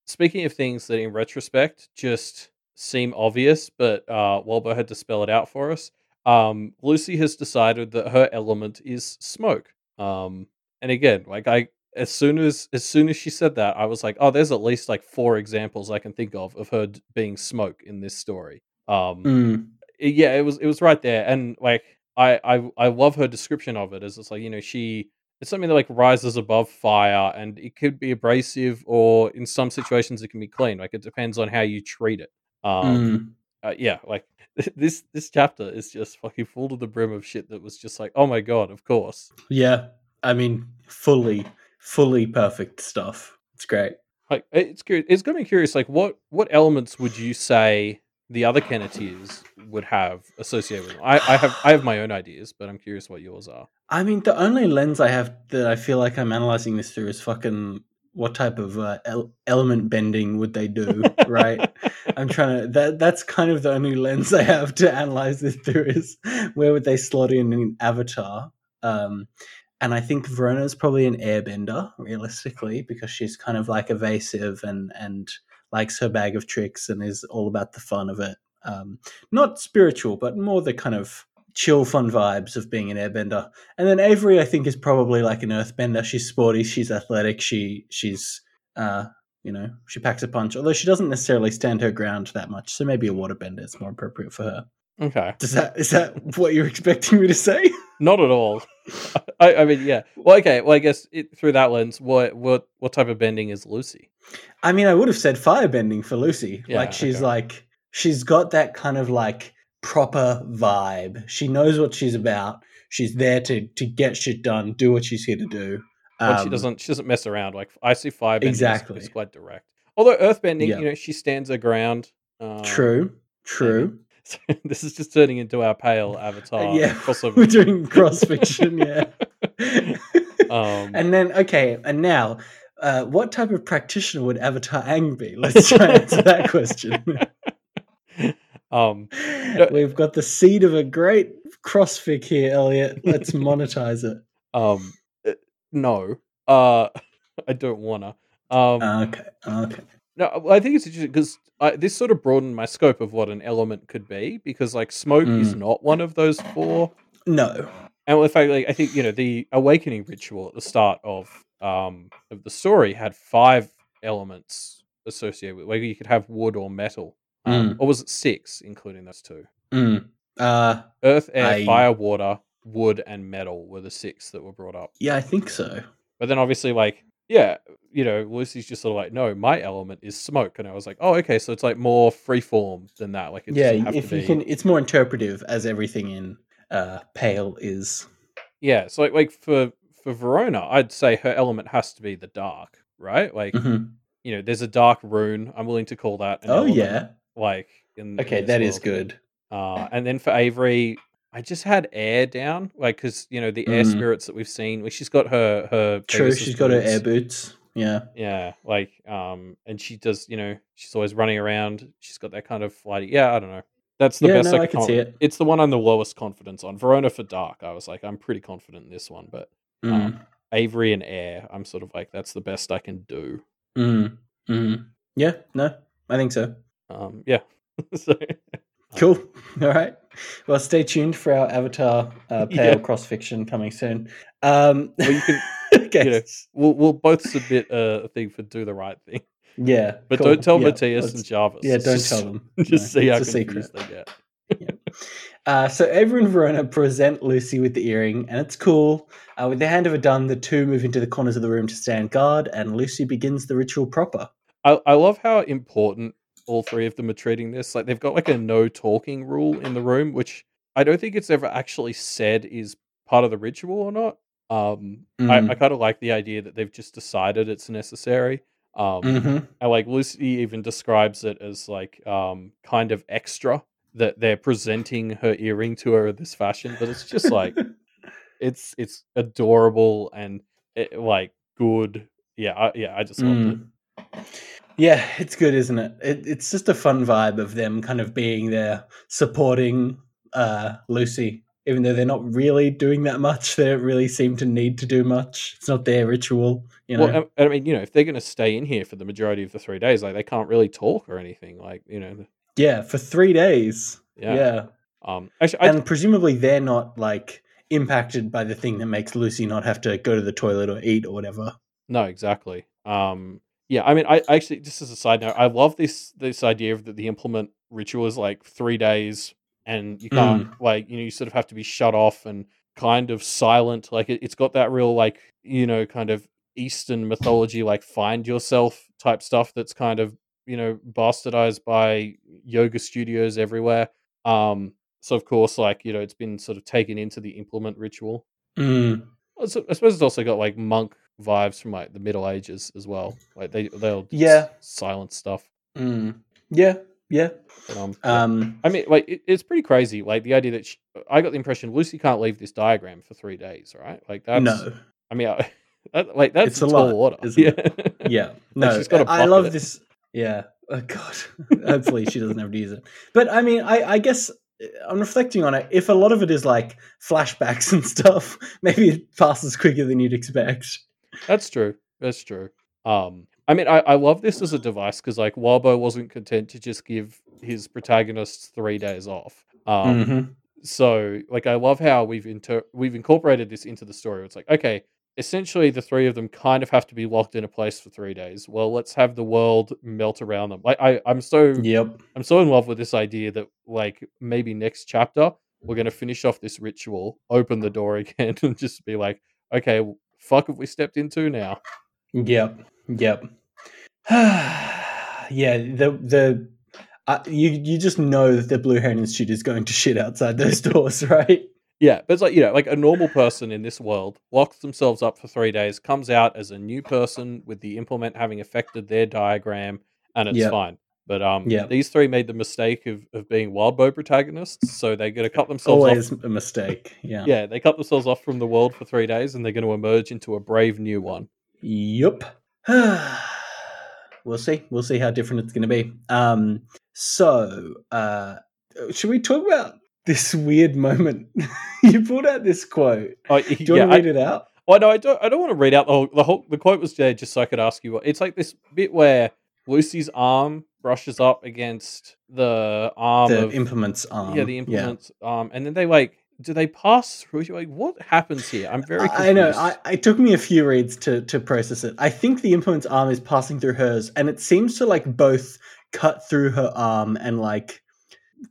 speaking of things that in retrospect just seem obvious, but uh, Wildbow had to spell it out for us. Um, Lucy has decided that her element is smoke. Um, and again, like I, as soon as as soon as she said that, I was like, oh, there's at least like four examples I can think of of her d- being smoke in this story. Um, Mm. yeah, it was it was right there, and like I I I love her description of it as it's like you know she it's something that like rises above fire, and it could be abrasive, or in some situations it can be clean. Like it depends on how you treat it. Um, Mm. uh, yeah, like this this chapter is just fucking full to the brim of shit that was just like, oh my god, of course. Yeah. I mean, fully, fully perfect stuff. It's great. Like it's curious. It's got me curious. Like what what elements would you say the other Kenneteers would have associated with them? I, I have I have my own ideas, but I'm curious what yours are. I mean, the only lens I have that I feel like I'm analyzing this through is fucking what type of uh, el- element bending would they do, right? I'm trying to that that's kind of the only lens I have to analyze this through is where would they slot in in Avatar? Um, and I think Verona's probably an airbender, realistically, because she's kind of like evasive and and likes her bag of tricks and is all about the fun of it. Um, not spiritual, but more the kind of chill, fun vibes of being an airbender. And then Avery, I think, is probably like an earthbender. She's sporty, she's athletic, she she's uh, you know, she packs a punch, although she doesn't necessarily stand her ground that much. So maybe a waterbender is more appropriate for her. Okay, Does that is that what you're expecting me to say? not at all. I, I mean, yeah. Well, okay. Well, I guess it, through that lens, what what what type of bending is Lucy? I mean, I would have said fire bending for Lucy. Yeah, like she's okay. like she's got that kind of like proper vibe. She knows what she's about. She's there to to get shit done, do what she's here to do. But she Um, doesn't she doesn't mess around. Like I see firebending Exactly. is, is quite direct. Although earthbending, Yeah. you know, she stands her ground. Um, True, true. So this is just turning into our pale avatar. Uh, yeah, crossover. we're doing cross fiction. Yeah. Um, and then okay, and now, uh, what type of practitioner would Avatar Aang be? Let's try and answer that question. um, We've got the seed of a great crossfic here, Elliot. Let's monetize it. um, uh, no, uh, I don't wanna. Um, Okay, okay. No, I think it's interesting because this sort of broadened my scope of what an element could be because, like, smoke is Mm. not one of those four. No. And in fact, like, I think you know the awakening ritual at the start of um of the story had five elements associated with. Like, you could have wood or metal, um, or was it six, including those two? Mm. Uh, Earth, air, I- fire, water, wood, and metal were the six that were brought up. yeah, I think so. But then obviously, like, yeah, you know, Lucy's just sort of like, no, my element is smoke, and I was like, oh, okay, so it's like more freeform than that. Like, yeah, have if to you be. can, it's more interpretive as everything in uh, Pale is. Yeah, so like, like for for Verona, I'd say her element has to be the dark, right? Like, Mhm. you know, there's a dark rune. I'm willing to call that. Oh element, yeah. like in in Okay, this that is world. good. Uh, and then for Avery, I just had air down, like because you know the air Mhm. spirits that we've seen. Like she's got her her True, Pegasus she's got her air boots. Yeah. Yeah, like um, and she does. You know, she's always running around. She's got that kind of flighty. Yeah, I don't know. That's the Yeah, best no, I I can see it. It's the one I'm the lowest confidence on. Verona for Dark. I was like, I'm pretty confident in this one, but Mm. um, Avery and Air, I'm sort of like, that's the best I can do. Mm. Mm. Yeah. No, I think so. Um, yeah. so, Cool. All right. Well, stay tuned for our Avatar uh, Pale Yeah. cross fiction coming soon. Um, Well, you can- okay. you know, we'll we'll both submit a thing for do the right thing, Yeah. but cool. don't tell Yeah, Matthias and Jarvis. Yeah, don't just, tell them. Just No, see how confused secret. they get. Uh, so Avery and Verona present Lucy with the earring, and it's cool. Uh, with the handover done, the two move into the corners of the room to stand guard, and Lucy begins the ritual proper. I, I love how important all three of them are treating this. Like they've got like a no talking rule in the room, which I don't think it's ever actually said is part of the ritual or not. Um, I, Mm. I kind of like the idea that they've just decided it's necessary. Um, Mm-hmm. and like Lucy even describes it as like um kind of extra that they're presenting her earring to her in this fashion, but it's just like it's it's adorable and it, like good. Yeah, I, yeah, I just loved it. Yeah, it's good, isn't it? it? It's just a fun vibe of them kind of being there supporting uh, Lucy, even though they're not really doing that much. They don't really seem to need to do much. It's not their ritual, you know. Well, I, I mean, you know, if they're going to stay in here for the majority of the three days, like they can't really talk or anything. Like, you know, yeah, for three days. yeah. Yeah, Um, actually, I, and presumably they're not like impacted by the thing that makes Lucy not have to go to the toilet or eat or whatever. no, exactly. Um, yeah, I mean, I I actually, just as a side note, I love this this idea of that the implement ritual is like three days, and you can't like you know you sort of have to be shut off and kind of silent. Like it, it's got that real like you know kind of Eastern mythology, like find yourself type stuff that's kind of you know bastardized by yoga studios everywhere. Um, so of course, like you know, it's been sort of taken into the implement ritual. Mm. I suppose it's also got like monk vibes from like the Middle Ages as well. Like they they'll Yeah. silent stuff. Mm. Yeah, yeah. But, um. Um, I mean, like it, it's pretty crazy. Like the idea that she, I got the impression Lucy can't leave this diagram for three days, right? Like that's no. I mean, I, that, like that's It's a a lot, order. isn't yeah. it? Yeah, no, she's got a I love bucket. this. Yeah, oh god. Hopefully, she doesn't have to use it. But I mean, I, I guess uh, I'm reflecting on it. If a lot of it is like flashbacks and stuff, maybe it passes quicker than you'd expect. That's true. That's true. Um, I mean, I, I love this as a device because like Wildbow wasn't content to just give his protagonists three days off. Um, Mhm. so like I love how we've inter- we've incorporated this into the story. It's like okay, essentially the three of them kind of have to be locked in a place for three days. Well, let's have the world melt around them. Like I, I'm so Yep. I'm so in love with this idea that like maybe next chapter we're gonna finish off this ritual, open the door again, and just be like, okay, fuck have we stepped into now? Yep. Yep. yeah. The the. Uh, you you just know that the Blue Heron Institute is going to shit outside those doors, right? Yeah, but it's like you know, like a normal person in this world locks themselves up for three days, comes out as a new person with the implement having affected their diagram, and it's Yep. fine. But um, these three made the mistake of, of being Wildbow protagonists, so they're going to cut themselves Always off. a mistake. Yeah. Yeah, they cut themselves off from the world for three days, and they're going to emerge into a brave new one. Yup. we'll see. We'll see how different it's going to be. Um, so, uh, should we talk about this weird moment? you pulled out this quote. Oh, Do you yeah, want to read it out? Oh no, I don't. I don't want to read out the whole. The whole. The quote was there just so I could ask you. What it's like this bit where Lucy's arm brushes up against the arm the of implements arm. yeah the implement um, and then they like do they pass through? Like what happens here? I'm very. Confused. I know. I, it took me a few reads to to process it. I think the implement's arm is passing through hers, and it seems to like both cut through her arm and like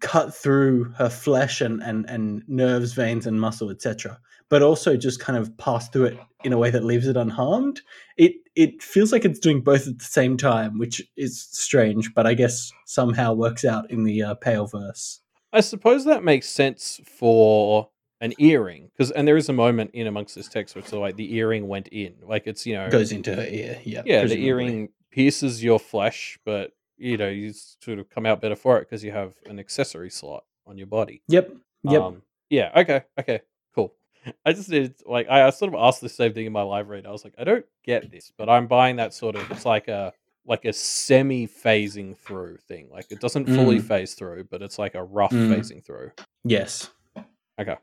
cut through her flesh and and and nerves, veins, and muscle, etc. But also just kind of pass through it in a way that leaves it unharmed. It it feels like it's doing both at the same time, which is strange, but I guess somehow works out in the uh, pale verse. I suppose that makes sense for an earring because and there is a moment in amongst this text where it's like the earring went in, like it's you know Goes into her ear. Yeah. yeah the earring pierces your flesh, but you know you sort of come out better for it because you have an accessory slot on your body. Yep. Yep. Um, yeah. Okay. Okay. I just did like I, I sort of asked the same thing in my live read. I was like, I don't get this, but I'm buying that sort of. It's like a like a semi phasing through thing. Like it doesn't fully Mm. phase through, but it's like a rough Mm. phasing through. Yes. Okay.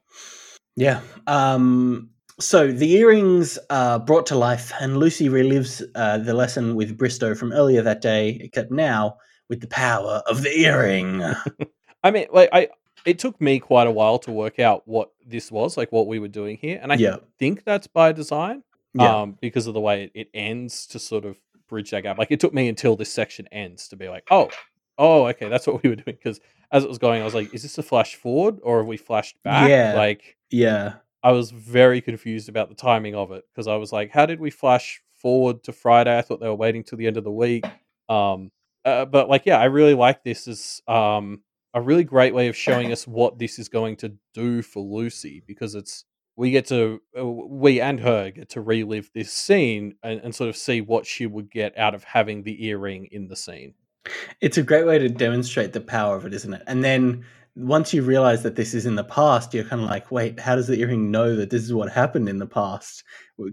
Yeah. Um, so the earrings are brought to life, and Lucy relives uh, the lesson with Bristow from earlier that day, except now with the power of the earring. I mean, like I, it took me quite a while to work out what this was, like what we were doing here, and I Yeah. think that's by design, Yeah. um, because of the way it, it ends to sort of bridge that gap. Like it took me until this section ends to be like, oh, oh, okay, that's what we were doing. Because as it was going, I was like, is this a flash forward or have we flashed back? Yeah. Like yeah. I was very confused about the timing of it because I was like, how did we flash forward to Friday? I thought they were waiting till the end of the week. Um, uh, but like, yeah, I really like this as um a really great way of showing us what this is going to do for Lucy because it's we get to uh, we and her get to relive this scene and, and sort of see what she would get out of having the earring in the scene. It's a great way to demonstrate the power of it, isn't it? And then once you realize that this is in the past, you're kind of like, wait, how does the earring know that this is what happened in the past?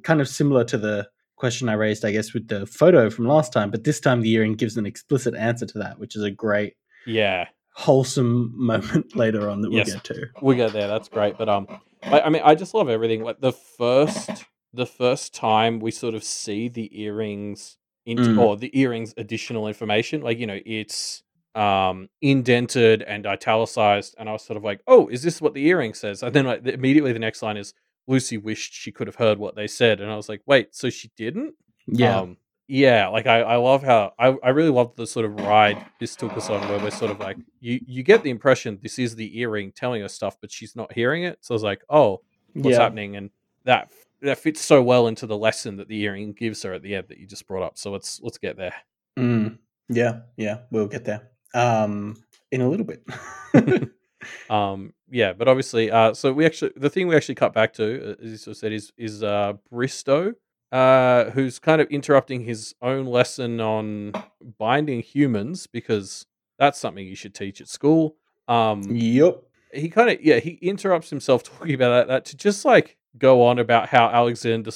Kind of similar to the question I raised, I guess, with the photo from last time, but this time the earring gives an explicit answer to that, which is a great, Yeah, wholesome moment later on that we'll Yes. get to. we get there. That's great. But um, I, I mean, I just love everything. Like the first, the first time we sort of see the earrings into Mm. or the earrings additional information, like you know, it's um indented and italicized, and I was sort of like, oh, is this what the earring says? And then like immediately the next line is Lucy wished she could have heard what they said, and I was like, wait, so she didn't? Yeah. Um, yeah, like I, I love how I, I really love the sort of ride this took us on where we're sort of like you you get the impression this is the earring telling her stuff, but she's not hearing it. So I was like, oh, what's yeah. happening? And that that fits so well into the lesson that the earring gives her at the end that you just brought up. So let's let's get there. Mm. Yeah. Yeah. We'll get there. Um, in a little bit. Um, yeah, but obviously, uh, so we actually the thing we actually cut back to, uh, as you said, is is uh, Bristow, uh, who's kind of interrupting his own lesson on binding humans because that's something you should teach at school. Um, yep. he kind of yeah he interrupts himself talking about that, that to just like go on about how Alexander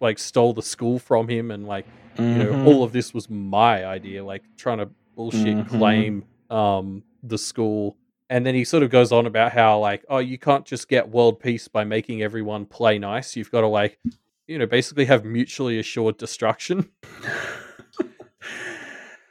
like stole the school from him and like you know Mhm. all of this was my idea like trying to bullshit Mhm. claim um the school and then he sort of goes on about how like oh you can't just get world peace by making everyone play nice you've got to like you know basically have mutually assured destruction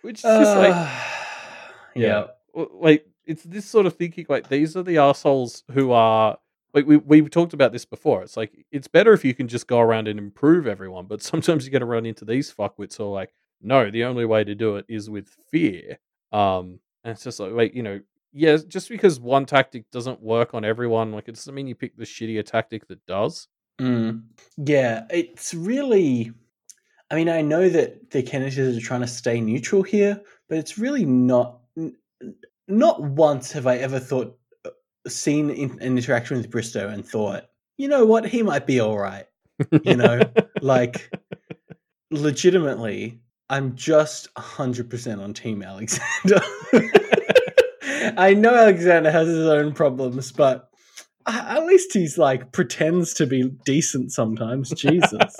which is just like Uh, yeah. yeah. like it's this sort of thinking like these are the assholes who are like we we talked about this before. It's like it's better if you can just go around and improve everyone, but sometimes you get to run into these fuckwits who are like, no, the only way to do it is with fear. Um, and it's just like, like you know, yeah, just because one tactic doesn't work on everyone, like it doesn't mean you pick the shittier tactic that does. Mm. Yeah, it's really. I mean, I know that the Kennedys are trying to stay neutral here, but it's really not. Not once have I ever thought, uh, seen in, an interaction with Bristow and thought, you know what, he might be all right. You know, like, legitimately, I'm just 100% on Team Alexander. I know Alexander has his own problems, but at least he's like pretends to be decent sometimes. Jesus.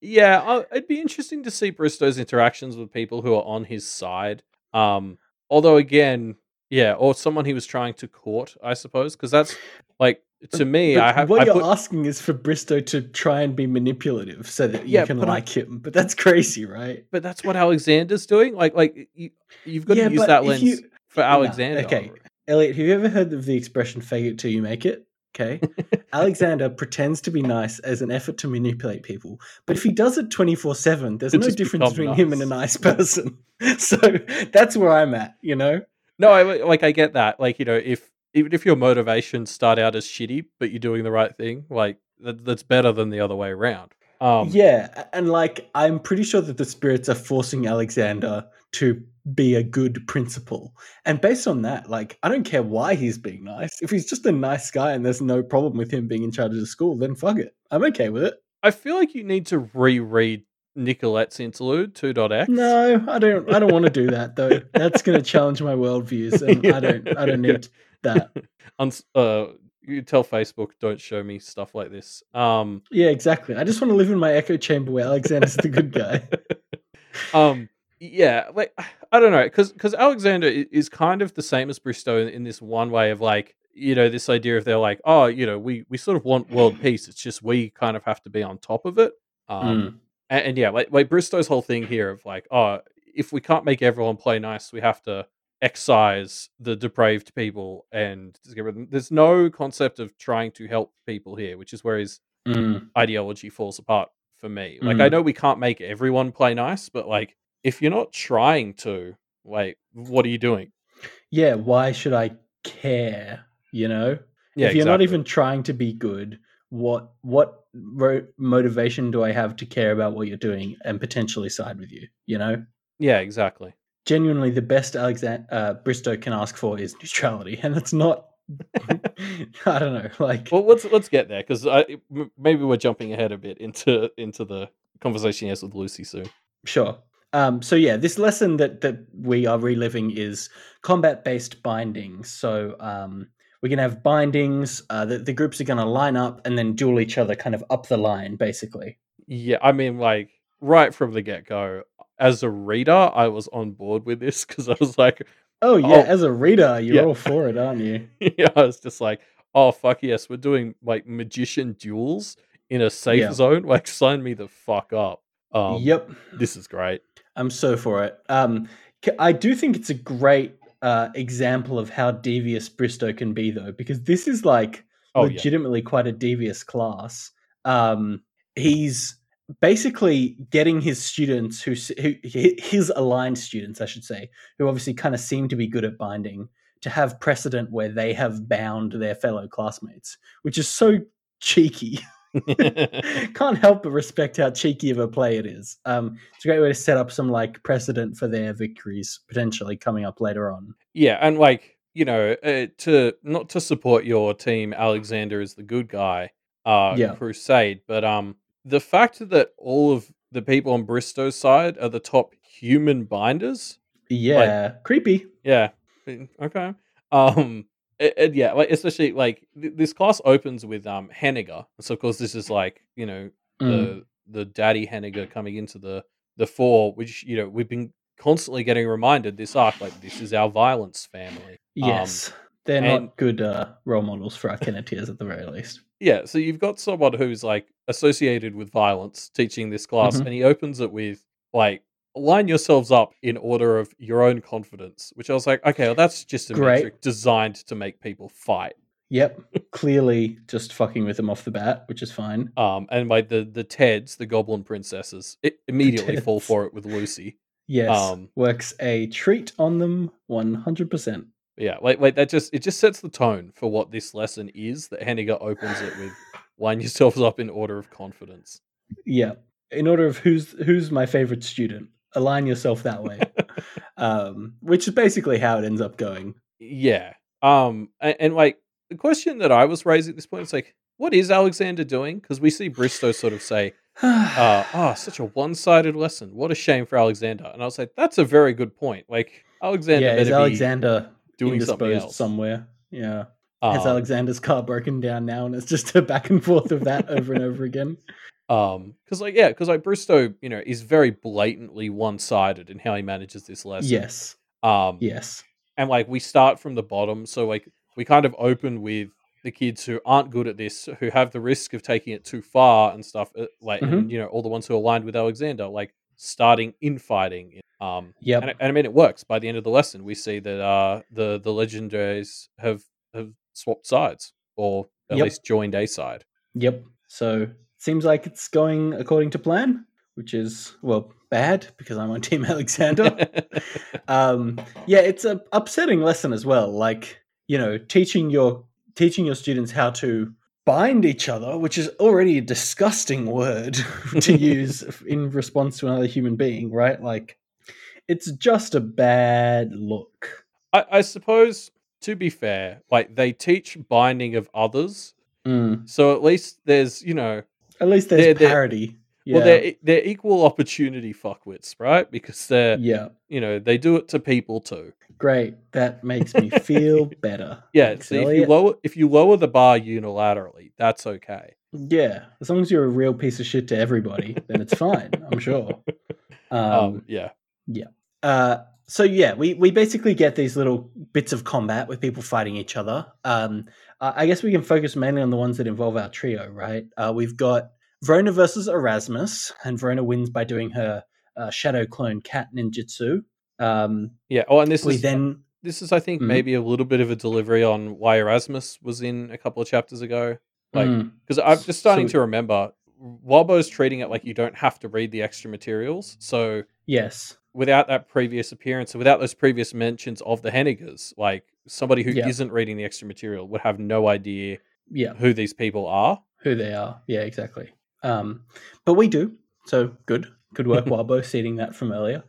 Yeah, I, it'd be interesting to see Bristow's interactions with people who are on his side. Um, although again, yeah, or someone he was trying to court, I suppose, because that's like to me, But I have. what I you're put, asking is for Bristow to try and be manipulative so that you Yeah, can but I- like him. But that's crazy, right? but that's what Alexander's doing. Like, like you, you've got to use that lens you- for Alexander. okay, Elliot, have you ever heard of the expression "fake it till you make it"? Okay, Alexander pretends to be nice as an effort to manipulate people, but if he does it twenty four seven, there's It no difference between him and a nice person. so that's where I'm at. You know. No, I like I get that. Like you know, if even if your motivations start out as shitty, but you're doing the right thing, like that, that's better than the other way around. Um, yeah, and like I'm pretty sure that the spirits are forcing Alexander to be a good principal. And based on that, like I don't care why he's being nice. If he's just a nice guy and there's no problem with him being in charge of the school, then fuck it. I'm okay with it. I feel like you need to reread Nicolette's interlude 2.x. No, I don't I don't want to do that though. That's gonna challenge my worldviews and I don't I don't need that. Uns- uh, you tell Facebook, don't show me stuff like this. Um, Yeah, exactly. I just want to live in my echo chamber where Alexander's the good guy. um, yeah, like I don't know, because because Alexander is kind of the same as Bristow in, in this one way of like, you know, this idea of they're like, oh, you know, we we sort of want world peace. It's just we kind of have to be on top of it. Um, Mm. and, and yeah, like like Bristow's whole thing here of like, oh, if we can't make everyone play nice, we have to excise the depraved people and just get rid of them. There's no concept of trying to help people here, which is where his Mm. ideology falls apart for me. Like I Mhm. know we can't make everyone play nice, but like if you're not trying to, like what are you doing? Yeah, why should I care? You know, Yeah, if you're not even trying to be good, what what ro- motivation do I have to care about what you're doing and potentially side with you? You know, Yeah, exactly. genuinely, the best Alexander uh, Bristow can ask for is neutrality, and it's not. I don't know, like Well, let's let's get there because maybe we're jumping ahead a bit into into the conversation he has with Lucy soon. Sure. Um, so yeah, this lesson that that we are reliving is combat based bindings. So um, we're gonna have bindings. Uh, the, the groups are gonna line up and then duel each other, kind of up the line, basically. Yeah, I mean, like right from the get go, as a reader, I was on board with this because I was like, Oh yeah, Oh, as a reader, you're yeah. all for it, aren't you? yeah, I was just like, oh fuck yes, we're doing like magician duels in a safe Yeah. zone. Like, sign me the fuck up. Um, yep, this is great. I'm so for it. Um, I do think it's a great uh, example of how devious Bristow can be, though, because this is like Oh yeah, legitimately quite a devious class. Um, he's basically getting his students who, who his aligned students, I should say, who obviously kind of seem to be good at binding, to have precedent where they have bound their fellow classmates, which is so cheeky. Can't help but respect how cheeky of a play it is. Um, it's a great way to set up some like precedent for their victories potentially coming up later on. yeah, and like you know, uh, to not to support your team, Alexander is the good guy. Uh, Yeah. Crusade, but um, the fact that all of the people on Bristow's side are the top human binders. Yeah, creepy. Yeah. Okay. Um. And yeah, like especially like th- this class opens with um Henniger, so of course this is like you know Mm. the the daddy Henniger coming into the the four, which you know we've been constantly getting reminded this arc like this is our violence family. Yes, they're Um, and- not good uh, role models for our Kenneteers at the very least. Yeah, so you've got someone who's like associated with violence teaching this class, Mhm. and he opens it with like line yourselves up in order of your own confidence, which I was like, okay, well, that's just a Great. metric designed to make people fight. Yep, clearly just fucking with them off the bat, which is fine. Um, and like the the Teds, the Goblin Princesses, it immediately fall for it with Lucy. Yes, Um, works a treat on them one hundred percent. Yeah, like like that just it just sets the tone for what this lesson is. That Henniger opens it with line yourselves up in order of confidence. Yeah, in order of who's who's my favorite student, align yourself that way. um, which is basically how it ends up going. Yeah. Um and, and like the question that I was raising at this point is like, what is Alexander doing? Because we see Bristow sort of say, uh, oh, such a one-sided lesson. What a shame for Alexander. And I was like, that's a very good point. Like Alexander yeah, is Alexander doing something else. somewhere? Yeah. Has Um, Alexander's car broken down now, and it's just a back and forth of that over and over again. Um, because like yeah, because like Bristow, you know, is very blatantly one-sided in how he manages this lesson. Yes, Um, yes, and like we start from the bottom, so like we kind of open with the kids who aren't good at this, who have the risk of taking it too far and stuff. uh, Like Mm-hmm. and, you know, all the ones who aligned with Alexander, like starting infighting. Um, Yeah. and, and I mean it works. By the end of the lesson, we see that uh the the legendaries have have swapped sides, or at Yep. least joined a side. yep. So seems like it's going according to plan, which is well bad because I'm on Team Alexander. um yeah it's a upsetting lesson as well like you know teaching your teaching your students how to bind each other which is already a disgusting word to use in response to another human being right like it's just a bad look I, I suppose to be fair, like they teach binding of others, Mm. so at least there's you know at least there's They're- they're- parity Yeah. Well, they're they're equal opportunity fuckwits, right? Because they're yeah. you know they do it to people too. Great. That makes me feel better. Yeah. Thanks, See, if you lower if you lower the bar unilaterally, that's okay. Yeah. As long as you're a real piece of shit to everybody, then it's fine. I'm sure. Um, Um, yeah. Uh, so yeah, we we basically get these little bits of combat with people fighting each other. Um, I guess we can focus mainly on the ones that involve our trio, right? Uh, we've got Verona versus Erasmus, and Verona wins by doing her uh, shadow clone cat ninjutsu. Um, Yeah. Oh, and this we is then this is I think Mhm. maybe a little bit of a delivery on why Erasmus was in a couple of chapters ago. Like Mm, because I'm just starting So- to remember Wildbow's treating it like you don't have to read the extra materials. So yes, without that previous appearance, without those previous mentions of the Hennigers, like somebody who Yeah. not reading the extra material would have no idea yeah, who these people are. who they are. Yeah, exactly. Um, but we do. So good. Good work, Wildbow, seeding that from earlier.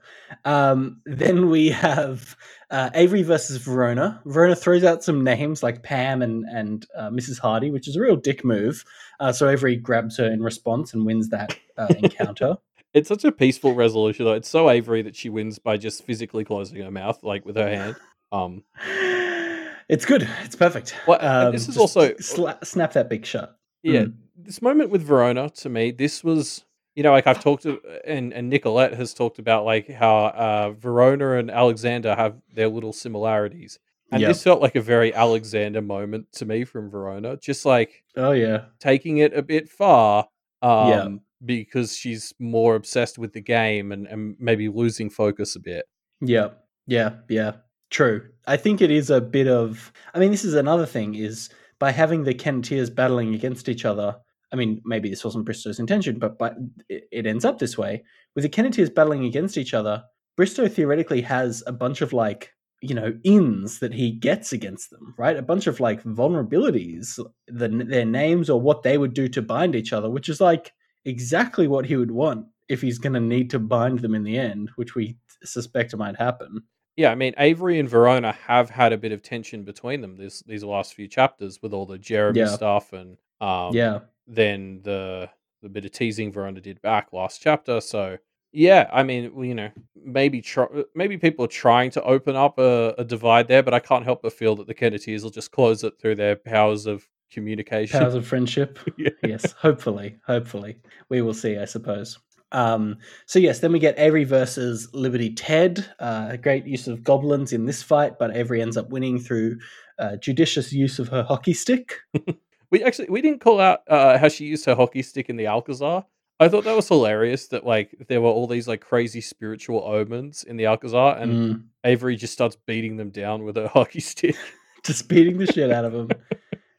Um, then we have uh, Avery versus Verona. Verona throws out some names like Pam and, and uh, Mrs. Hardy, which is a real dick move. Uh, so Avery grabs her in response and wins that uh, encounter. It's such a peaceful resolution though. It's so Avery that she wins by just physically closing her mouth, like with her hand. Um it's good. It's perfect. Well, and this is also- sla- snap that big shut. Yeah, Mm. this moment with Verona to me, this was you know like I've talked to and and Nicolette has talked about like how uh, Verona and Alexander have their little similarities, and Yep. this felt like a very Alexander moment to me from Verona, just like Oh yeah, taking it a bit far. Um, Yeah. Because she's more obsessed with the game and, and maybe losing focus a bit. Yeah, yeah, yeah. True. I think it is a bit of. I mean, this is another thing: is by having the Kenneteers battling against each other. I mean, maybe this wasn't Bristow's intention, but but it, ends up this way with the Kenneteers battling against each other. Bristow theoretically has a bunch of like you know ins that he gets against them, right? A bunch of like vulnerabilities, the, their names or what they would do to bind each other, which is like exactly what he would want if he's going to need to bind them in the end, which we suspect might happen. Yeah, I mean Avery and Verona have had a bit of tension between them this these last few chapters with all the Jeremy Yeah. stuff and um, yeah, then the the bit of teasing Verona did back last chapter. So yeah, I mean, you know, maybe try, maybe people are trying to open up a, a divide there, but I can't help but feel that the Kenneteers will just close it through their powers of communication. powers of friendship. Yeah. yes, hopefully, hopefully we will see. I suppose. Um, so yes, then we get Avery versus Liberty Ted. Uh, a great use of goblins in this fight, but Avery ends up winning through uh, judicious use of her hockey stick. We actually we didn't call out uh, how she used her hockey stick in the Alcazar. I thought that was hilarious that like there were all these like crazy spiritual omens in the Alcazar, and Mm. Avery just starts beating them down with her hockey stick. just beating the shit out of him.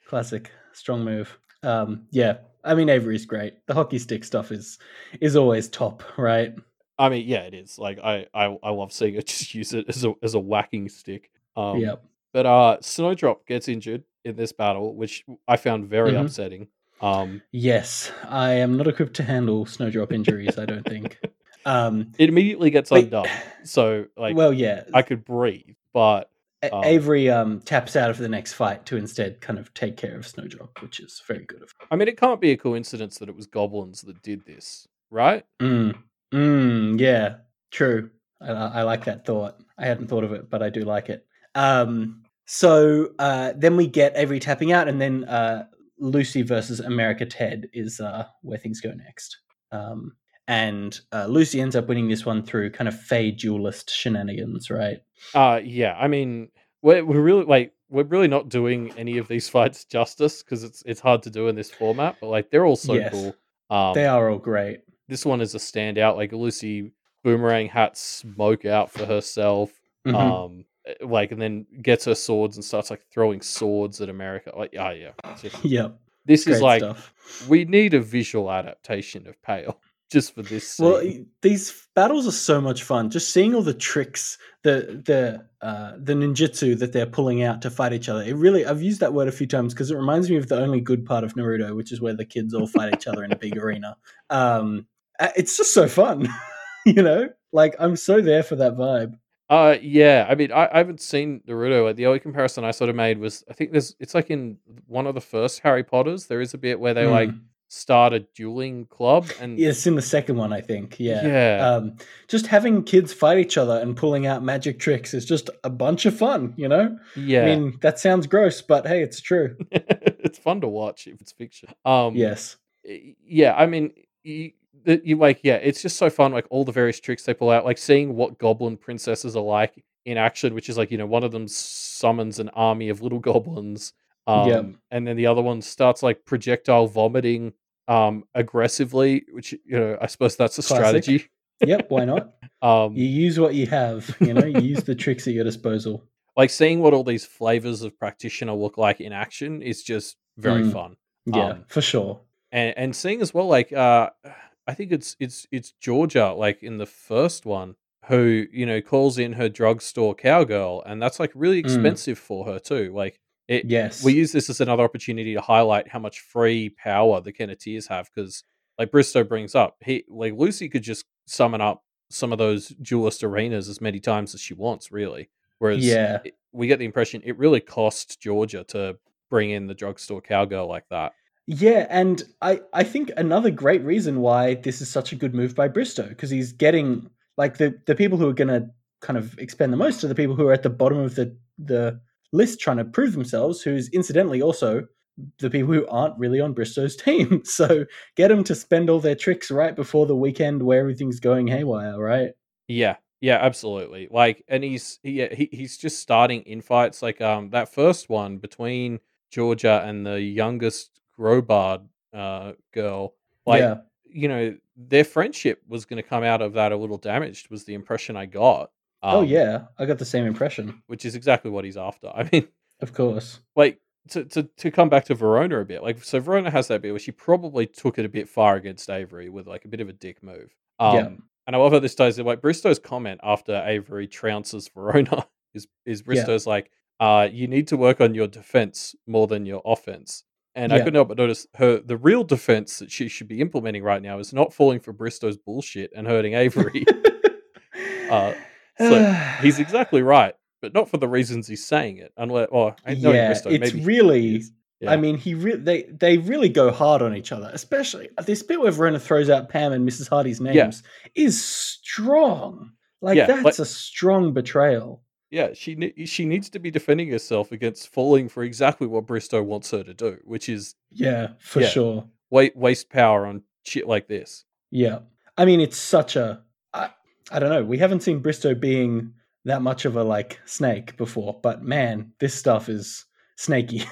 Classic, strong move. Um, yeah, I mean Avery's great. The hockey stick stuff is is always top, right? I mean, yeah, it is. Like I, I, I love seeing her just use it as a as a whacking stick. Um, yep. But uh, Snowdrop gets injured in this battle, which I found very Mhm. upsetting. Um, Yes, I am not equipped to handle snowdrop injuries. I don't think. Um, it immediately gets undone, so like well, yeah, I could breathe, but um, Avery um, taps out of the next fight to instead kind of take care of Snowdrop, which is very good of her. I mean, it can't be a coincidence that it was goblins that did this, right? Mm. Mm, yeah, true. I, I like that thought. I hadn't thought of it, but I do like it. Um, so uh, then we get Avery tapping out, and then uh, Lucy versus America Ted is uh, where things go next. Um, and uh, Lucy ends up winning this one through kind of Fey duelist shenanigans, right? Uh yeah. I mean, we're we're really like we're really not doing any of these fights justice because it's it's hard to do in this format. But like they're all so Yes. cool. Um, they are all great. this one is a standout. Like Lucy boomerang hat smoke out for herself. Mhm. Um, eh, like and then gets her swords and starts like throwing swords at America. Like, yeah, yeah. Just- yep, this great is like stuff. we need a visual adaptation of Pale just for this. Scene. Well, these battles are so much fun. Just seeing all the tricks, the the uh, the ninjutsu that they're pulling out to fight each other. It really, I've used that word a few times because it reminds me of the only good part of Naruto, which is where the kids all fight each other in a big arena. Um, it's just so fun, you know. Like I'm so there for that vibe. Uh yeah, I mean I, I haven't seen Naruto. The only comparison I sort of made was I think there's it's like in one of the first Harry Potters, there is a bit where they like Mm. Start a dueling club and It's in the second one, I think. Yeah. Yeah. Um, just having kids fight each other and pulling out magic tricks is just a bunch of fun, you know? yeah, I mean, that sounds gross, but hey, it's true. it's fun to watch if it's fiction. Um, yes. yeah, I mean, you, you like, yeah, it's just so fun. Like all the various tricks they pull out, like seeing what goblin princesses are like in action, which is like, you know, one of them summons an army of little goblins. Um, Yep. and then the other one starts like projectile vomiting um aggressively, which you know, I suppose that's a Classic. strategy. Yep. Why not? Um, You use what you have, you know, you use the tricks at your disposal. like seeing what all these flavors of practitioner look like in action is just very Mm. fun. Yeah, Um, for sure. and and seeing as well like uh i think it's it's it's georgia like in the first one who you know calls in her drugstore cowgirl and that's like really Mm. expensive for her too like it Yes. we use this as another opportunity to highlight how much free power the kenneteers have because like bristow brings up he like lucy could just summon up some of those duelist arenas as many times as she wants really whereas Yeah. it- we get the impression it really cost georgia to bring in the drugstore cowgirl like that Yeah, and I I think another great reason why this is such a good move by Bristow because he's getting like the the people who are going to kind of expend the most are the people who are at the bottom of the the list trying to prove themselves, who's incidentally also the people who aren't really on Bristow's team. So get them to spend all their tricks right before the weekend where everything's going haywire, right? Yeah, yeah, absolutely. Like, and he's he, yeah, he he's just starting in fights. Like, um, that first one between Georgia and the youngest Grobard uh girl. Like, yeah. you know, their friendship was going to come out of that a little damaged. Was the impression I got. Oh Um, yeah, I got the same impression. which is exactly what he's after. I mean, Of course. like to to to come back to Verona a bit. Like, so Verona has that bit where she probably took it a bit far against Avery with like a bit of a dick move. Um, Yeah. And I love how this ties in. Like Bristow's comment after Avery trounces Verona is is Bristow's like, uh, you need to work on your defense more than your offense. And I couldn't help but notice her the real defense that she should be implementing right now is not falling for Bristow's bullshit and hurting Avery. Uh, so he's exactly right, but not for the reasons he's saying it. Unless, or know yeah, it's maybe really. Yeah. I mean, he re- they they really go hard on each other, especially uh, this bit where Verona throws out Pam and Mrs. Hardy's names is strong. Like Yeah, that's like- a strong betrayal. yeah, she ne- she needs to be defending herself against falling for exactly what Bristow wants her to do, which is Yeah, for Yeah. sure. wa- waste power on shit like this. Yeah, I mean, it's such a. I, don't know. We haven't seen Bristow being that much of a like snake before, but man, this stuff is snaky.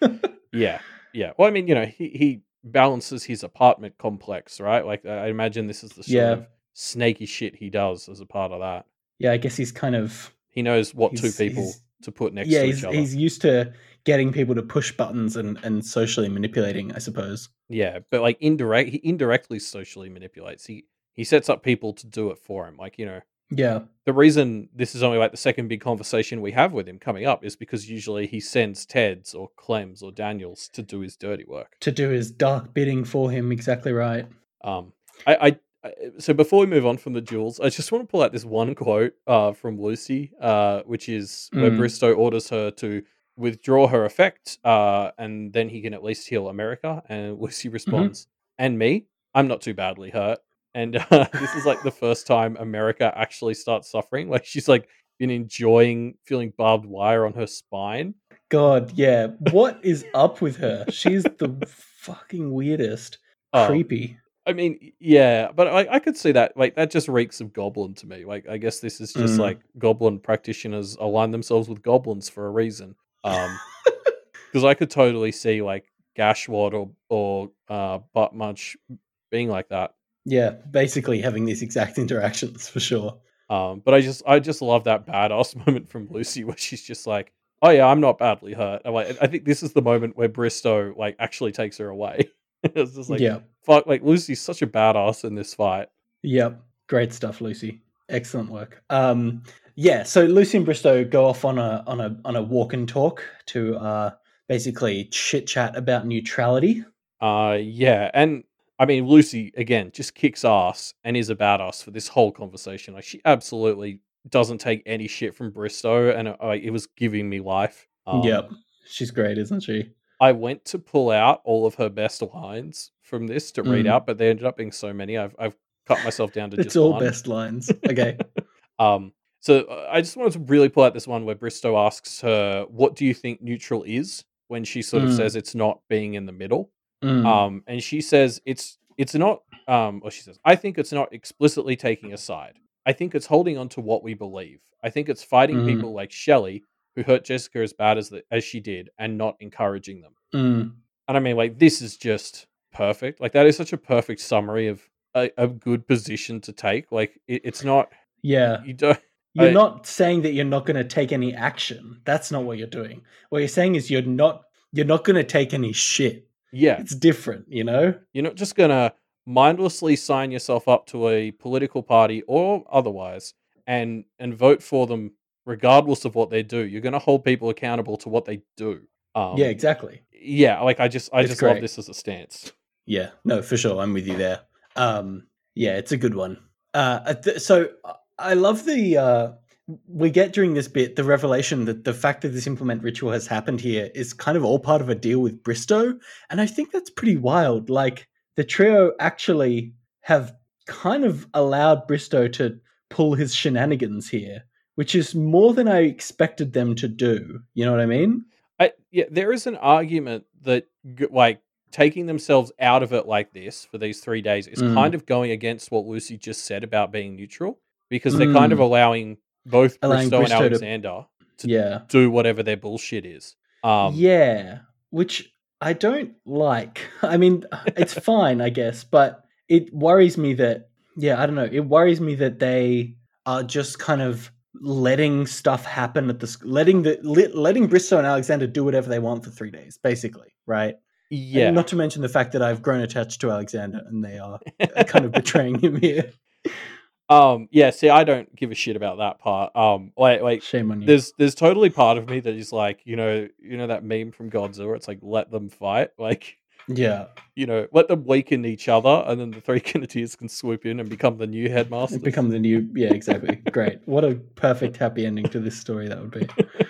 Yeah, yeah. Well, I mean, you know, he he balances his apartment complex, right? Like, I imagine this is the sort Yeah. of snaky shit he does as a part of that. yeah, I guess he's kind of He knows what two people to put next yeah, to he's each other. he's used to getting people to push buttons and and socially manipulating, I suppose. Yeah, but like indirect, he indirectly socially manipulates. He he sets up people to do it for him. Like you know, Yeah, the reason this is only like the second big conversation we have with him coming up is because usually he sends Ted's or Clem's or Daniel's to do his dirty work. to do his dark bidding for him. Exactly right. Um, I, I, I so before we move on from the jewels, I just want to pull out this one quote uh from Lucy, uh, which is where Mm. Bristow orders her to withdraw her effect, uh, and then he can at least heal America. And Lucy responds, "And me, I'm not too badly hurt." And uh, this is like the first time America actually starts suffering. Like she's like been enjoying feeling barbed wire on her spine. God, yeah. What is up with her? She's the fucking weirdest. Oh, Creepy. I mean, yeah, but I, I could see that. Like, that just reeks of goblin to me. Like, I guess this is just Mm. like goblin practitioners align themselves with goblins for a reason. Um, because I could totally see like Gashwad or or uh, Butt Munch being like that. Yeah, basically having these exact interactions for sure. Um, but I just I just love that badass moment from Lucy where she's just like, "Oh yeah, I'm not badly hurt." I'm like, I think this is the moment where Bristow like actually takes her away. it's just like, yeah. fuck, like Lucy's such a badass in this fight. Yep. Great stuff, Lucy. Excellent work. Um yeah, so Lucy and Bristow go off on a on a on a walk and talk to uh basically chit chat about neutrality. Uh, yeah, and I mean Lucy again just kicks ass and is a badass for this whole conversation. Like she absolutely doesn't take any shit from Bristow, and uh, like, it was giving me life. Um, yep. She's great, isn't she? I went to pull out all of her best lines from this to read Mm. out, but they ended up being so many. I've I've cut myself down to It's just all one. best lines. Okay. Um, so uh, I just wanted to really pull out this one where Bristow asks her, "What do you think neutral is?" When she sort of Mm. says it's not being in the middle. Mm. Um, and she says it's it's not. Um, or she says, "I think it's not explicitly taking a side. I think it's holding on to what we believe. I think it's fighting Mhm. people like Shelley who hurt Jessica as bad as the, as she did, and not encouraging them." Mm. And I mean, like, this is just perfect. Like, that is such a perfect summary of a, a good position to take. Like, it, it's not. Yeah. You don't. You're I- not saying that you're not going to take any action. That's not what you're doing. What you're saying is you're not you're not going to take any shit. Yeah, It's different, you know? you're not just gonna mindlessly sign yourself up to a political party or otherwise, and and vote for them regardless of what they do. You're gonna hold people accountable to what they do. Um, yeah, exactly. yeah. Like, I just, I It's just love this as a stance. Yeah, no, for sure. I'm with you there. Um, yeah, it's a good one. Uh, so I love the uh, we get during this bit the revelation that the fact that this implement ritual has happened here is kind of all part of a deal with Bristow, and I think that's pretty wild. Like the trio actually have kind of allowed Bristow to pull his shenanigans here, which is more than I expected them to do. You know what I mean? I, yeah, there is an argument that like taking themselves out of it like this for these three days is Mm. kind of going against what Lucy just said about being neutral because they're kind of allowing both. Allowing Bristow, Bristow and Alexander to Yeah. do whatever their bullshit is. Um, yeah, which I don't like. I mean, it's fine, I guess, but it worries me that yeah, I don't know. It worries me that they are just kind of letting stuff happen at the letting the let, letting Bristow and Alexander do whatever they want for 3 days, basically, right? And yeah. not to mention the fact that I've grown attached to Alexander and they are kind of betraying him here. Um, yeah. See, I don't give a shit about that part. Um, like, like Shame on you. there's there's totally part of me that is like, you know, you know that meme from Godzilla. It's like let them fight. Like, yeah, you know, let them weaken each other, and then the three Kenneteers can swoop in and become the new headmaster. become the new yeah, exactly. Great. What a perfect happy ending to this story that would be.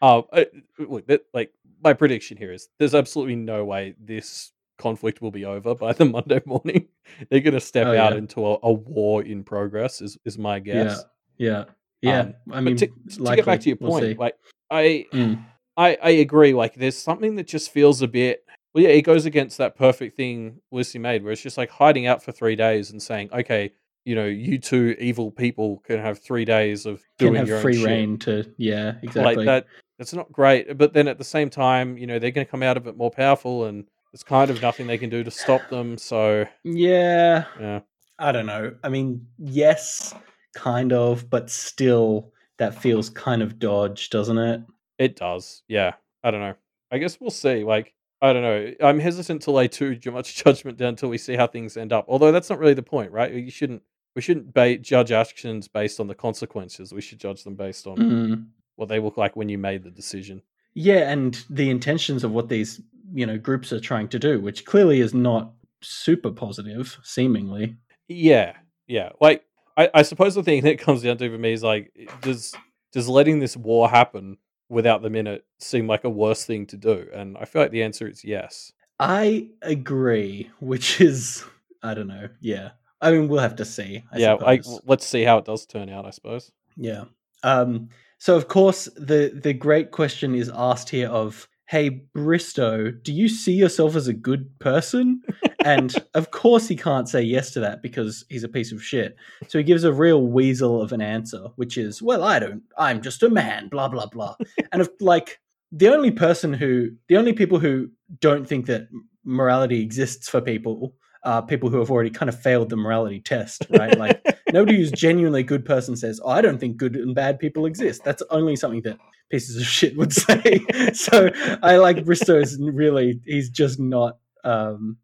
Um, uh, look, that, like my prediction here is there's absolutely no way this conflict will be over by the Monday morning. They're going to step Oh, out yeah. into a, a war in progress. Is is my guess. Yeah. Yeah. Um, I mean, to, to likely, get back to your we'll point, like I, Mm. I, I agree. Like there's something that just feels a bit. Well, yeah, it goes against that perfect thing Lucy made, where it's just like hiding out for three days and saying, okay, you know, you two evil people can have three days of can doing have your free reign to yeah, exactly. Like that. That's not great. But then at the same time, you know, they're going to come out of it more powerful, and there's kind of nothing they can do to stop them. So Yeah, yeah, I don't know. I mean, yes, kind of, but still, that feels kind of dodge, doesn't it? it does. Yeah, I don't know. I guess we'll see. Like. I don't know. I'm hesitant to lay too much judgment down until we see how things end up. Although that's not really the point, right? You shouldn't. We shouldn't ba- judge actions based on the consequences. We should judge them based on Mm. what they look like when you made the decision. Yeah, and the intentions of what these you know groups are trying to do, which clearly is not super positive, seemingly. Yeah, yeah. Like I, I suppose the thing that comes down to for me is like, does does letting this war happen without them in it seem like a worse thing to do? And I feel like the answer is yes. I agree, which is I don't know. Yeah, I mean, we'll have to see. I yeah, suppose. let's see how it does turn out. I suppose. Yeah. Um, so of course the the great question is asked here of, hey Bristow, do you see yourself as a good person? and of course he can't say yes to that because he's a piece of shit. So he gives a real weasel of an answer, which is, well, I don't. I'm just a man. Blah blah blah. and if like the only person who, the only people who don't think that morality exists for people are people who have already kind of failed the morality test, right? Like nobody who's genuinely a good person says, oh, I don't think good and bad people exist. That's only something that pieces of shit would say. so I like Bristow is really, he's just not, um,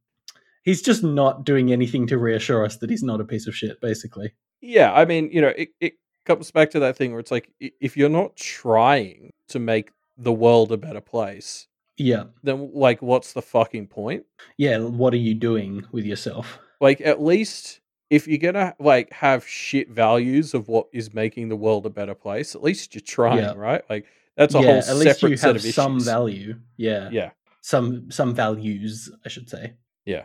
he's just not doing anything to reassure us that he's not a piece of shit, basically. Yeah, I mean, you know, it, it comes back to that thing where it's like if you're not trying to make the world a better place, Yeah. then like what's the fucking point? Yeah. What are you doing with yourself? Like at least if you're gonna like have shit values of what is making the world a better place, at least you're trying, Yeah. right? Like that's a yeah. whole At least you set have of some value. Yeah. Yeah. Some, some values, I should say. Yeah.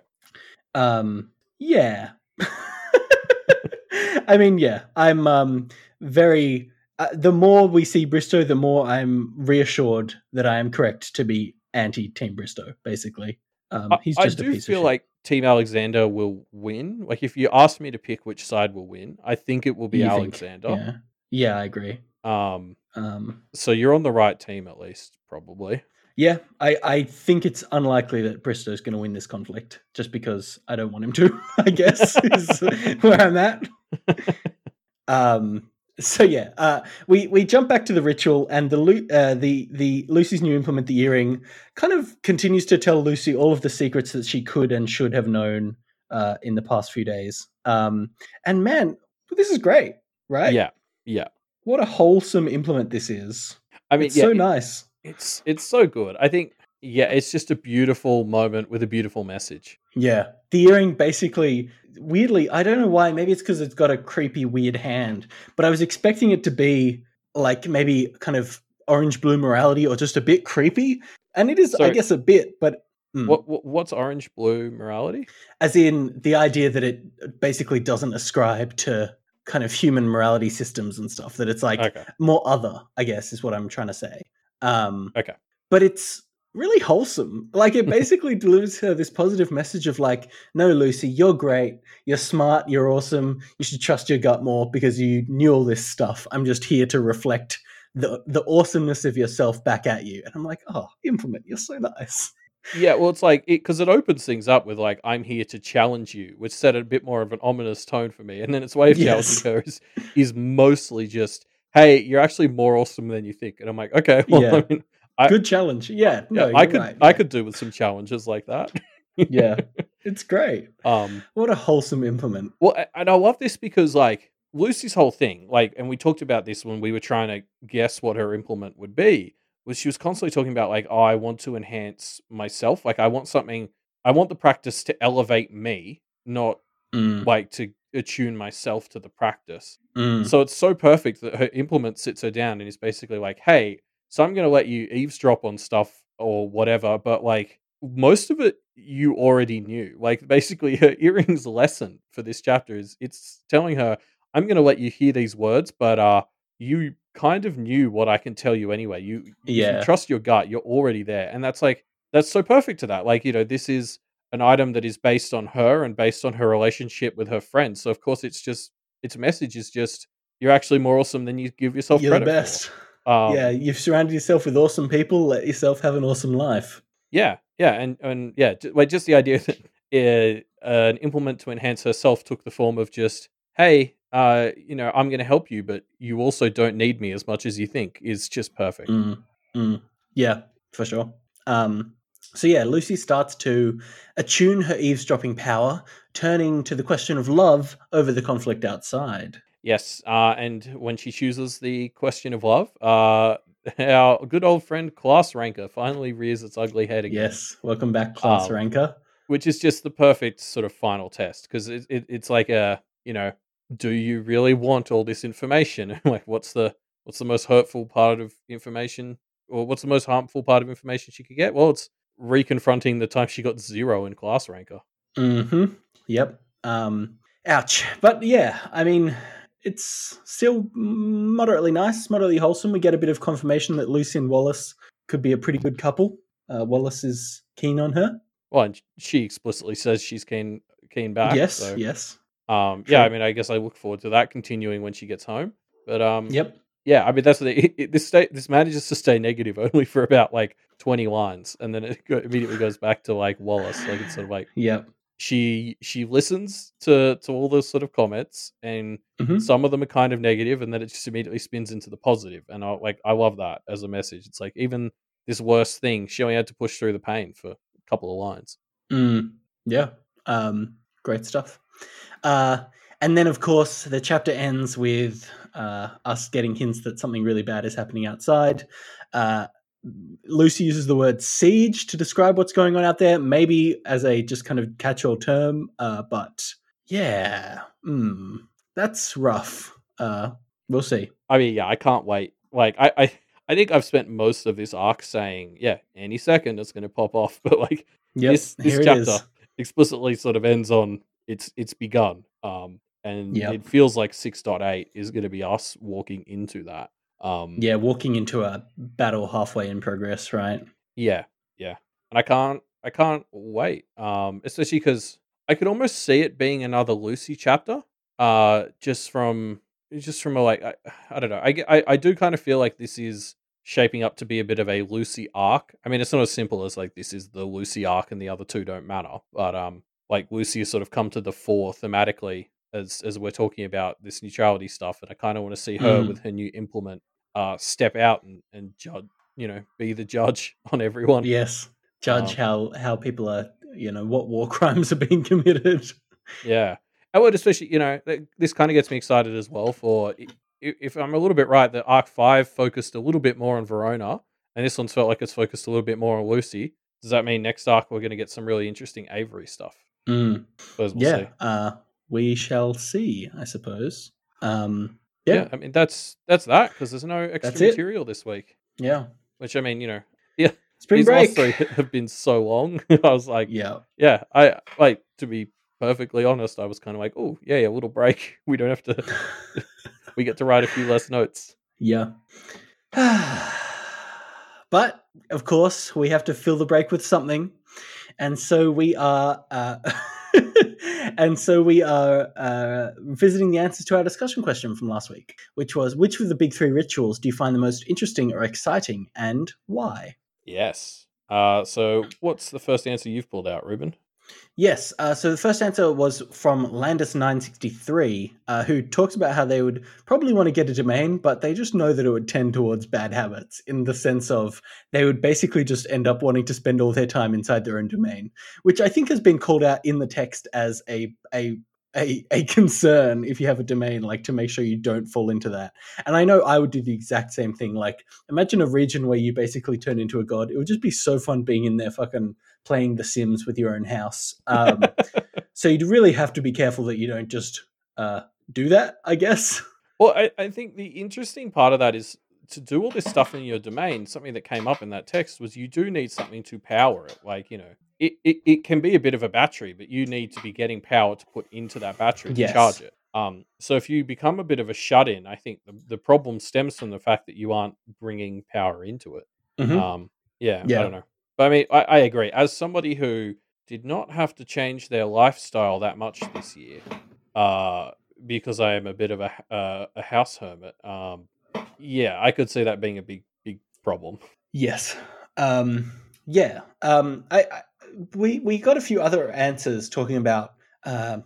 Um, yeah. I mean, yeah, I'm um very. Uh, the more we see Bristow, the more I'm reassured that I am correct to be anti Team Bristow. Basically, um, I, he's I just a do piece feel like Team Alexander will win. Like if you ask me to pick which side will win, I think it will be You think, Alexander. yeah, yeah, I agree. Um, Um, so you're on the right team at least, probably. yeah, I, I think it's unlikely that Bristow's going to win this conflict, just because I don't want him to. I guess is where I'm at. Um, so yeah, uh, we we jump back to the ritual, and the uh, the the Lucy's new implement, the earring, kind of continues to tell Lucy all of the secrets that she could and should have known uh, in the past few days. Um, and man, this is great, right? Yeah, yeah. What a wholesome implement this is. I mean, it's yeah, so it- nice. it's it's so good. I think yeah, it's just a beautiful moment with a beautiful message. Yeah. The earring basically, weirdly, I don't know why. Maybe it's because it's got a creepy, weird hand, but I was expecting it to be like maybe kind of orange blue morality or just a bit creepy. And it is, I guess, a bit, but mm. What, what what's orange blue morality? as in the idea that it basically doesn't ascribe to kind of human morality systems and stuff, that it's like Okay, more other, I guess, is what I'm trying to say. Um, okay. but it's really wholesome. Like it basically delivers her this positive message of like, no, Lucy, you're great, you're smart, you're awesome. You should trust your gut more because you knew all this stuff. I'm just here to reflect the the awesomeness of yourself back at you. And I'm like, oh, implement, you're so nice. Yeah, well, it's like because it, opens things up with like I'm here to challenge you, which set a bit more of an ominous tone for me, and then its way of Yes. challenging her is is mostly just, "Hey, you're actually more awesome than you think," and I'm like, okay, well, Yeah. I mean, I- Good challenge. Yeah, no, yeah, I could right, I could do with some challenges like that. yeah, it's great. Um, What a wholesome implement. Well, and I love this because like Lucy's whole thing, like, and we talked about this when we were trying to guess what her implement would be, was she was constantly talking about like, oh, I want to enhance myself, like I want something, I want the practice to elevate me, not Mm, like to attune myself to the practice. mm, So it's so perfect that her implement sits her down and is basically like, hey, so I'm going to let you eavesdrop on stuff or whatever, but like most of it you already knew. Like basically her earrings lesson for this chapter is it's telling her, I'm going to let you hear these words, but uh you kind of knew what I can tell you anyway. You Yeah. you trust your gut, you're already there. And that's like that's so perfect to that. Like, you know, this is an item that is based on her and based on her relationship with her friends. So of course it's just its message is just you're actually more awesome than you give yourself you're the best. for. Um, yeah, you've surrounded yourself with awesome people. Let yourself have an awesome life. yeah, yeah, and and yeah, ju- like just the idea that uh, an implement to enhance herself took the form of just hey, uh, you know, I'm going to help you, but you also don't need me as much as you think is just perfect. Mm, mm. Yeah, for sure. Um, so yeah, Lucy starts to attune her eavesdropping power, turning to the question of love over the conflict outside. Yes, uh, and when she chooses the question of love, uh, our good old friend Class Ranker finally rears its ugly head again. Yes, welcome back, class Um, ranker. which is just the perfect sort of final test because it, it, it's like a you know do you really want all this information like what's the what's the most hurtful part of information or what's the most harmful part of information she could get well it's reconfronting the time she got zero in class ranker Mm-hmm. Yep. Um, ouch. But yeah, I mean, it's still moderately nice, moderately wholesome. We get a bit of confirmation that Lucy and Wallace could be a pretty good couple. Uh, Wallace is keen on her. well and she explicitly says she's keen keen back yes, so, yes. um yeah i mean i guess i look forward to that continuing when she gets home but um Yep. yeah i mean that's the it, it, this state this manages to stay negative only for about like 20 lines and then it go, immediately goes back to like wallace like it's sort of like Yep. She she listens to to all those sort of comments and Mhm. some of them are kind of negative and then it just immediately spins into the positive and i like i love that as a message it's like even this worst thing she only had to push through the pain for a couple of lines Mm, yeah. Um, great stuff. Uh, and then, of course, the chapter ends with uh, us getting hints that something really bad is happening outside. Uh, Lucy uses the word siege to describe what's going on out there, maybe as a just kind of catch all term. Uh, but yeah, mm, that's rough. Uh, we'll see. i mean yeah i can't wait like i i I think I've spent most of this arc saying, yeah, any second it's going to pop off. But like Yep, this, this chapter, explicitly sort of ends on it's it's begun. Um, and Yep. it feels like 6.8 is going to be us walking into that. Um, Yeah, walking into a battle halfway in progress, right? Yeah, yeah, and I can't, I can't wait. Um, especially because I could almost see it being another Lucy chapter. Uh, just from, just from a like, I, I don't know. I, I, I do kind of feel like this is shaping up to be a bit of a Lucy arc. I mean, it's not as simple as like this is the Lucy arc and the other two don't matter. But um, like Lucy has sort of come to the fore thematically as as we're talking about this neutrality stuff, and I kind of want to see her Mm. with her new implement, uh, step out and and judge, you know, be the judge on everyone. Yes. Judge Um, how how people are, you know, what war crimes are being committed. Yeah. I would especially, you know, this kind of gets me excited as well for if I'm a little bit right, that Arc 5 focused a little bit more on Verona, and this one's felt like it's focused a little bit more on Lucy. Does that mean next arc we're going to get some really interesting Avery stuff? Mm. We'll Yeah. see. Uh, we shall see, I suppose. Um, Yeah. yeah. I mean, that's that's that because there's no extra material this week, Yeah. which I mean, you know, yeah, Spring these break. last three have been so long. I was like, Yeah. yeah, I like to be perfectly honest, I was kind of like, oh, yeah, yeah, little break. We don't have to, we get to write a few less notes. Yeah. but of course, we have to fill the break with something, and so we are. Uh, and so we are uh, visiting the answers to our discussion question from last week, which was which of the big three rituals do you find the most interesting or exciting, and why? Yes. Uh, so what's the first answer you've pulled out, Ruben? Yes. Uh, so the first answer was from Landis963, uh, who talks about how they would probably want to get a domain, but they just know that it would tend towards bad habits in the sense of they would basically just end up wanting to spend all their time inside their own domain, which I think has been called out in the text as a a a, a concern if you have a domain, like to make sure you don't fall into that. And I know I would do the exact same thing. Like, imagine a region where you basically turn into a god. It would just be so fun being in there, fucking playing The Sims with your own house. Um, so you'd really have to be careful that you don't just uh, do that. I guess. Well, I, I think the interesting part of that is to do all this stuff in your domain. Something that came up in that text was you do need something to power it. Like, you know, it, it, it can be a bit of a battery, but you need to be getting power to put into that battery to charge it. Um, so if you become a bit of a shut in, I think the, the problem stems from the fact that you aren't bringing power into it. Mhm. Um, yeah, Yeah. I don't know. But I mean, I, I agree. As somebody who did not have to change their lifestyle that much this year, uh, because I am a bit of a uh, a house hermit. Um, yeah, I could see that being a big big problem. Yes. Um, yeah. Um, I, I we we got a few other answers talking about um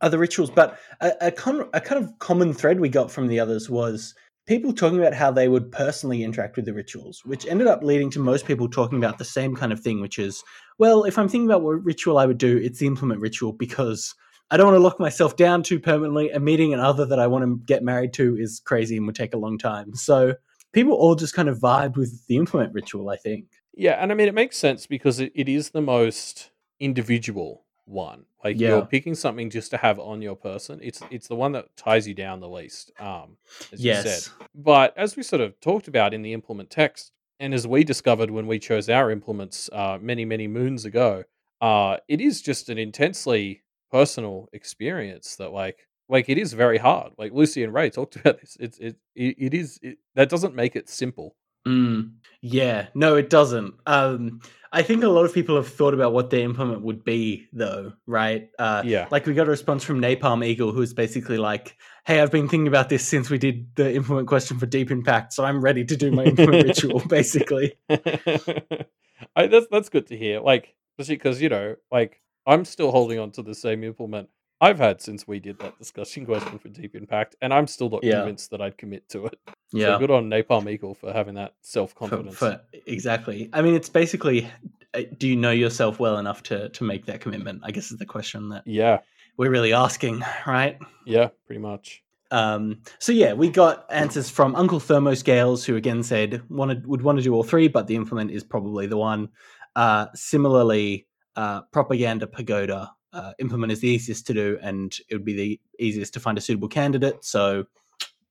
other rituals, but a, a, con- a kind of common thread we got from the others was people talking about how they would personally interact with the rituals, which ended up leading to most people talking about the same kind of thing, which is, well, if I'm thinking about what ritual I would do, it's the implement ritual because I don't want to lock myself down too permanently. A meeting an other that I want to get married to is crazy and would take a long time. So people all just kind of vibed with the implement ritual, I think. Yeah, and I mean it makes sense because it, it is the most individual one. Like Yeah. you're picking something just to have on your person. It's it's the one that ties you down the least. Um, as you said. But as we sort of talked about in the implement text, and as we discovered when we chose our implements uh, many, many moons ago, uh, it is just an intensely personal experience that, like, like it is very hard. Like Lucy and Ray talked about this. It's it it, it is it, that doesn't make it simple. Mm, yeah, no, it doesn't. Um, I think a lot of people have thought about what their implement would be, though, right? Uh, Yeah. Like we got a response from Napalm Eagle, who's basically like, "Hey, I've been thinking about this since we did the implement question for Deep Impact, so I'm ready to do my implement ritual." Basically, I, that's that's good to hear. Like, especially because you know, like I'm still holding on to the same implement I've had since we did that discussion question for Deep Impact, and I'm still not Yeah. convinced that I'd commit to it. yeah. So good on Napalm Eagle for having that self confidence. exactly. I mean, it's basically, uh, do you know yourself well enough to to make that commitment? I guess is the question that Yeah, we're really asking, right? yeah, pretty much. Um, so yeah, we got answers from Uncle Thermoscales, who again said wanted would want to do all three, but the implement is probably the one. Uh, similarly, uh, Propaganda Pagoda uh, implement is the easiest to do, and it would be the easiest to find a suitable candidate. So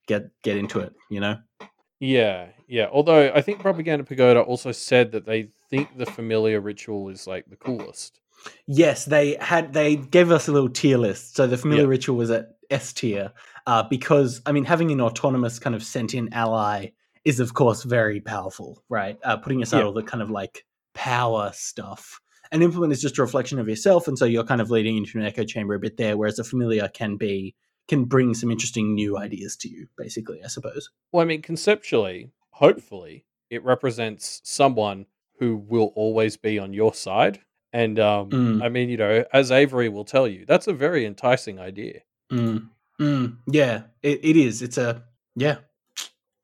get get into it, you know. Yeah, yeah. Although I think Propaganda Pagoda also said that they think the familiar ritual is like the coolest. Yes, they had. They gave us a little tier list. So the familiar Yeah. ritual was at S tier uh, because I mean having an autonomous kind of sentient ally is of course very powerful, right? Uh, putting aside Yeah. all the kind of like power stuff. An implement is just a reflection of yourself, and so you're kind of leading into an echo chamber a bit there. Whereas a familiar can be can bring some interesting new ideas to you, basically. I suppose. Well, I mean, conceptually, hopefully, it represents someone who will always be on your side. And um, Mm. I mean, you know, as Avery will tell you, that's a very enticing idea. Mm. Mm. Yeah, it, it is. It's a yeah,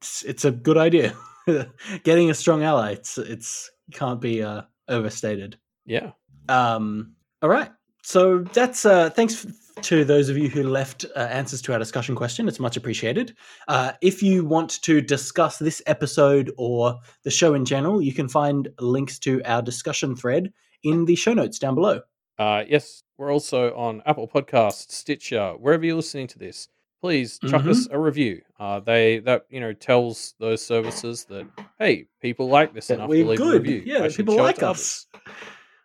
it's, it's a good idea. Getting a strong ally, it's it's can't be uh, overstated. Yeah. Um, all right, so that's uh, thanks to those of you who left uh, answers to our discussion question. It's much appreciated. Uh, if you want to discuss this episode or the show in general, you can find links to our discussion thread in the show notes down below. Uh, yes, we're also on Apple Podcasts, Stitcher, wherever you're listening to this. Please chuck Mm-hmm. us a review. Uh, they that you know tells those services that hey, people like this That enough to leave a review. Yeah, I that should people like us. others.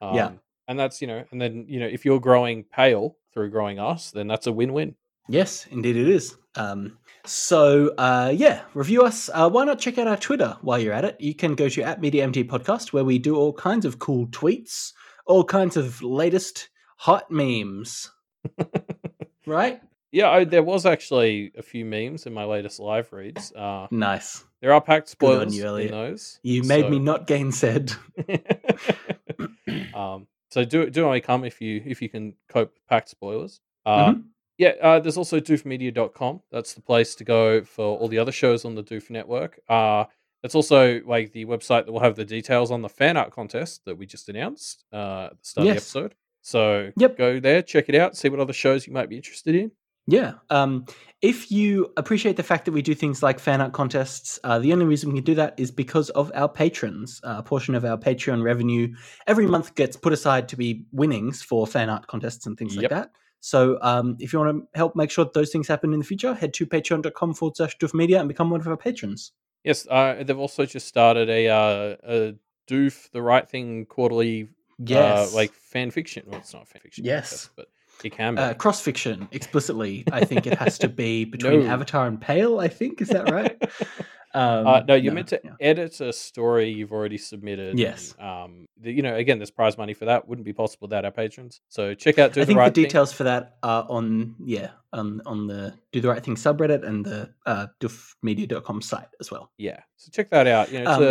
Yeah. Um, and that's you know, and then you know, if you're growing pale through growing us, then that's a win-win. Yes, indeed it is. Um, so uh, yeah, review us. Uh, why not check out our Twitter while you're at it? You can go to at MediaMT Podcast where we do all kinds of cool tweets, all kinds of latest hot memes. right? Yeah, I, there was actually a few memes in my latest live reads. Uh, Nice. there are Pact spoilers you, in those. You made me so- not gainsaid. um, so do do only come if you if you can cope with Pact spoilers. Uh, Mhm. Yeah, uh, there's also doofmedia.com. That's the place to go for all the other shows on the Doof Network. Uh, it's also like the website that will have the details on the fan art contest that we just announced uh, at the start of the episode. So Yep. go there, check it out, see what other shows you might be interested in. Yeah. Um, if you appreciate the fact that we do things like fan art contests, uh, the only reason we can do that is because of our patrons. Uh, a portion of our Patreon revenue every month gets put aside to be winnings for fan art contests and things like that. So um, if you want to help make sure that those things happen in the future, head to patreon.com forward slash doof media and become one of our patrons. Yes, uh, they've also just started a, uh, a Doof the Right Thing quarterly Yes. uh, like fan fiction. Well, it's not fan fiction. Yes. contest, but it can be. uh, cross fiction explicitly. I think it has to be between No. Avatar and Pale. I think is that right? Um, uh, no, you're meant to yeah. edit a story you've already submitted. Yes. um, the, you know, again, there's prize money for that. Wouldn't be possible without our patrons. So check out Do I the think Right the Thing. details for that are on yeah on on the Do the Right Thing subreddit and the uh, doofmedia.com site as well. Yeah. So check that out. You know, Um,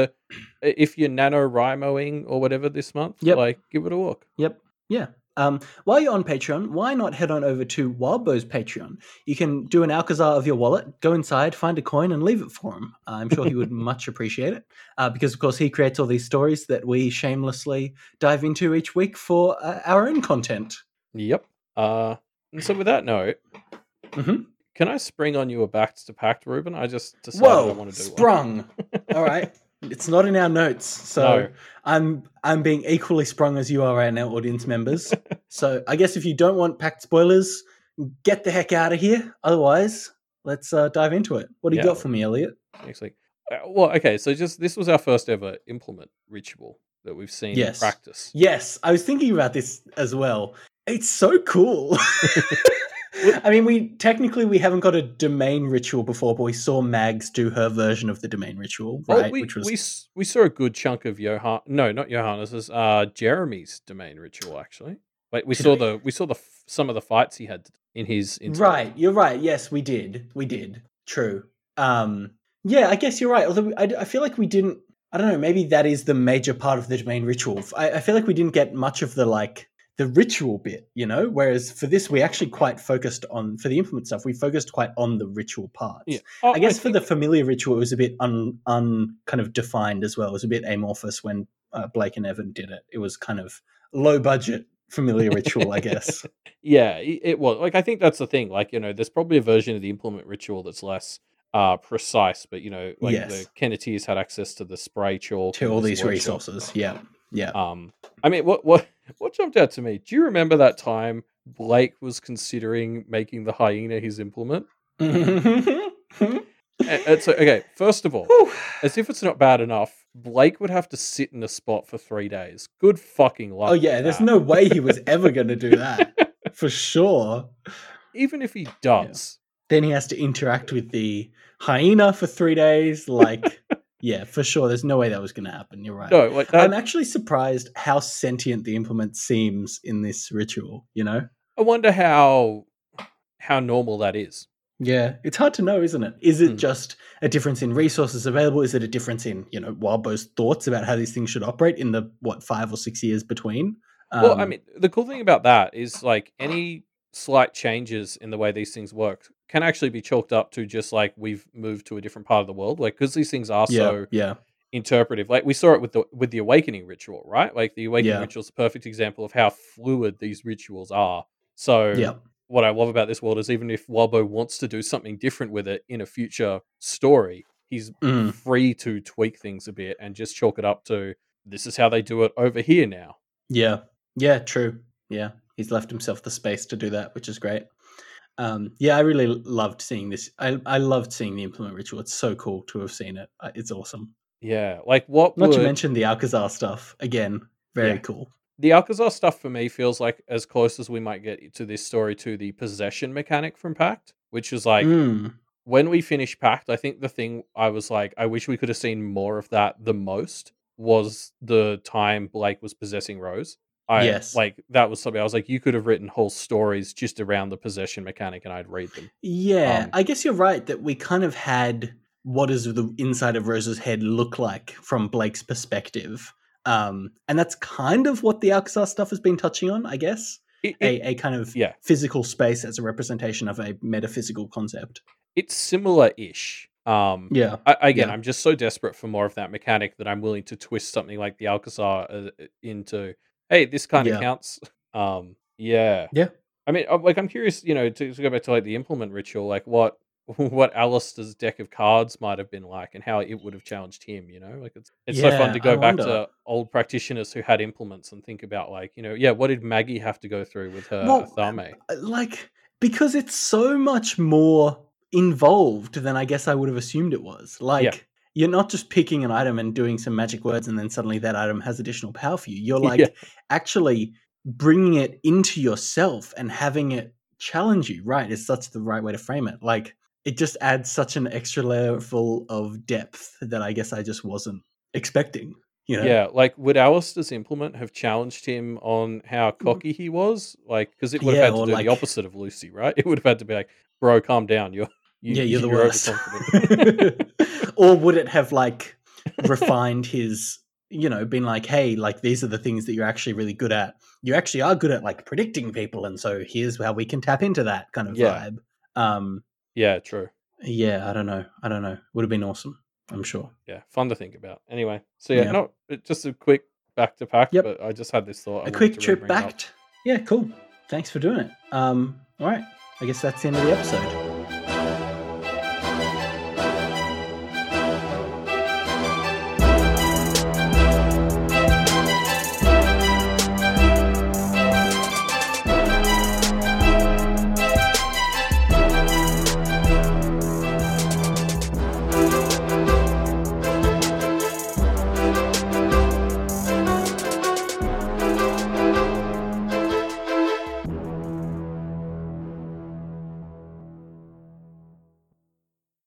a, if you're nano NaNoWriMoing or whatever this month, Yep. like give it a look. Yep. Yeah. Um, while you're on Patreon, why not head on over to Wildbow's Patreon? You can do an Alcazar of your wallet, go inside, find a coin, and leave it for him. I'm sure he would much appreciate it uh, because, of course, he creates all these stories that we shamelessly dive into each week for uh, our own content. Yep. Uh, and so with that note, Mhm. can I spring on you a back to pact, Ruben? I just decided I want to do one. sprung! all right, it's not in our notes, so No. I'm I'm being equally sprung as you are right now, audience members. so I guess if you don't want Pact spoilers, get the heck out of here. Otherwise, let's uh, dive into it. What do you Yeah. got for me, Elliot? next week. Uh, well, okay, so just this was our first ever implement ritual that we've seen Yes. in practice. Yes, I was thinking about this as well. It's so cool. I mean, we technically we haven't got a domain ritual before, but we saw Mags do her version of the domain ritual, Well, right? we, Which was we we saw a good chunk of Johan. No, not Johannes's. Uh, Jeremy's domain ritual actually. Like we Did saw we? the we saw the some of the fights he had in his intro. Right, you're right. Yes, we did. We did. True. Um, yeah, I guess you're right. Although I, I feel like we didn't. I don't know. Maybe that is the major part of the domain ritual. I, I feel like we didn't get much of the like the ritual bit, you know. Whereas for this, we actually quite focused on for the implement stuff. We focused quite on the ritual parts. Yeah. Oh, I guess for think- the familiar ritual, it was a bit un, un kind of defined as well. It was a bit amorphous when uh, Blake and Evan did it. It was kind of low budget familiar ritual, I guess. Yeah, it, it was. Like I think that's the thing. Like you know, there's probably a version of the implement ritual that's less uh precise, but you know, like Yes. the Kenneteers had access to the spray chalk to all these workshop. resources. Yeah, yeah. Um, I mean, what what what jumped out to me? Do you remember that time Blake was considering making the hyena his implement? So, okay, first of all, as if it's not bad enough, Blake would have to sit in a spot for three days. Good fucking luck. Oh yeah, there's that. no way he was ever going to do that for sure. Even if he does, Then he has to interact with the hyena for three days. Like, yeah, for sure. There's no way that was going to happen. You're right. no, like that. I'm actually surprised how sentient the implement seems in this ritual. You know? I wonder how how normal that is. Yeah, it's hard to know, isn't it? Is it Hmm. just a difference in resources available? Is it a difference in you know Wildbow's thoughts about how these things should operate in the what five or six years between? well, I Um, mean, the cool thing about that is like any slight changes in the way these things work can actually be chalked up to just like we've moved to a different part of the world. Like because these things are yeah, so yeah, interpretive. Like we saw it with the with the awakening ritual, right? Like the awakening Yeah. ritual is a perfect example of how fluid these rituals are. So yeah, what I love about this world is even if Wildbow wants to do something different with it in a future story, he's Mm. free to tweak things a bit and just chalk it up to this is how they do it over here now. yeah, yeah. True. Yeah, he's left himself the space to do that, which is great. Um, yeah, I really loved seeing this. I I loved seeing the implement ritual. It's so cool to have seen it. It's awesome. Yeah, like what Not would to mention the Alcazar stuff again. Very Yeah. cool. the Alcazar stuff for me feels like as close as we might get to this story to the possession mechanic from Pact, which is like Mm. when we finished Pact, I think the thing I was like, I wish we could have seen more of that the most was the time Blake was possessing Rose. I Yes. like that was something I was like, you could have written whole stories just around the possession mechanic and I'd read them. Yeah, Um, I guess you're right that we kind of had what does the inside of Rose's head look like from Blake's perspective. Um, and that's kind of what the Alcazar stuff has been touching on, I guess. It, it- A, a kind of yeah. physical space as a representation of a metaphysical concept. it's similar ish. Um Yeah. I, again, Yeah. I'm just so desperate for more of that mechanic that I'm willing to twist something like the Alcazar uh, into, hey, this kind of Yeah. counts. Um, yeah, Yeah. I mean, like, I'm curious, you know, to, to go back to like the implement ritual, like what what Alister's deck of cards might have been like, and how it would have challenged him. You know, like it's it's so fun to go I back wonder. to old practitioners who had implements and think about like, you know, yeah, what did Maggie have to go through with her Well, Athame? Uh, Like, because it's so much more involved than I guess I would have assumed it was. Like, you're not just picking an item and doing some magic words and then suddenly that item has additional power for you. You're like Yeah. actually bringing it into yourself and having it challenge you, right? Is such the right way to frame it. Like, it just adds such an extra level of depth that I guess I just wasn't expecting. You know? Yeah, like would Alister's implement have challenged him on how mm. cocky he was? Like, because it would. Yeah, have had to do like- the opposite of Lucy, right? It would have had to be like, "Bro, calm down. You're you, yeah, you're the worst. or would it have like refined his, you know, been like, hey, like these are the things that you're actually really good at. You actually are good at like predicting people, and so here's how we can tap into that kind of Yeah. vibe. Um, yeah, true. yeah, I don't know. I don't know. Would have been awesome. I'm sure. Yeah, fun to think about. Anyway, so yeah, Yeah. not just a quick back to Pact, Yep. but I just had this thought. I A quick trip back. Yeah, cool. Thanks for doing it. Um, all right. I guess that's the end of the episode.